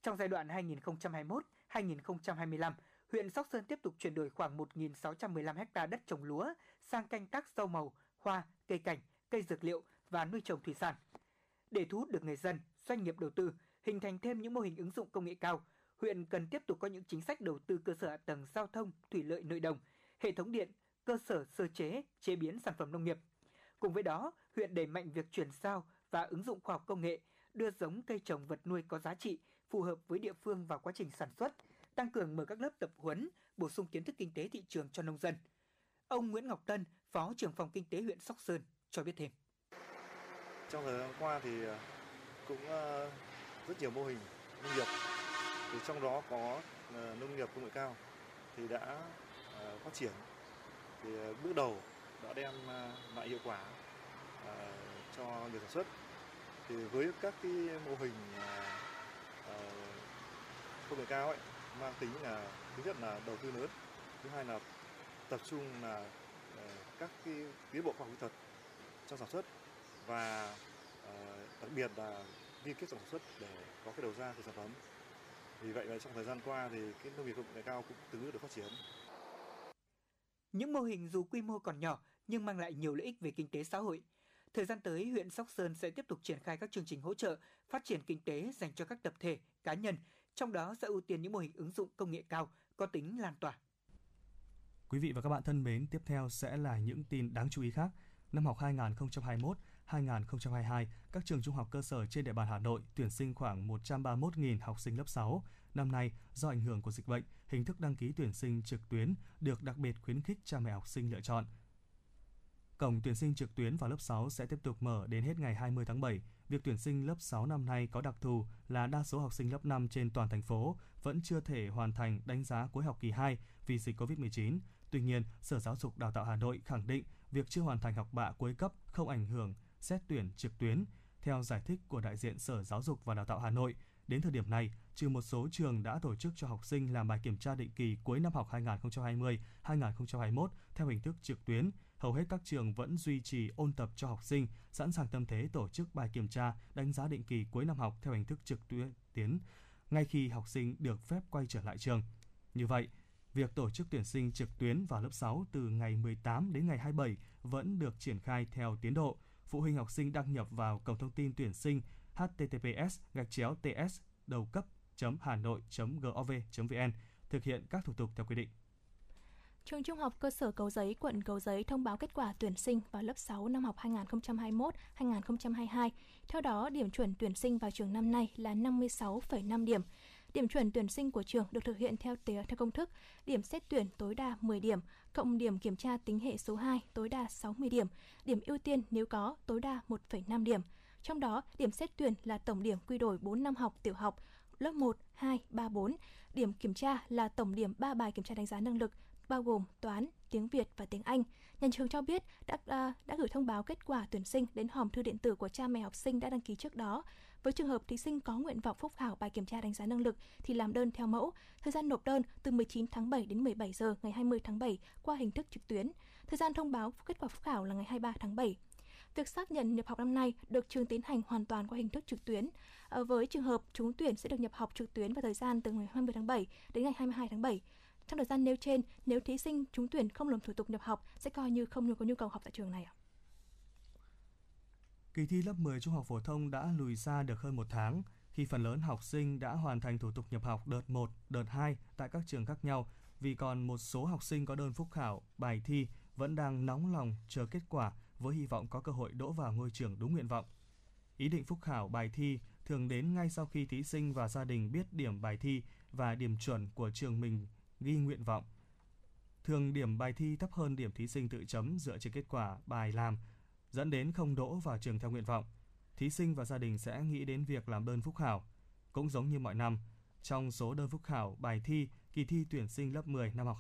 Trong giai đoạn 2021-2025, huyện Sóc Sơn tiếp tục chuyển đổi khoảng 1.615 ha đất trồng lúa sang canh tác rau màu, hoa, cây cảnh, cây dược liệu và nuôi trồng thủy sản. Để thu hút được người dân, doanh nghiệp đầu tư, hình thành thêm những mô hình ứng dụng công nghệ cao, huyện cần tiếp tục có những chính sách đầu tư cơ sở hạ tầng giao thông, thủy lợi nội đồng, hệ thống điện, cơ sở sơ chế, chế biến sản phẩm nông nghiệp. Cùng với đó, huyện đẩy mạnh việc chuyển giao và ứng dụng khoa học công nghệ, đưa giống cây trồng vật nuôi có giá trị phù hợp với địa phương vào quá trình sản xuất, tăng cường mở các lớp tập huấn, bổ sung kiến thức kinh tế thị trường cho nông dân. Ông Nguyễn Ngọc Tân, Phó trưởng phòng kinh tế huyện Sóc Sơn cho biết thêm. Trong thời gian qua thì ờ, cũng ờ, rất nhiều mô hình nông nghiệp, thì trong đó có ờ, nông nghiệp công nghệ cao thì đã ờ, phát triển. Thì ờ, bước đầu đã đem lại hiệu quả cho việc sản xuất. Thì với các cái mô hình công nghệ cao ấy mang tính là thứ nhất là đầu tư lớn thứ hai là tập trung là các cái tiến bộ khoa học kỹ thuật trong sản xuất và đặc biệt là liên kết sản xuất để có cái đầu ra của sản phẩm vì vậy là trong thời gian qua thì cái nông nghiệp công nghệ cao cũng từng bước được phát triển những mô hình dù quy mô còn nhỏ nhưng mang lại nhiều lợi ích về kinh tế xã hội. Thời gian tới, huyện Sóc Sơn sẽ tiếp tục triển khai các chương trình hỗ trợ phát triển kinh tế dành cho các tập thể, cá nhân, trong đó sẽ ưu tiên những mô hình ứng dụng công nghệ cao có tính lan tỏa. Quý vị và các bạn thân mến, tiếp theo sẽ là những tin đáng chú ý khác. Năm học 2021-2022, các trường trung học cơ sở trên địa bàn Hà Nội tuyển sinh khoảng 131.000 học sinh lớp 6. Năm nay, do ảnh hưởng của dịch bệnh, hình thức đăng ký tuyển sinh trực tuyến được đặc biệt khuyến khích cha mẹ học sinh lựa chọn. Cổng tuyển sinh trực tuyến vào lớp 6 sẽ tiếp tục mở đến hết ngày 20 tháng 7. Việc tuyển sinh lớp 6 năm nay có đặc thù là đa số học sinh lớp 5 trên toàn thành phố vẫn chưa thể hoàn thành đánh giá cuối học kỳ 2 vì dịch COVID-19. Tuy nhiên, Sở Giáo dục Đào tạo Hà Nội khẳng định việc chưa hoàn thành học bạ cuối cấp không ảnh hưởng xét tuyển trực tuyến. Theo giải thích của đại diện Sở Giáo dục và Đào tạo Hà Nội, đến thời điểm này, trừ một số trường đã tổ chức cho học sinh làm bài kiểm tra định kỳ cuối năm học 2020-2021 theo hình thức trực tuyến, hầu hết các trường vẫn duy trì ôn tập cho học sinh, sẵn sàng tâm thế tổ chức bài kiểm tra, đánh giá định kỳ cuối năm học theo hình thức trực tuyến, ngay khi học sinh được phép quay trở lại trường. Như vậy, việc tổ chức tuyển sinh trực tuyến vào lớp 6 từ ngày 18 đến ngày 27 vẫn được triển khai theo tiến độ. Phụ huynh học sinh đăng nhập vào cổng thông tin tuyển sinh https gạch chéo ts đầu cấp hà nội gov vn thực hiện các thủ tục theo quy định Trường Trung học cơ sở Cầu Giấy, quận Cầu Giấy thông báo kết quả tuyển sinh vào lớp 6 năm học 2021-2022. Theo đó, điểm chuẩn tuyển sinh vào trường năm nay là 56,5 điểm. Điểm chuẩn tuyển sinh của trường được thực hiện theo theo công thức điểm xét tuyển tối đa 10 điểm, cộng điểm kiểm tra tính hệ số 2 tối đa 60 điểm, điểm ưu tiên nếu có tối đa 1,5 điểm. Trong đó, điểm xét tuyển là tổng điểm quy đổi 4 năm học tiểu học, lớp 1, 2, 3, 4. Điểm kiểm tra là tổng điểm 3 bài kiểm tra đánh giá năng lực, bao gồm toán, tiếng Việt và tiếng Anh. Nhà trường cho biết đã, đã, đã gửi thông báo kết quả tuyển sinh đến hòm thư điện tử của cha mẹ học sinh đã đăng ký trước đó. Với trường hợp thí sinh có nguyện vọng phúc khảo bài kiểm tra đánh giá năng lực thì làm đơn theo mẫu. Thời gian nộp đơn từ 19 tháng 7 đến 17 giờ ngày 20 tháng 7 qua hình thức trực tuyến. Thời gian thông báo kết quả phúc khảo là ngày 23 tháng 7. việc xác nhận nhập học năm nay được trường tiến hành hoàn toàn qua hình thức trực tuyến. À, với trường hợp trúng tuyển sẽ được nhập học trực tuyến vào thời gian từ ngày 20 tháng 7 đến ngày 22 tháng 7. Trong thời gian nêu trên, nếu thí sinh trúng tuyển không làm thủ tục nhập học sẽ coi như không có nhu cầu học tại trường này ạ. Kỳ thi lớp 10 trung học phổ thông đã lùi xa được hơn một tháng khi phần lớn học sinh đã hoàn thành thủ tục nhập học đợt 1, đợt 2 tại các trường khác nhau vì còn một số học sinh có đơn phúc khảo, bài thi vẫn đang nóng lòng chờ kết quả với hy vọng có cơ hội đỗ vào ngôi trường đúng nguyện vọng. Ý định phúc khảo bài thi thường đến ngay sau khi thí sinh và gia đình biết điểm bài thi và điểm chuẩn của trường mình ghi nguyện vọng. Thường điểm bài thi thấp hơn điểm thí sinh tự chấm dựa trên kết quả bài làm, dẫn đến không đỗ vào trường theo nguyện vọng. Thí sinh và gia đình sẽ nghĩ đến việc làm đơn phúc khảo. Cũng giống như mọi năm, trong số đơn phúc khảo bài thi kỳ thi tuyển sinh lớp 10 năm học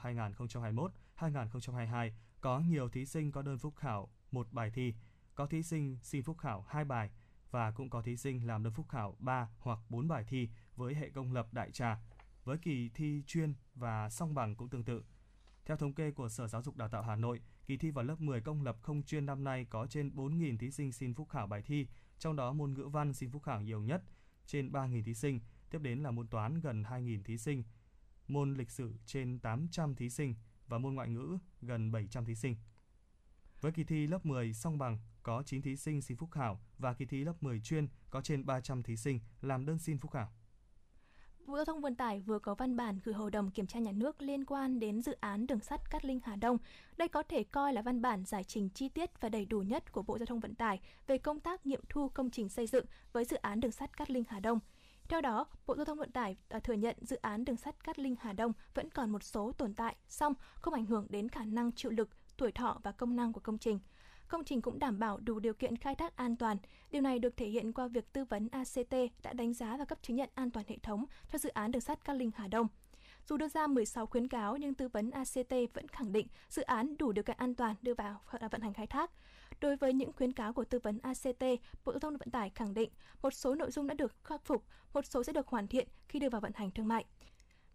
2021-2022 có nhiều thí sinh có đơn phúc khảo một bài thi, có thí sinh xin phúc khảo hai bài và cũng có thí sinh làm đơn phúc khảo 3 hoặc 4 bài thi với hệ công lập đại trà. Với kỳ thi chuyên và song bằng cũng tương tự. Theo thống kê của Sở Giáo dục Đào tạo Hà Nội, kỳ thi vào lớp 10 công lập không chuyên năm nay có trên 4.000 thí sinh xin phúc khảo bài thi, trong đó môn ngữ văn xin phúc khảo nhiều nhất, trên 3.000 thí sinh, tiếp đến là môn toán gần 2.000 thí sinh, môn lịch sử trên 800 thí sinh và môn ngoại ngữ gần 700 thí sinh. Với kỳ thi lớp 10 song bằng có 9 thí sinh xin phúc khảo và kỳ thi lớp 10 chuyên có trên 300 thí sinh làm đơn xin phúc khảo. Bộ Giao thông Vận tải vừa có văn bản gửi Hội đồng Kiểm tra Nhà nước liên quan đến dự án đường sắt Cát Linh Hà Đông. Đây có thể coi là văn bản giải trình chi tiết và đầy đủ nhất của Bộ Giao thông Vận tải về công tác nghiệm thu công trình xây dựng với dự án đường sắt Cát Linh Hà Đông. Theo đó, Bộ Giao thông Vận tải à, thừa nhận dự án đường sắt Cát Linh Hà Đông vẫn còn một số tồn tại, song không ảnh hưởng đến khả năng chịu lực, tuổi thọ và công năng của công trình công trình cũng đảm bảo đủ điều kiện khai thác an toàn. Điều này được thể hiện qua việc tư vấn ACT đã đánh giá và cấp chứng nhận an toàn hệ thống cho dự án đường sắt Cát Linh Hà Đông. Dù đưa ra 16 khuyến cáo nhưng tư vấn ACT vẫn khẳng định dự án đủ điều kiện an toàn đưa vào vận hành khai thác. Đối với những khuyến cáo của tư vấn ACT, Bộ Giao thông Vận tải khẳng định một số nội dung đã được khắc phục, một số sẽ được hoàn thiện khi đưa vào vận hành thương mại.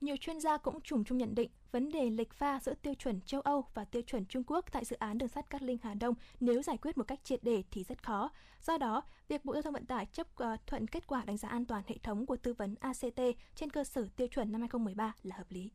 Nhiều chuyên gia cũng trùng chung nhận định vấn đề lệch pha giữa tiêu chuẩn châu Âu và tiêu chuẩn Trung Quốc tại dự án đường sắt Cát Linh Hà Đông nếu giải quyết một cách triệt để thì rất khó. Do đó, việc Bộ Giao thông Vận tải chấp ờ, thuận kết quả đánh giá an toàn hệ thống của tư vấn ACT trên cơ sở tiêu chuẩn năm 2013 là hợp lý.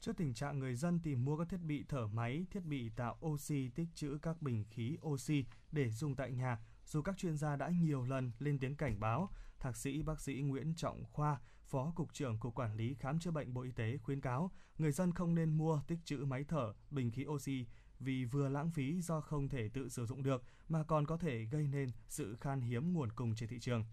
Trước tình trạng người dân tìm mua các thiết bị thở máy, thiết bị tạo oxy tích trữ các bình khí oxy để dùng tại nhà, dù các chuyên gia đã nhiều lần lên tiếng cảnh báo, Thạc sĩ bác sĩ Nguyễn Trọng Khoa, Phó Cục trưởng Cục Quản lý Khám chữa bệnh Bộ Y tế khuyến cáo người dân không nên mua tích trữ máy thở, bình khí oxy vì vừa lãng phí do không thể tự sử dụng được mà còn có thể gây nên sự khan hiếm nguồn cung trên thị trường.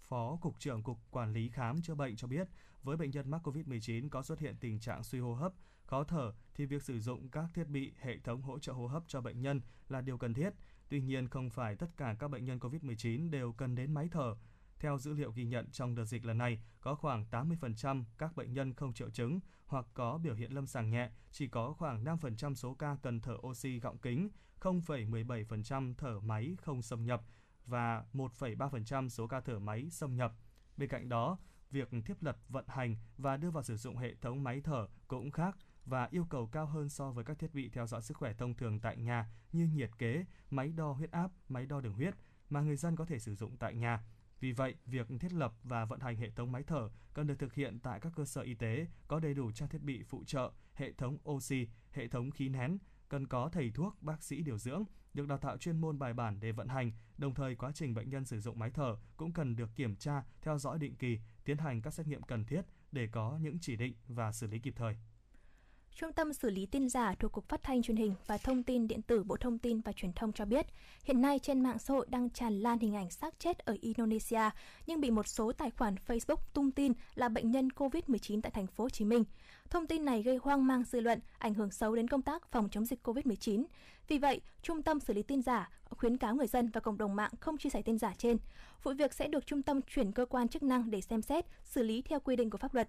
Phó Cục trưởng Cục Quản lý Khám chữa bệnh cho biết, với bệnh nhân mắc COVID-19 có xuất hiện tình trạng suy hô hấp, khó thở thì việc sử dụng các thiết bị hệ thống hỗ trợ hô hấp cho bệnh nhân là điều cần thiết. Tuy nhiên, không phải tất cả các bệnh nhân COVID-19 đều cần đến máy thở. Theo dữ liệu ghi nhận trong đợt dịch lần này, có khoảng 80% các bệnh nhân không triệu chứng hoặc có biểu hiện lâm sàng nhẹ, chỉ có khoảng 5% số ca cần thở oxy gọng kính, 0,17% thở máy không xâm nhập và 1,3% số ca thở máy xâm nhập. Bên cạnh đó, việc thiết lập vận hành và đưa vào sử dụng hệ thống máy thở cũng khác và yêu cầu cao hơn so với các thiết bị theo dõi sức khỏe thông thường tại nhà như nhiệt kế, máy đo huyết áp, máy đo đường huyết mà người dân có thể sử dụng tại nhà. Vì vậy, việc thiết lập và vận hành hệ thống máy thở cần được thực hiện tại các cơ sở y tế có đầy đủ trang thiết bị phụ trợ, hệ thống oxy, hệ thống khí nén, cần có thầy thuốc, bác sĩ điều dưỡng, được đào tạo chuyên môn bài bản để vận hành, đồng thời quá trình bệnh nhân sử dụng máy thở cũng cần được kiểm tra, theo dõi định kỳ, tiến hành các xét nghiệm cần thiết để có những chỉ định và xử lý kịp thời. Trung tâm xử lý tin giả thuộc Cục Phát thanh Truyền hình và Thông tin Điện tử Bộ Thông tin và Truyền thông cho biết, hiện nay trên mạng xã hội đang tràn lan hình ảnh xác chết ở Indonesia, nhưng bị một số tài khoản Facebook tung tin là bệnh nhân COVID-19 tại thành phố Hồ Chí Minh. Thông tin này gây hoang mang dư luận, ảnh hưởng xấu đến công tác phòng chống dịch COVID-19. Vì vậy, Trung tâm xử lý tin giả khuyến cáo người dân và cộng đồng mạng không chia sẻ tin giả trên. Vụ việc sẽ được trung tâm chuyển cơ quan chức năng để xem xét, xử lý theo quy định của pháp luật.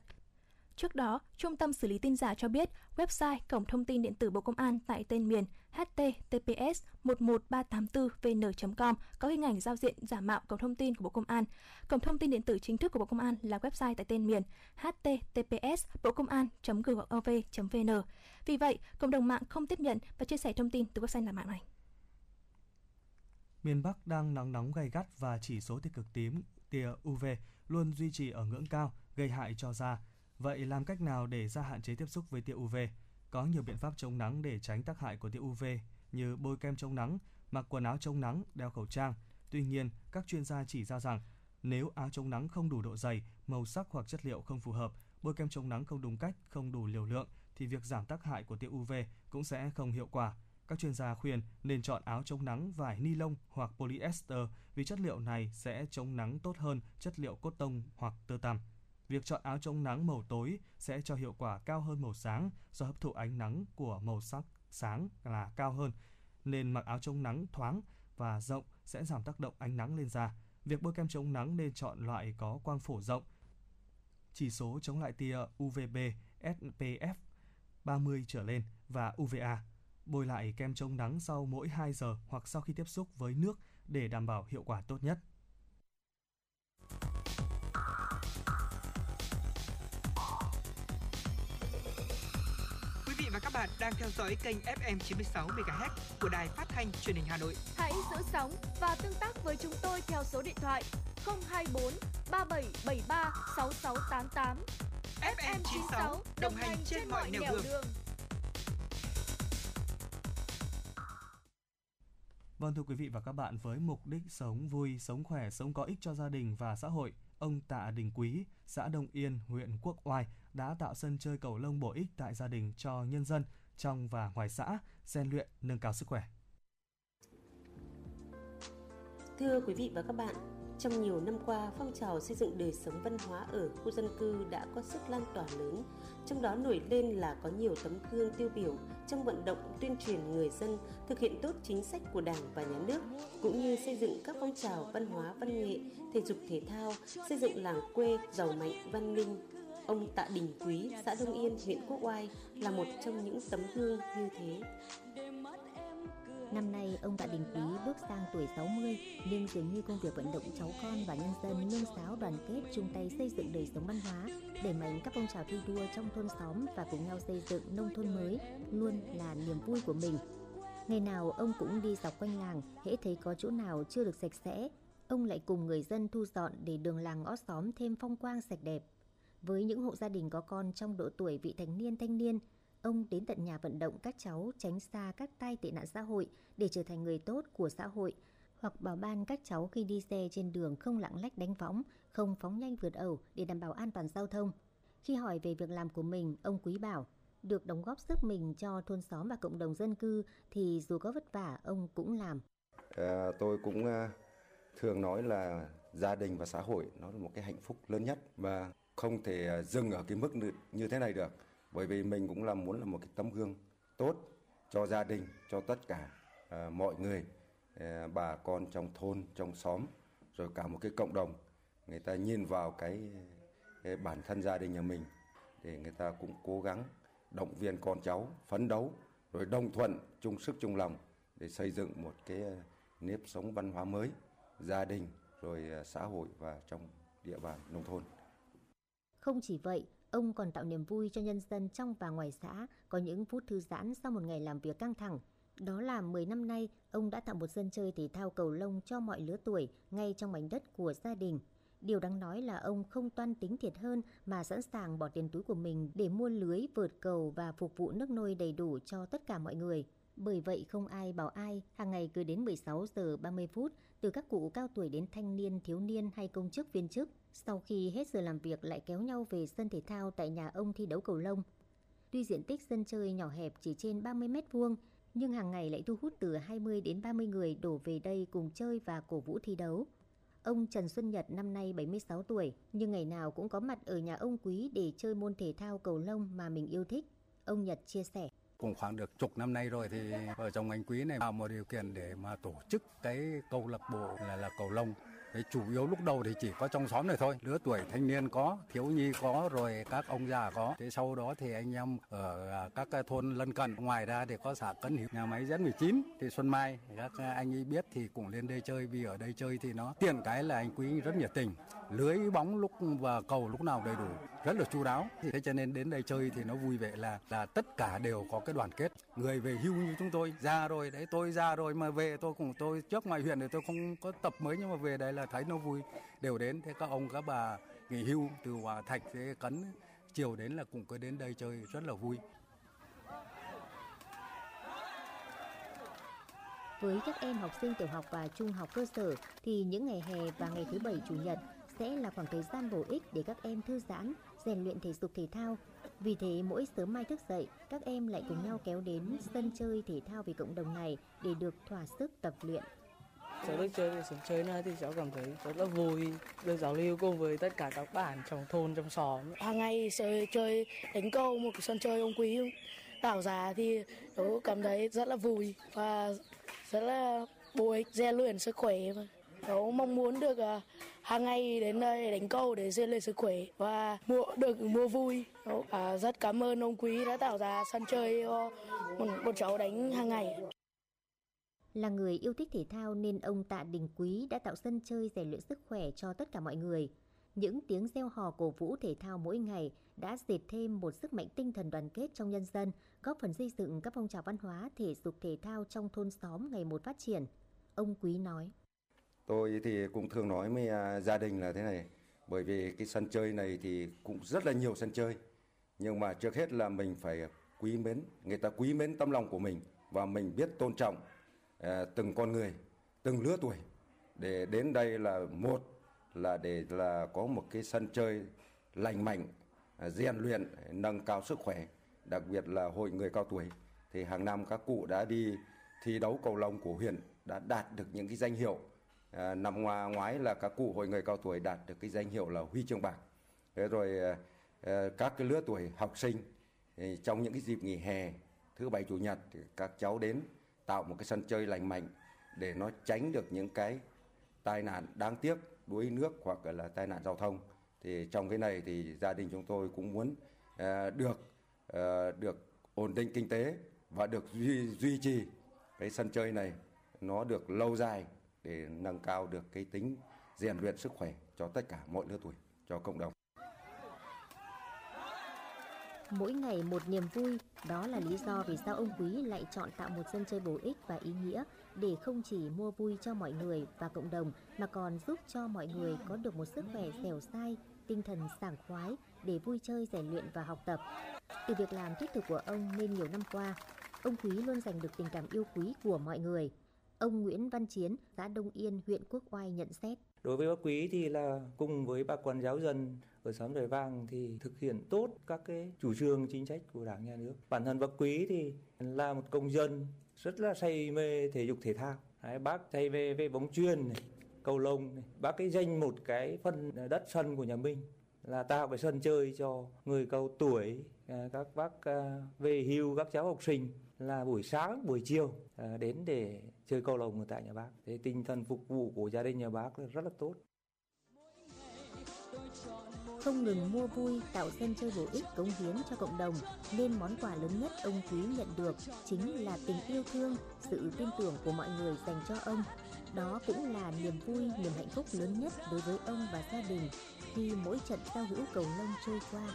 Trước đó, Trung tâm xử lý tin giả cho biết website cổng thông tin điện tử Bộ Công an tại tên miền https 11384vn.com có hình ảnh giao diện giả mạo cổng thông tin của Bộ Công an. Cổng thông tin điện tử chính thức của Bộ Công an là website tại tên miền https bộ công an.gov.vn. Vì vậy, cộng đồng mạng không tiếp nhận và chia sẻ thông tin từ website giả mạo này. Miền Bắc đang nắng nóng gay gắt và chỉ số tia cực tím, tia UV luôn duy trì ở ngưỡng cao, gây hại cho da. Vậy làm cách nào để ra hạn chế tiếp xúc với tia UV? Có nhiều biện pháp chống nắng để tránh tác hại của tia UV như bôi kem chống nắng, mặc quần áo chống nắng, đeo khẩu trang. Tuy nhiên, các chuyên gia chỉ ra rằng nếu áo chống nắng không đủ độ dày, màu sắc hoặc chất liệu không phù hợp, bôi kem chống nắng không đúng cách, không đủ liều lượng thì việc giảm tác hại của tia UV cũng sẽ không hiệu quả. Các chuyên gia khuyên nên chọn áo chống nắng vải ni lông hoặc polyester vì chất liệu này sẽ chống nắng tốt hơn chất liệu cốt tông hoặc tơ tằm. Việc chọn áo chống nắng màu tối sẽ cho hiệu quả cao hơn màu sáng do hấp thụ ánh nắng của màu sắc sáng là cao hơn, nên mặc áo chống nắng thoáng và rộng sẽ giảm tác động ánh nắng lên da. Việc bôi kem chống nắng nên chọn loại có quang phổ rộng, chỉ số chống lại tia UVB SPF 30 trở lên và UVA. Bôi lại kem chống nắng sau mỗi 2 giờ hoặc sau khi tiếp xúc với nước để đảm bảo hiệu quả tốt nhất. Các bạn đang theo dõi kênh FM 96 MHz của đài phát thanh truyền hình Hà Nội. Hãy giữ sóng và tương tác với chúng tôi theo số điện thoại 024 3773 6688. FM 96 đồng hành trên mọi nẻo đường. đường. Vâng thưa quý vị và các bạn, với mục đích sống vui, sống khỏe, sống có ích cho gia đình và xã hội, ông Tạ Đình Quý, xã Đông Yên, huyện Quốc Oai đã tạo sân chơi cầu lông bổ ích tại gia đình cho nhân dân trong và ngoài xã, rèn luyện, nâng cao sức khỏe. Thưa quý vị và các bạn, trong nhiều năm qua, phong trào xây dựng đời sống văn hóa ở khu dân cư đã có sức lan tỏa lớn, trong đó nổi lên là có nhiều tấm gương tiêu biểu trong vận động tuyên truyền người dân thực hiện tốt chính sách của Đảng và Nhà nước, cũng như xây dựng các phong trào văn hóa văn nghệ, thể dục thể thao, xây dựng làng quê giàu mạnh văn minh. Ông Tạ Đình Quý, xã Đông Yên, huyện Quốc Oai là một trong những tấm gương như thế. Năm nay, ông Tạ Đình Quý bước sang tuổi 60, nhưng dường như công việc vận động cháu con và nhân dân nương sáo đoàn kết chung tay xây dựng đời sống văn hóa, đẩy mạnh các phong trào thi đua trong thôn xóm và cùng nhau xây dựng nông thôn mới luôn là niềm vui của mình. Ngày nào ông cũng đi dọc quanh làng, hễ thấy có chỗ nào chưa được sạch sẽ, ông lại cùng người dân thu dọn để đường làng ngõ xóm thêm phong quang sạch đẹp. Với những hộ gia đình có con trong độ tuổi vị thành niên thanh niên, ông đến tận nhà vận động các cháu tránh xa các tai tệ nạn xã hội để trở thành người tốt của xã hội, hoặc bảo ban các cháu khi đi xe trên đường không lạng lách đánh võng, không phóng nhanh vượt ẩu để đảm bảo an toàn giao thông. Khi hỏi về việc làm của mình, ông Quý bảo, được đóng góp sức mình cho thôn xóm và cộng đồng dân cư thì dù có vất vả ông cũng làm. À, tôi cũng à, thường nói là gia đình và xã hội nó là một cái hạnh phúc lớn nhất và không thể ờ, dừng ở cái mức như thế này được bởi vì mình cũng là muốn là một cái tấm gương tốt cho gia đình cho tất cả à, mọi người à, bà con trong thôn trong xóm rồi cả một cái cộng đồng người ta nhìn vào cái, cái bản thân gia đình nhà mình để người ta cũng cố gắng động viên con cháu phấn đấu rồi đồng thuận chung sức chung lòng để xây dựng một cái nếp sống văn hóa mới gia đình rồi à, xã hội và trong địa bàn nông thôn. Không chỉ vậy, Ông còn tạo niềm vui cho nhân dân trong và ngoài xã có những phút thư giãn sau một ngày làm việc căng thẳng. Đó là 10 năm nay, ông đã tạo một sân chơi thể thao cầu lông cho mọi lứa tuổi ngay trong mảnh đất của gia đình. Điều đáng nói là ông không toan tính thiệt hơn mà sẵn sàng bỏ tiền túi của mình để mua lưới, vượt cầu và phục vụ nước nôi đầy đủ cho tất cả mọi người. Bởi vậy không ai bảo ai, hàng ngày cứ đến 16 giờ 30 phút, từ các cụ cao tuổi đến thanh niên, thiếu niên hay công chức viên chức, sau khi hết giờ làm việc lại kéo nhau về sân thể thao tại nhà ông thi đấu cầu lông. Tuy diện tích sân chơi nhỏ hẹp chỉ trên 30 mét vuông, nhưng hàng ngày lại thu hút từ 20 đến 30 người đổ về đây cùng chơi và cổ vũ thi đấu. Ông Trần Xuân Nhật năm nay 76 tuổi, nhưng ngày nào cũng có mặt ở nhà ông Quý để chơi môn thể thao cầu lông mà mình yêu thích. Ông Nhật chia sẻ cũng khoảng được chục năm nay rồi thì ở trong anh quý này tạo một điều kiện để mà tổ chức cái câu lạc bộ là là cầu lông. Đấy, chủ yếu lúc đầu thì chỉ có trong xóm này thôi, lứa tuổi thanh niên có, thiếu nhi có, rồi các ông già có. Thế sau đó thì anh em ở à, các thôn lân cận, ngoài ra thì có xã Cấn Hiệp, nhà máy Z19, thì Xuân Mai, các anh ấy biết thì cũng lên đây chơi vì ở đây chơi thì nó tiện cái là anh Quý rất nhiệt tình, lưới bóng lúc và cầu lúc nào đầy đủ, rất là chu đáo. Thế cho nên đến đây chơi thì nó vui vẻ là là tất cả đều có cái đoàn kết. Người về hưu như chúng tôi, ra rồi, đấy, tôi ra rồi mà về tôi cùng tôi trước ngoài huyện thì tôi không có tập mới nhưng mà về đây là thấy nó vui, đều đến. Thế các ông, các bà nghỉ hưu từ hòa thạch thế cấn, chiều đến là cũng cứ đến đây chơi rất là vui. Với các em học sinh tiểu học và trung học cơ sở thì những ngày hè và ngày thứ bảy, chủ nhật sẽ là khoảng thời gian bổ ích để các em thư giãn, rèn luyện thể dục thể thao. Vì thế mỗi sớm mai thức dậy, các em lại cùng nhau kéo đến sân chơi thể thao vì cộng đồng này để được thỏa sức tập luyện. Cháu được chơi ở sân chơi này thì cháu cảm thấy rất là vui, được giao lưu cùng với tất cả các bạn trong thôn, trong xóm. Hàng ngày sẽ chơi đánh câu một cái sân chơi ông quý tạo ra thì cháu cảm thấy rất là vui và rất là bổ ích, rèn luyện sức khỏe. Cháu mong muốn được uh, hàng ngày đến đây đánh câu để rèn luyện sức khỏe và mua được mua vui. À, rất cảm ơn ông Quý đã tạo ra sân chơi cho một, một cháu đánh hàng ngày. Là người yêu thích thể thao nên ông Tạ Đình Quý đã tạo sân chơi rèn luyện sức khỏe cho tất cả mọi người. Những tiếng reo hò cổ vũ thể thao mỗi ngày đã dệt thêm một sức mạnh tinh thần đoàn kết trong nhân dân, góp phần xây dựng các phong trào văn hóa thể dục thể thao trong thôn xóm ngày một phát triển. Ông Quý nói. Tôi thì cũng thường nói với à, gia đình là thế này, bởi vì cái sân chơi này thì cũng rất là nhiều sân chơi. Nhưng mà trước hết là mình phải quý mến, người ta quý mến tâm lòng của mình và mình biết tôn trọng à, từng con người, từng lứa tuổi để đến đây là một là để là có một cái sân chơi lành mạnh, à, rèn luyện, nâng cao sức khỏe, đặc biệt là hội người cao tuổi thì hàng năm các cụ đã đi thi đấu cầu lông của huyện đã đạt được những cái danh hiệu Ờ, à, năm ngoái, là các cụ hội người cao tuổi đạt được cái danh hiệu là huy chương bạc. Thế rồi à, các cái lứa tuổi học sinh thì trong những cái dịp nghỉ hè thứ bảy chủ nhật thì các cháu đến tạo một cái sân chơi lành mạnh để nó tránh được những cái tai nạn đáng tiếc đuối nước hoặc là tai nạn giao thông thì trong cái này thì gia đình chúng tôi cũng muốn được được ổn định kinh tế và được duy duy trì cái sân chơi này nó được lâu dài để nâng cao được cái tính rèn luyện sức khỏe cho tất cả mọi lứa tuổi cho cộng đồng. Mỗi ngày một niềm vui, đó là lý do vì sao ông Quý lại chọn tạo một sân chơi bổ ích và ý nghĩa để không chỉ mua vui cho mọi người và cộng đồng mà còn giúp cho mọi người có được một sức khỏe dẻo dai, tinh thần sảng khoái để vui chơi, rèn luyện và học tập. Từ việc làm thiết thực của ông nên nhiều năm qua, ông Quý luôn giành được tình cảm yêu quý của mọi người. Ông Nguyễn Văn Chiến, xã Đông Yên, huyện Quốc Oai nhận xét. Đối với bác Quý thì là cùng với bà con giáo dân ở xóm Rời Vàng thì thực hiện tốt các cái chủ trương chính sách của Đảng nhà nước. Bản thân bác Quý thì là một công dân rất là say mê thể dục thể thao. Đấy, bác say về về bóng chuyền này, cầu lông này. Bác ấy danh một cái phần đất sân của nhà mình là tạo cái sân chơi cho người cao tuổi, à, các bác à, về hưu, các cháu học sinh là buổi sáng, buổi chiều à, đến để chơi cầu lông tại nhà bác. Thế tinh thần phục vụ của gia đình nhà bác là rất là tốt. Không ngừng mua vui, tạo sân chơi bổ ích cống hiến cho cộng đồng, nên món quà lớn nhất ông Quý nhận được chính là tình yêu thương, sự tin tưởng của mọi người dành cho ông. Đó cũng là niềm vui, niềm hạnh phúc lớn nhất đối với ông và gia đình khi mỗi trận giao hữu cầu lông trôi qua.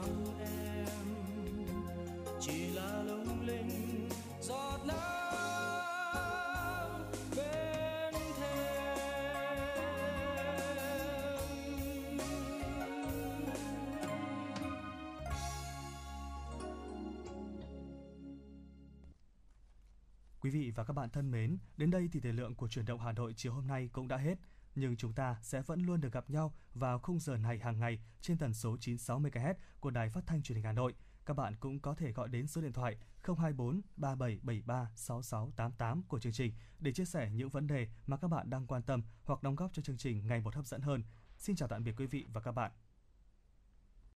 Trong em chỉ là lung linh giọt nắng bên Quý vị và các bạn thân mến, đến đây thì thời lượng của chuyển động Hà Nội chiều hôm nay cũng đã hết. Nhưng chúng ta sẽ vẫn luôn được gặp nhau vào khung giờ này hàng ngày trên tần số 96 MHz của Đài Phát thanh Truyền hình Hà Nội. Các bạn cũng có thể gọi đến số điện thoại 024 3773 6688 của chương trình để chia sẻ những vấn đề mà các bạn đang quan tâm hoặc đóng góp cho chương trình ngày một hấp dẫn hơn. Xin chào tạm biệt quý vị và các bạn